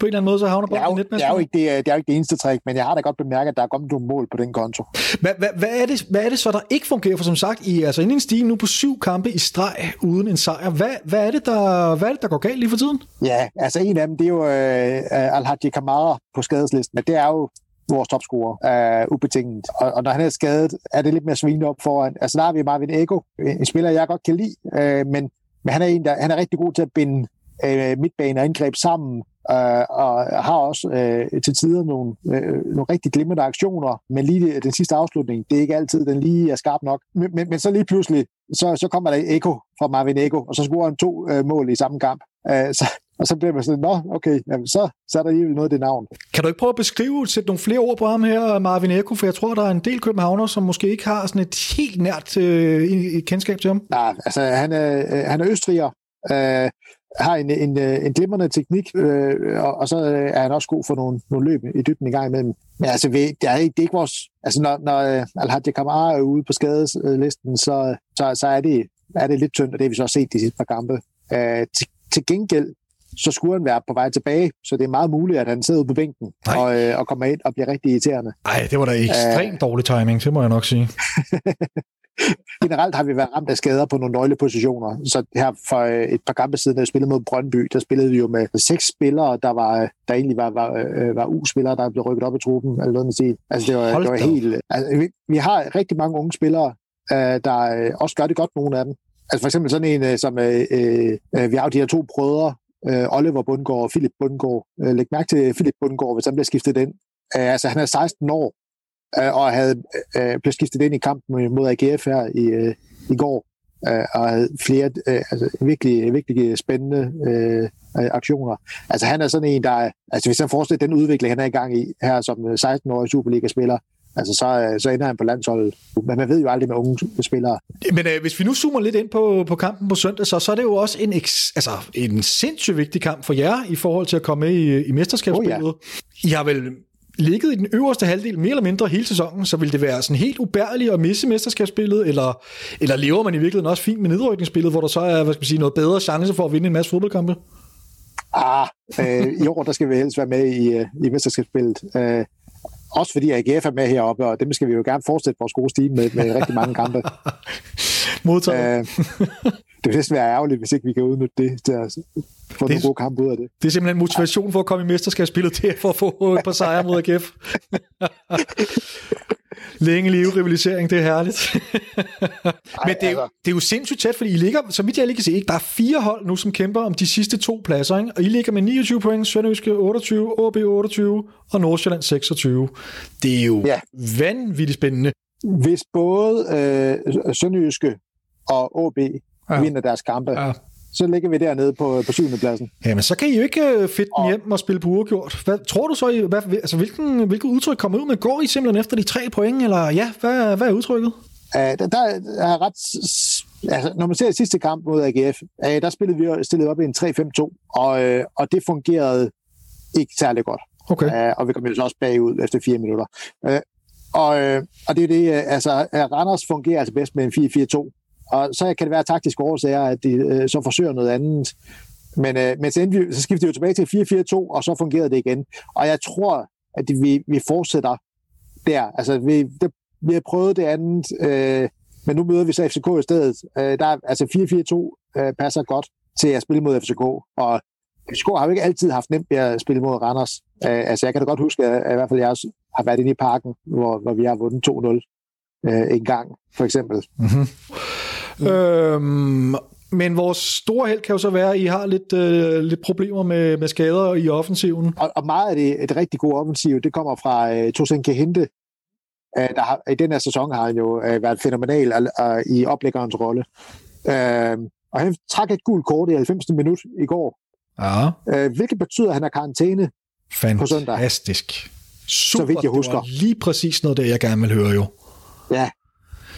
på en eller anden måde, så havner bolden i netmæssigt. Det er jo ikke det, det, er jo ikke det eneste træk, men jeg har da godt bemærket, at der er kommet nogle mål på den konto. Hvad, hvad, hvad, er det, hvad er det så, der ikke fungerer? For som sagt, I er altså inde i en stige nu på syv kampe i streg uden en sejr. Hvad, hvad, er det, der, hvad er det, der går galt lige for tiden? Ja, altså en af dem, det er jo øh, Al-Hadji Kamara på skadeslisten, men det er jo vores topscorer, øh, ubetinget. Og, og når han er skadet, er det lidt mere svingende op foran. Altså der har vi Marvin Ego, en spiller, jeg godt kan lide, øh, men, men han er en, der han er rigtig god til at binde øh, midtbane og indgreb sammen, øh, og har også øh, til tider nogle, øh, nogle rigtig glimrende aktioner, men lige den sidste afslutning, det er ikke altid, den lige er skarp nok. Men, men, men så lige pludselig, så, så kommer der Eko fra Marvin Eko, og så scorer han to uh, mål i samme kamp. Uh, så, og så bliver man sådan, nå, okay, jamen, så, så er der alligevel noget af det navn. Kan du ikke prøve at beskrive, sætte nogle flere ord på ham her, Marvin Eko, for jeg tror, der er en del københavner, som måske ikke har sådan et helt nært øh, kendskab til ham. Nej, altså han er, han er østriger, øh, har en, en, en glimrende teknik, øh, og, og så er han også god for nogle, nogle løb i dybden i gang imellem. Men altså, det er, ikke, det er ikke vores... Altså, når, når Alhaji Kamara er ude på skadeslisten, så, så, så er, det, er det lidt tyndt, og det har vi så også set de sidste par kampe. Øh, til, til gengæld, så skulle han være på vej tilbage, så det er meget muligt, at han sidder ude på bænken og, øh, og kommer ind og bliver rigtig irriterende. Nej, det var da ekstremt uh, dårlig timing, det må jeg nok sige. Generelt har vi været ramt af skader på nogle nøglepositioner. Så her for øh, et par kampe siden, da vi spillede mod Brøndby, der spillede vi jo med seks spillere, der var der egentlig var, var, øh, var U-spillere, der blev rykket op i truppen, eller noget med sig. Altså det var, det var helt... Altså, vi, vi har rigtig mange unge spillere, øh, der også gør det godt, nogle af dem. Altså for eksempel sådan en, som øh, øh, vi har jo de her to brødre, øh, Oliver Bundgaard og Philip Bundgaard. Øh, læg mærke til Philip Bundgaard, hvis han bliver skiftet ind. Øh, altså, han er 16 år, øh, og havde øh, blevet skiftet ind i kampen mod AGF her i, øh, i går, øh, og havde flere øh, altså, virkelig, virkelig spændende øh, aktioner. Altså, han er sådan en, der... Altså, hvis han forestiller den udvikling, han er i gang i her som 16-årig Superliga-spiller, altså så, øh, så ender han på landsholdet. Men man ved jo aldrig med unge spillere. Men øh, hvis vi nu zoomer lidt ind på, på kampen på søndag, så, så er det jo også en, eks, altså, en sindssygt vigtig kamp for jer i forhold til at komme med i, i mesterskabsspillet. Oh, ja. I har vel ligget i den øverste halvdel mere eller mindre hele sæsonen, så vil det være sådan helt ubærligt at misse mesterskabsspillet, eller, eller lever man i virkeligheden også fint med nedrykningsspillet, hvor der så er hvad skal man sige, noget bedre chance for at vinde en masse fodboldkampe? Ah, øh, i år der skal vi helst være med i, øh, i mesterskabsspillet. Øh, også fordi AGF er med heroppe, og dem skal vi jo gerne fortsætte vores gode stil med, med rigtig mange kampe. Modtaget. Øh, det vil næsten være ærgerligt, hvis ikke vi kan udnytte det til at få nogle gode kampe ud af det. Det er simpelthen motivation for at komme i mesterskabsspillet, er for at få et par sejre mod AGF. Længe live rivalisering, det er herligt. Men det er, jo, altså- det er jo sindssygt tæt, fordi I ligger, så vidt jeg lige kan se, ikke? der er fire hold nu, som kæmper om de sidste to pladser, ikke? og I ligger med 29 point, Sønderjyske 28, OB 28 og Nordsjælland 26. Det er jo ja. vanvittigt spændende. Hvis både øh, Sønderjyske og OB ja. vinder deres kampe, ja så ligger vi dernede på, på syvende pladsen. Jamen, så kan I jo ikke øh, fedt den hjem og spille på uafgjort. Hvad, tror du så, I, hvad, altså, hvilken, hvilket udtryk kommer ud med? Går I simpelthen efter de tre point, eller ja, hvad, hvad er udtrykket? Uh, der, der er ret... Altså, når man ser sidste kamp mod AGF, uh, der spillede vi stillet op i en 3-5-2, og, uh, og det fungerede ikke særlig godt. Okay. Uh, og vi kom jo så også bagud efter fire minutter. Uh, og, og det er det, altså, Randers fungerer altså bedst med en 4-4-2, og så kan det være taktiske årsager, at de øh, så forsøger noget andet. Men, øh, men så, vi, så skifter vi jo tilbage til 4-4-2, og så fungerede det igen. Og jeg tror, at det, vi, vi fortsætter der. Altså, vi, det, vi har prøvet det andet, øh, men nu møder vi så FCK i stedet. Øh, der, altså 4-4-2 øh, passer godt til at spille mod FCK, og FCK har jo ikke altid haft nemt ved at spille mod Randers. Øh, altså, jeg kan da godt huske, at, at i hvert fald jeg også har været inde i parken, hvor, hvor vi har vundet 2-0 øh, en gang, for eksempel. Mm-hmm. Mm. Øhm, men vores store held kan jo så være, at I har lidt, øh, lidt problemer med, med skader i offensiven. Og, og meget af det et rigtig god offensiv, det kommer fra øh, Tosin Kehinde, øh, der har, i den her sæson har han jo øh, været fænomenal øh, i oplæggerens rolle. Øh, og han trak et gult kort i 90. minut i går. Ja. Øh, hvilket betyder, at han har karantæne på søndag. Fantastisk. Super, så vidt jeg husker. Det var lige præcis noget, det jeg gerne vil høre jo. Ja,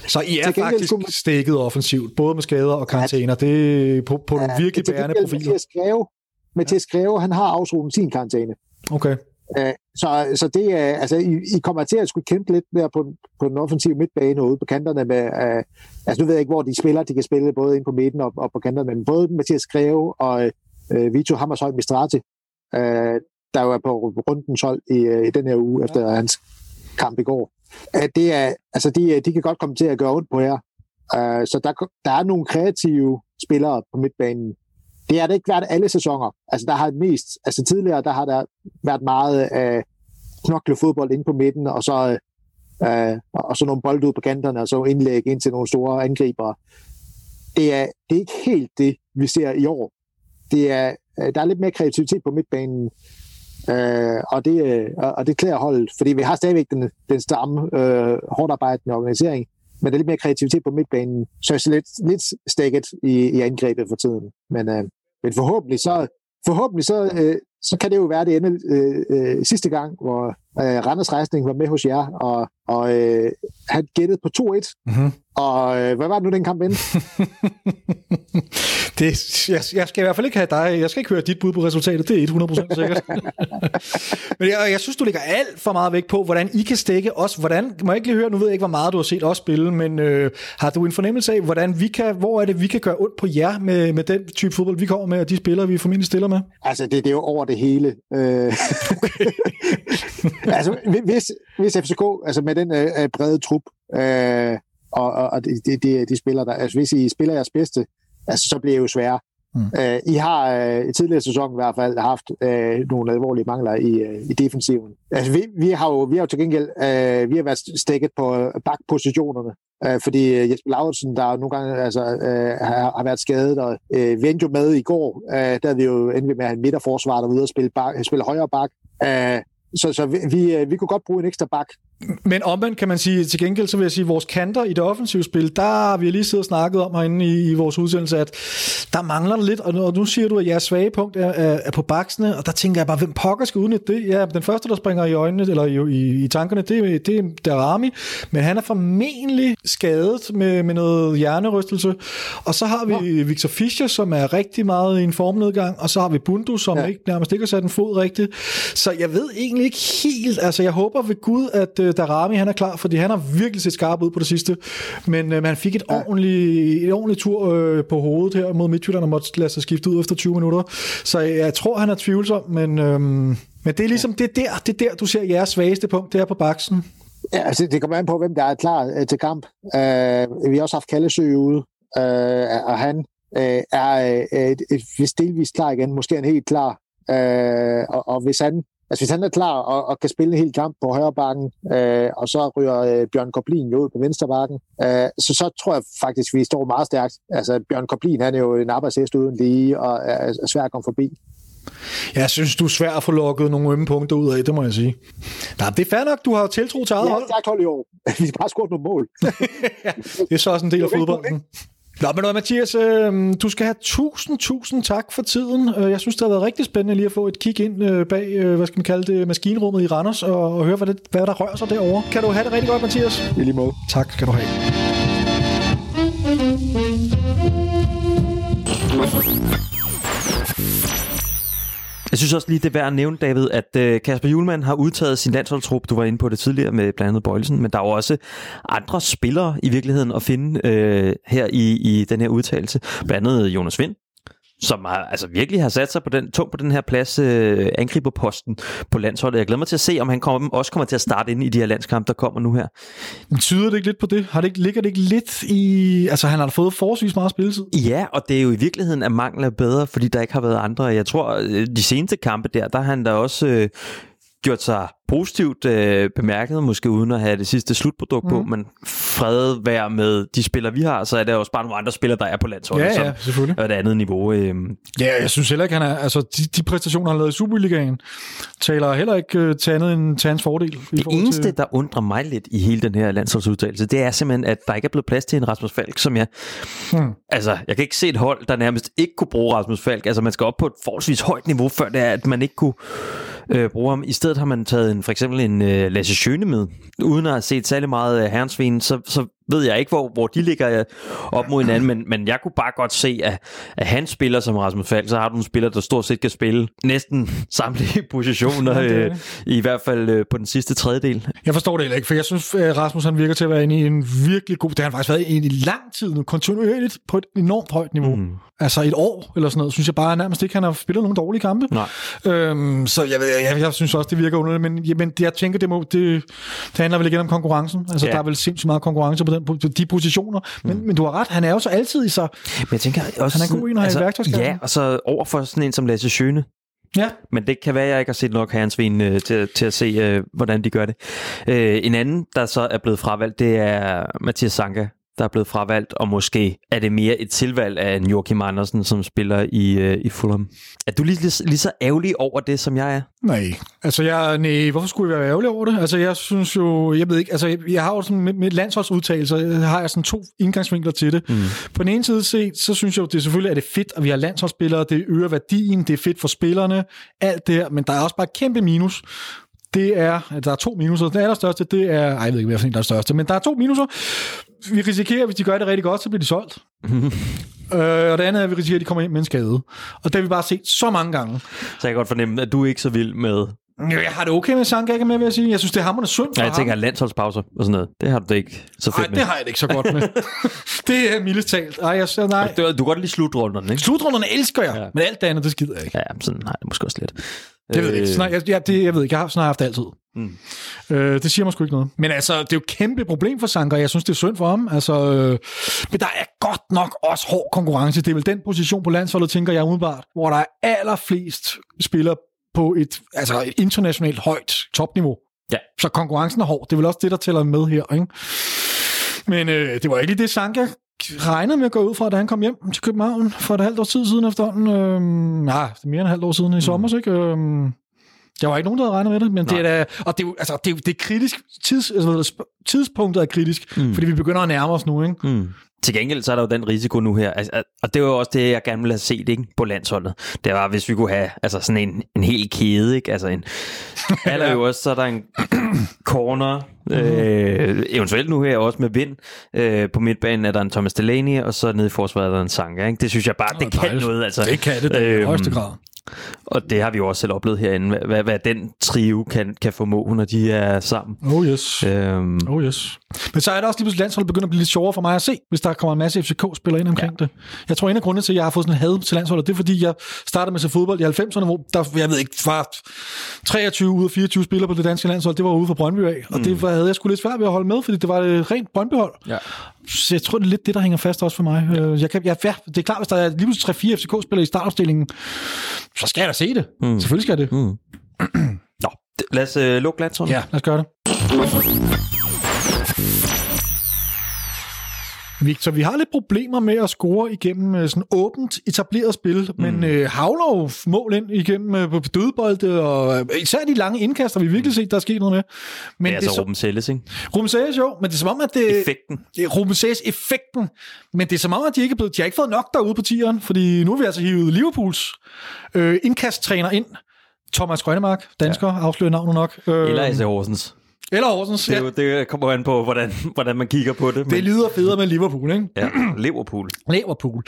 så I er faktisk man... stikket offensivt, både med skader og karantæner. Det er på, på ja, nogle virkelig bærende profiler. Mathias Greve, Mathias Greve, han har afsluttet sin karantæne. Okay. Så, så det er, altså, I, I kommer til at skulle kæmpe lidt mere på, på den offensive midtbane ude på kanterne med, uh, altså nu ved jeg ikke, hvor de spiller, de kan spille både ind på midten og, og på kanterne, men både Mathias Greve og uh, Vito Hammershøj Mistrati, uh, der jo er på runden 12 i, uh, i den her uge, efter hans kamp i går at det er, altså de, de kan godt komme til at gøre ondt på jer. Uh, så der, der er nogle kreative spillere på midtbanen. Det har det ikke været alle sæsoner. Altså der har det mest, altså tidligere, der har der været meget af uh, knokle fodbold inde på midten, og så, uh, og så nogle bolde ud på kanterne, og så indlæg ind til nogle store angribere. Det er, det er ikke helt det, vi ser i år. Det er, der er lidt mere kreativitet på midtbanen. Øh, og, det, øh, og det klæder holdet, fordi vi har stadigvæk den, den stramme, øh, hårdt arbejdende organisering, men der er lidt mere kreativitet på midtbanen, så jeg er lidt, lidt stikket i, i angrebet for tiden. Men, øh, men forhåbentlig så, forhåbentlig så, øh, så kan det jo være det ende øh, øh, sidste gang, hvor, Øh, Randers Rejsning var med hos jer, og, og øh, han gættede på 2-1. Mm-hmm. Og øh, hvad var det nu, den kamp endte? det, jeg, jeg skal i hvert fald ikke have dig, jeg skal ikke høre dit bud på resultatet, det er 100% sikkert. Men jeg, jeg synes, du lægger alt for meget vægt på, hvordan I kan stikke os. Hvordan, må jeg ikke lige høre, nu ved jeg ikke, hvor meget du har set os spille, men øh, har du en fornemmelse af, hvordan vi kan, hvor er det, vi kan gøre ondt på jer med, med den type fodbold, vi kommer med, og de spillere, vi formentlig stiller med? Altså, det, det er jo over det hele. Øh, altså, hvis, hvis FCK, altså med den øh, brede trup, øh, og, og, og de, de, de spiller der, altså hvis I spiller jeres bedste, altså, så bliver det jo svære. Mm. Uh, I har uh, i tidligere sæson i hvert fald haft uh, nogle alvorlige mangler i, uh, i defensiven. Altså, vi, vi, har jo, vi har jo til gengæld uh, vi har været stikket på bakpositionerne, uh, fordi Jesper Lauritsen, der nogle gange altså, uh, har, har været skadet, og uh, vendte jo med i går, uh, der havde vi jo endelig med at have en midterforsvar, der var ude og spille, bak, spille højre bak. Uh, så, så vi, vi, øh, vi kunne godt bruge en ekstra bak. Men omvendt kan man sige, til gengæld så vil jeg sige, at vores kanter i det offensive spil, der har vi lige siddet og snakket om herinde i, i vores udsendelse, at der mangler lidt, og nu, og nu siger du, at jeres svage punkt er, er, er på baksene, og der tænker jeg bare, hvem pokker skal udnytte det? Ja, den første, der springer i øjnene, eller i, i, i tankerne, det, det er Darami, men han er formentlig skadet med, med noget hjernerystelse, og så har vi ja. Victor Fischer, som er rigtig meget i en formnedgang, og så har vi Bundu, som ja. ikke, nærmest ikke har sat en fod rigtigt, så jeg ved egentlig ikke helt, altså jeg håber ved Gud, at Darami han er klar, fordi han har virkelig set skarp ud på det sidste. Men øh, man fik et ja. ordentligt, et ordentligt tur øh, på hovedet her mod Midtjylland og måtte lade sig skifte ud efter 20 minutter. Så jeg tror, han er tvivlsom, men, øh, men det er ligesom, det er der, det er der, du ser jeres svageste punkt, det er på baksen. Ja, altså det kommer an på, hvem der er klar øh, til kamp. Uh, vi har også haft Kallesø ude, uh, og han uh, er et, et, et delvist klar igen, måske en helt klar. Uh, og, og hvis han Altså hvis han er klar og, og kan spille en hel kamp på højre bakken, øh, og så ryger øh, Bjørn Koblin jo ud på venstre bakken, øh, så, så tror jeg faktisk, vi står meget stærkt. Altså Bjørn Koblin, han er jo en arbejdshest uden lige, og er, er svær at komme forbi. Jeg synes, du er svær at få lukket nogle ømme punkter ud af, det må jeg sige. Nej, det er fair nok, du har tiltro til eget hold. Ja, hold i år. Vi skal bare score nogle mål. det er så også en del af fodbolden. Nå, men Mathias, øh, du skal have tusind, tusind tak for tiden. Øh, jeg synes, det har været rigtig spændende lige at få et kig ind øh, bag, øh, hvad skal man kalde det, maskinrummet i Randers, og, og høre, hvad, det, hvad der rører sig derovre. Kan du have det rigtig godt, Mathias? I lige måde. Tak skal du have. Jeg synes også lige, det er værd at nævne, David, at øh, Kasper Julemand har udtaget sin landsholdstrup. Du var inde på det tidligere med blandt andet Bøjelsen, men der er jo også andre spillere i virkeligheden at finde øh, her i, i den her udtalelse. Blandt andet Jonas Vind, som har, altså virkelig har sat sig på den, tung på den her plads, øh, angriberposten på landsholdet. Jeg glæder mig til at se, om han kommer, også kommer til at starte ind i de her landskampe, der kommer nu her. Tyder det ikke lidt på det? Har det ikke, ligger det ikke lidt i... Altså, han har fået forholdsvis meget spilletid. Ja, og det er jo i virkeligheden, at mangel er bedre, fordi der ikke har været andre. Jeg tror, øh, de seneste kampe der, der har han da også... Øh, gjort sig positivt øh, bemærket, måske uden at have det sidste slutprodukt mm. på, men fred være med de spillere, vi har, så er der også bare nogle andre spillere, der er på landsholdet, ja, ja, selvfølgelig. er et andet niveau. Øh. Ja, jeg synes heller ikke, han er, altså de, de præstationer, han har lavet i Superligaen, taler heller ikke øh, til andet end til hans fordel. Det eneste, til... der undrer mig lidt i hele den her landsholdsudtalelse, det er simpelthen, at der ikke er blevet plads til en Rasmus Falk, som jeg... Hmm. Altså, jeg kan ikke se et hold, der nærmest ikke kunne bruge Rasmus Falk. Altså, man skal op på et forholdsvis højt niveau, før det er, at man ikke kunne øh, bruge ham. I stedet har man taget en, for eksempel en øh, Lasse Schøne med, uden at have set særlig meget af Herrensvin, så, så ved jeg ikke, hvor, hvor de ligger øh, op mod hinanden, men, men jeg kunne bare godt se, at, at han spiller som Rasmus Falk, så har du en spiller, der stort set kan spille næsten samtlige positioner, ja, øh, i hvert fald øh, på den sidste tredjedel. Jeg forstår det heller ikke, for jeg synes, at Rasmus han virker til at være inde i en virkelig god... Det har han faktisk været inde i lang tid nu, kontinuerligt på et enormt højt niveau. Mm. Altså et år eller sådan noget, synes jeg bare nærmest ikke, han har spillet nogle dårlige kampe. Nej. Øhm, så jeg, jeg, jeg, synes også, det virker underligt, men, men jeg tænker, det, må, det, det handler vel igen om konkurrencen. Altså, ja. der er vel sindssygt meget konkurrence på, den, på de positioner. Men, mm. men du har ret, han er jo så altid i sig. Men jeg tænker også... Han er god i, når altså, værktøjskassen. Ja, og så over for sådan en som Lasse Schøne, Ja. Men det kan være, at jeg ikke har set nok herrensvin øh, til, til at se, øh, hvordan de gør det. Øh, en anden, der så er blevet fravalgt, det er Mathias Sanka, der er blevet fravalgt, og måske er det mere et tilvalg af en Joachim Andersen, som spiller i, øh, i Fulham. Er du lige, lige, lige så ærgerlig over det, som jeg er? Nej, altså jeg, nej, hvorfor skulle jeg være ærgerlig over det? Altså jeg synes jo, jeg ved ikke, altså jeg, jeg har jo sådan med, med landsholdsudtalelser, har jeg sådan to indgangsvinkler til det. Mm. På den ene side set, så synes jeg jo, det selvfølgelig er det fedt, at vi har landsholdsspillere, det øger værdien, det er fedt for spillerne, alt det her, men der er også bare et kæmpe minus, det er, at der er to minuser. Den allerstørste, det er, ej, jeg ved ikke, hvad der er største, men der er to minuser. Vi risikerer, hvis de gør det rigtig godt, så bliver de solgt. øh, og det andet er, at vi risikerer, at de kommer ind med en skade. Og det har vi bare set så mange gange. Så jeg kan godt fornemme, at du er ikke så vild med... Jo, Jeg har det okay med, Sanka ikke med, vil jeg sige. Jeg synes, det er hammerende synd for Ja, jeg ham. tænker landsholdspauser og sådan noget. Det har du det ikke så fedt Nej, det har jeg det ikke så godt med. det er mildest talt. Ej, jeg siger nej. Du, du kan godt lide slutrunderne, ikke? Slutrunderne elsker jeg, Ja. men alt det andet, det skider jeg ikke. Ja, sådan har jeg det måske også lidt. Det ved jeg ikke. Sådan, jeg, jeg, det, jeg ved ikke, jeg har jeg haft det altid. Mm. Øh, det siger mig sgu ikke noget. Men altså, det er jo et kæmpe problem for Sanker. Jeg synes, det er synd for ham. Altså, øh, men der er godt nok også hård konkurrence. Det er vel den position på landsholdet, tænker jeg umiddelbart, hvor der er allerflest spillere på et, altså et internationalt højt topniveau. Ja. Så konkurrencen er hård. Det er vel også det, der tæller med her. Ikke? Men øh, det var ikke lige det, Sanka regnede med at gå ud fra, da han kom hjem til København for et halvt års tid siden efterhånden. Øh, nej, det er mere end et halvt år siden i sommer, ikke? Øh, der var ikke nogen, der havde regnet med det, men det er da, og det er, altså, det er, det er kritisk, tids, altså, sp- tidspunktet er kritisk, mm. fordi vi begynder at nærme os nu, ikke? Mm. Til gengæld så er der jo den risiko nu her, altså, og det var jo også det, jeg gerne ville have set ikke, på landsholdet. Det var, hvis vi kunne have altså sådan en, en hel kæde, ikke? Altså en, aller øverst, så er der en corner, øh, eventuelt nu her også med vind. Øh, på midtbanen er der en Thomas Delaney, og så nede i forsvaret er der en Sanka. Ikke? Det synes jeg bare, det kan dejligt. noget. Altså. Det kan det, det i Øhm, højeste grad. Og det har vi jo også selv oplevet herinde, hvad, hvad, den trio kan, kan formå, når de er sammen. Oh yes. Øhm, Oh yes. Men så er det også lige pludselig landsholdet begynder at blive lidt sjovere for mig at se, hvis der kommer en masse FCK-spillere ind omkring ja. det. Jeg tror, en af grundene til, at jeg har fået sådan en had til landsholdet, det er fordi, jeg startede med at se fodbold i 90'erne, hvor der, jeg ved ikke, var 23 ud af 24 spillere på det danske landshold, det var ude fra Brøndby af, og det var, havde jeg sgu lidt svært ved at holde med, fordi det var et rent Brøndby-hold. Ja. Så jeg tror, det er lidt det, der hænger fast også for mig. Øh, Jeg kan, jeg, ja, det er klart, hvis der er lige pludselig 3-4 FCK-spillere i startopstillingen, så skal jeg da se det. Mm. Selvfølgelig skal jeg det. mm. Nå, lad os øh, lukke landsholdet. Ja, lad os gøre det. Victor, vi har lidt problemer med at score igennem øh, sådan åbent etableret spil, mm. men øh, havler jo mål ind igennem øh, på dødbolde, og øh, især de lange indkaster, vi virkelig set, der er sket noget med. Men Det er altså så, Ruben Selles, ikke? Ruben Sages, jo, men det er som om, at det... Effekten. Det er Ruben Sages effekten, men det er som om, at de ikke er blevet, de har ikke fået nok derude på tieren, fordi nu har vi altså hivet Liverpools øh, indkasttræner ind, Thomas Grønnemark, dansker, ja. afslører navnet nok. Øh, Eller AC Horsens. Eller Horsens. Det, Ja, det kommer an på, hvordan, hvordan man kigger på det. Men, det lyder federe med Liverpool, ikke? ja, Liverpool. Liverpool.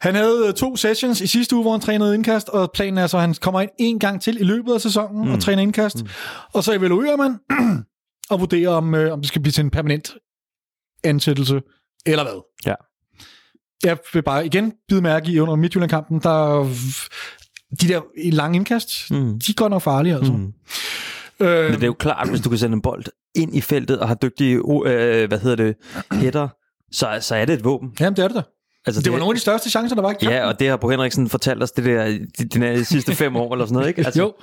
Han havde øh, to sessions i sidste uge, hvor han trænede indkast, og planen er så, at han kommer ind en gang til i løbet af sæsonen mm. og træner indkast. Mm. Og så evaluerer man og vurderer, om, øh, om det skal blive til en permanent ansættelse, eller hvad. Ja. Jeg vil bare igen bide mærke i under Midtjylland-kampen, der de der lange indkast, mm. de går nok farlige, altså. Mm. Øh, Men det er jo klart, hvis du kan sende en bold ind i feltet og har dygtige, øh, hvad hedder det, hætter, så, så er det et våben. jamen, det er det da. Altså, Det var nogle af de største chancer, der var i kampen. Ja, og det har Bo Henriksen fortalt os det der, de, de, de sidste fem år eller sådan noget, ikke? Altså. Jo.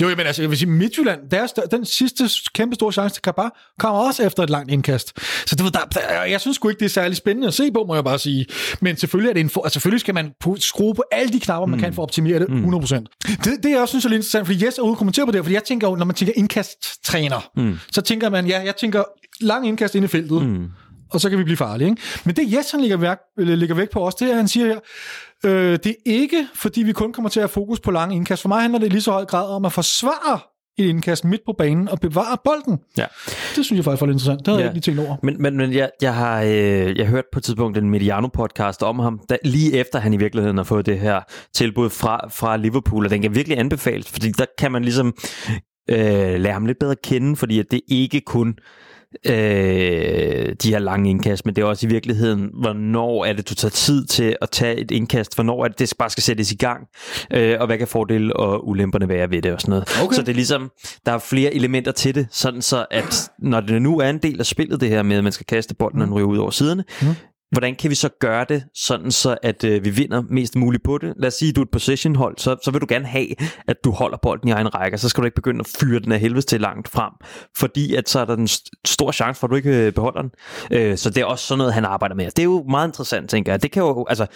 jo, men altså, jeg vil sige, Midtjylland, deres, den sidste kæmpe store chance til Kabar, kommer også efter et langt indkast. Så det, ved, der, der, jeg synes sgu ikke, det er særlig spændende at se på, må jeg bare sige. Men selvfølgelig, er det en for, altså, selvfølgelig skal man skrue på alle de knapper, man kan for at optimere det 100%. Det, det jeg også synes er lidt interessant, fordi Jes er ude kommentere på det, fordi jeg tænker jo, når man tænker indkasttræner, mm. så tænker man, ja, jeg tænker lang indkast ind i feltet. Mm og så kan vi blive farlige. Ikke? Men det Jes han lægger, værk, eller lægger væk på os, det er, at han siger her, øh, det er ikke, fordi vi kun kommer til at have fokus på lange indkast. For mig handler det i lige så høj grad om at forsvare et indkast midt på banen og bevare bolden. Ja. Det synes jeg faktisk var lidt interessant. Det havde Ja. jeg ikke lige tænkt over. Men, men, men jeg, jeg har øh, jeg hørt på et tidspunkt en Mediano-podcast om ham, da, lige efter han i virkeligheden har fået det her tilbud fra, fra Liverpool, og den kan virkelig anbefales, fordi der kan man ligesom øh, lære ham lidt bedre kende, fordi at det ikke kun øh, de her lange indkast, men det er også i virkeligheden, hvornår er det, du tager tid til at tage et indkast, hvornår er det, det bare skal sættes i gang, øh, og hvad kan fordele og ulemperne være ved det og sådan noget. Okay. Så det er ligesom, der er flere elementer til det, sådan så at når det nu er en del af spillet, det her med, at man skal kaste bolden, og den ryger ud over siderne, Mm hvordan kan vi så gøre det, sådan så at øh, vi vinder mest muligt på det? Lad os sige, at du er et possession-hold, så, så vil du gerne have, at du holder bolden i egen række, og så skal du ikke begynde at fyre den af helvede til langt frem, fordi at så er der en st- stor chance for, at du ikke øh, beholder den. Øh, så det er også sådan noget, han arbejder med. Det er jo meget interessant, tænker jeg. Det kan jo, altså,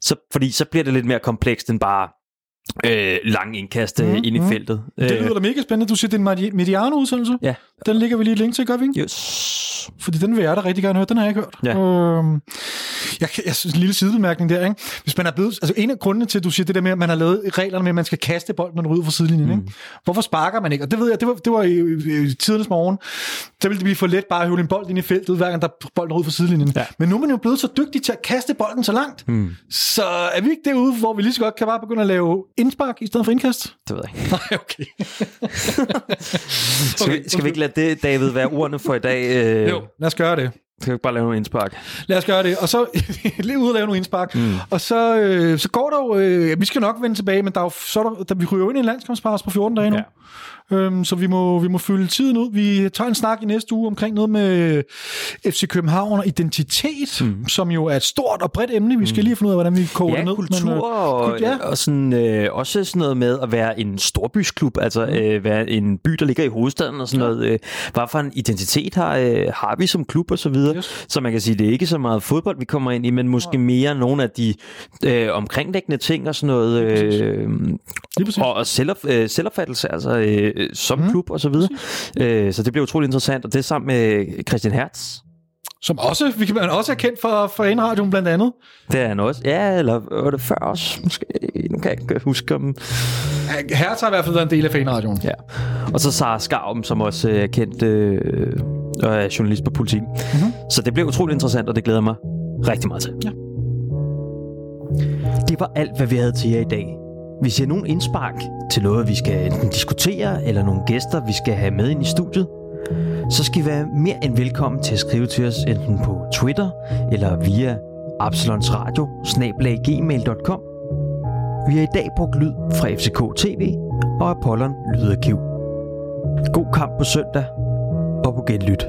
så, fordi så bliver det lidt mere komplekst end bare øh, lang indkast mm, ind i mhm. feltet. Det lyder da mega spændende. Du siger, det er en Medi- Mediano-udsendelse. Ja. Den ligger vi lige et link til, gør vi ikke? Yes. Fordi den vil jeg da rigtig gerne høre. Den har jeg ikke hørt. Ja. Øhm, Jeg, kan- jeg synes, en lille sidebemærkning der, ikke? Hvis man er blevet, altså en af grundene til, at du siger det der med, at man har lavet reglerne med, at man skal kaste bolden, når den ryger ud fra sidelinjen, mm. ikke? Hvorfor sparker man ikke? Og det ved jeg, det var, det var i, i, i tidernes morgen. Så ville det blive for let bare at hive en bold ind i feltet, hver gang der er bolden ud fra sidelinjen. Ja. Men nu er man jo blevet så dygtig til at kaste bolden så langt. Mm. Så er vi ikke derude, hvor vi lige så godt kan bare begynde at lave indspark i stedet for indkast? Det ved jeg ikke. Nej, okay. Skal, vi, skal vi ikke lade det, David, være ordene for i dag? Øh, Jo, lad os gøre det. Skal vi ikke bare lave nogle indspark? Lad os gøre det. Og så lige ud og lave nogle indspark. Mm. Og så, øh, så går der jo... Øh, vi skal nok vende tilbage, men der er jo, så er der, der, vi ryger jo ind i en landskampspause på 14 dage nu. Ja. Øhm, så vi må, vi må fylde tiden ud. Vi tager en snak i næste uge omkring noget med FC København og identitet, mm. som jo er et stort og bredt emne. Vi skal lige finde ud af, hvordan vi koger Ja, det ned. kultur men, øh, og, ja. og sådan, øh, også sådan noget med at være en storbysklub, altså mm. øh, være en by, der ligger i hovedstaden og sådan ja. noget. Øh, hvad for en identitet har, øh, har vi som klub og så videre. Yes. Så man kan sige, det er ikke så meget fodbold, vi kommer ind i, men måske mere nogle af de øh, omkringliggende ting og sådan noget. Øh, og og selv, øh, selvopfattelse, altså øh, som mm. klub og så videre. Øh, så det bliver utrolig interessant, og det er sammen med Christian Hertz. Som også, vi kan man også er kendt for, for N-radioen blandt andet. Det er han også. Ja, eller var det før også? Måske. Nu kan jeg ikke huske om... Hertz har i hvert fald været en del af fanradioen. Ja. Og så Sara Skarm, som også er kendt øh, og er journalist på politikken. Mm-hmm. Så det bliver utrolig interessant, og det glæder mig rigtig meget til. Ja. Det var alt, hvad vi havde til jer i dag. Hvis I har nogen indspark til noget, vi skal enten diskutere, eller nogle gæster, vi skal have med ind i studiet, så skal I være mere end velkommen til at skrive til os enten på Twitter eller via absalonsradio Vi har i dag brugt lyd fra FCK TV og Apollon Lydarkiv. God kamp på søndag og på genlyt.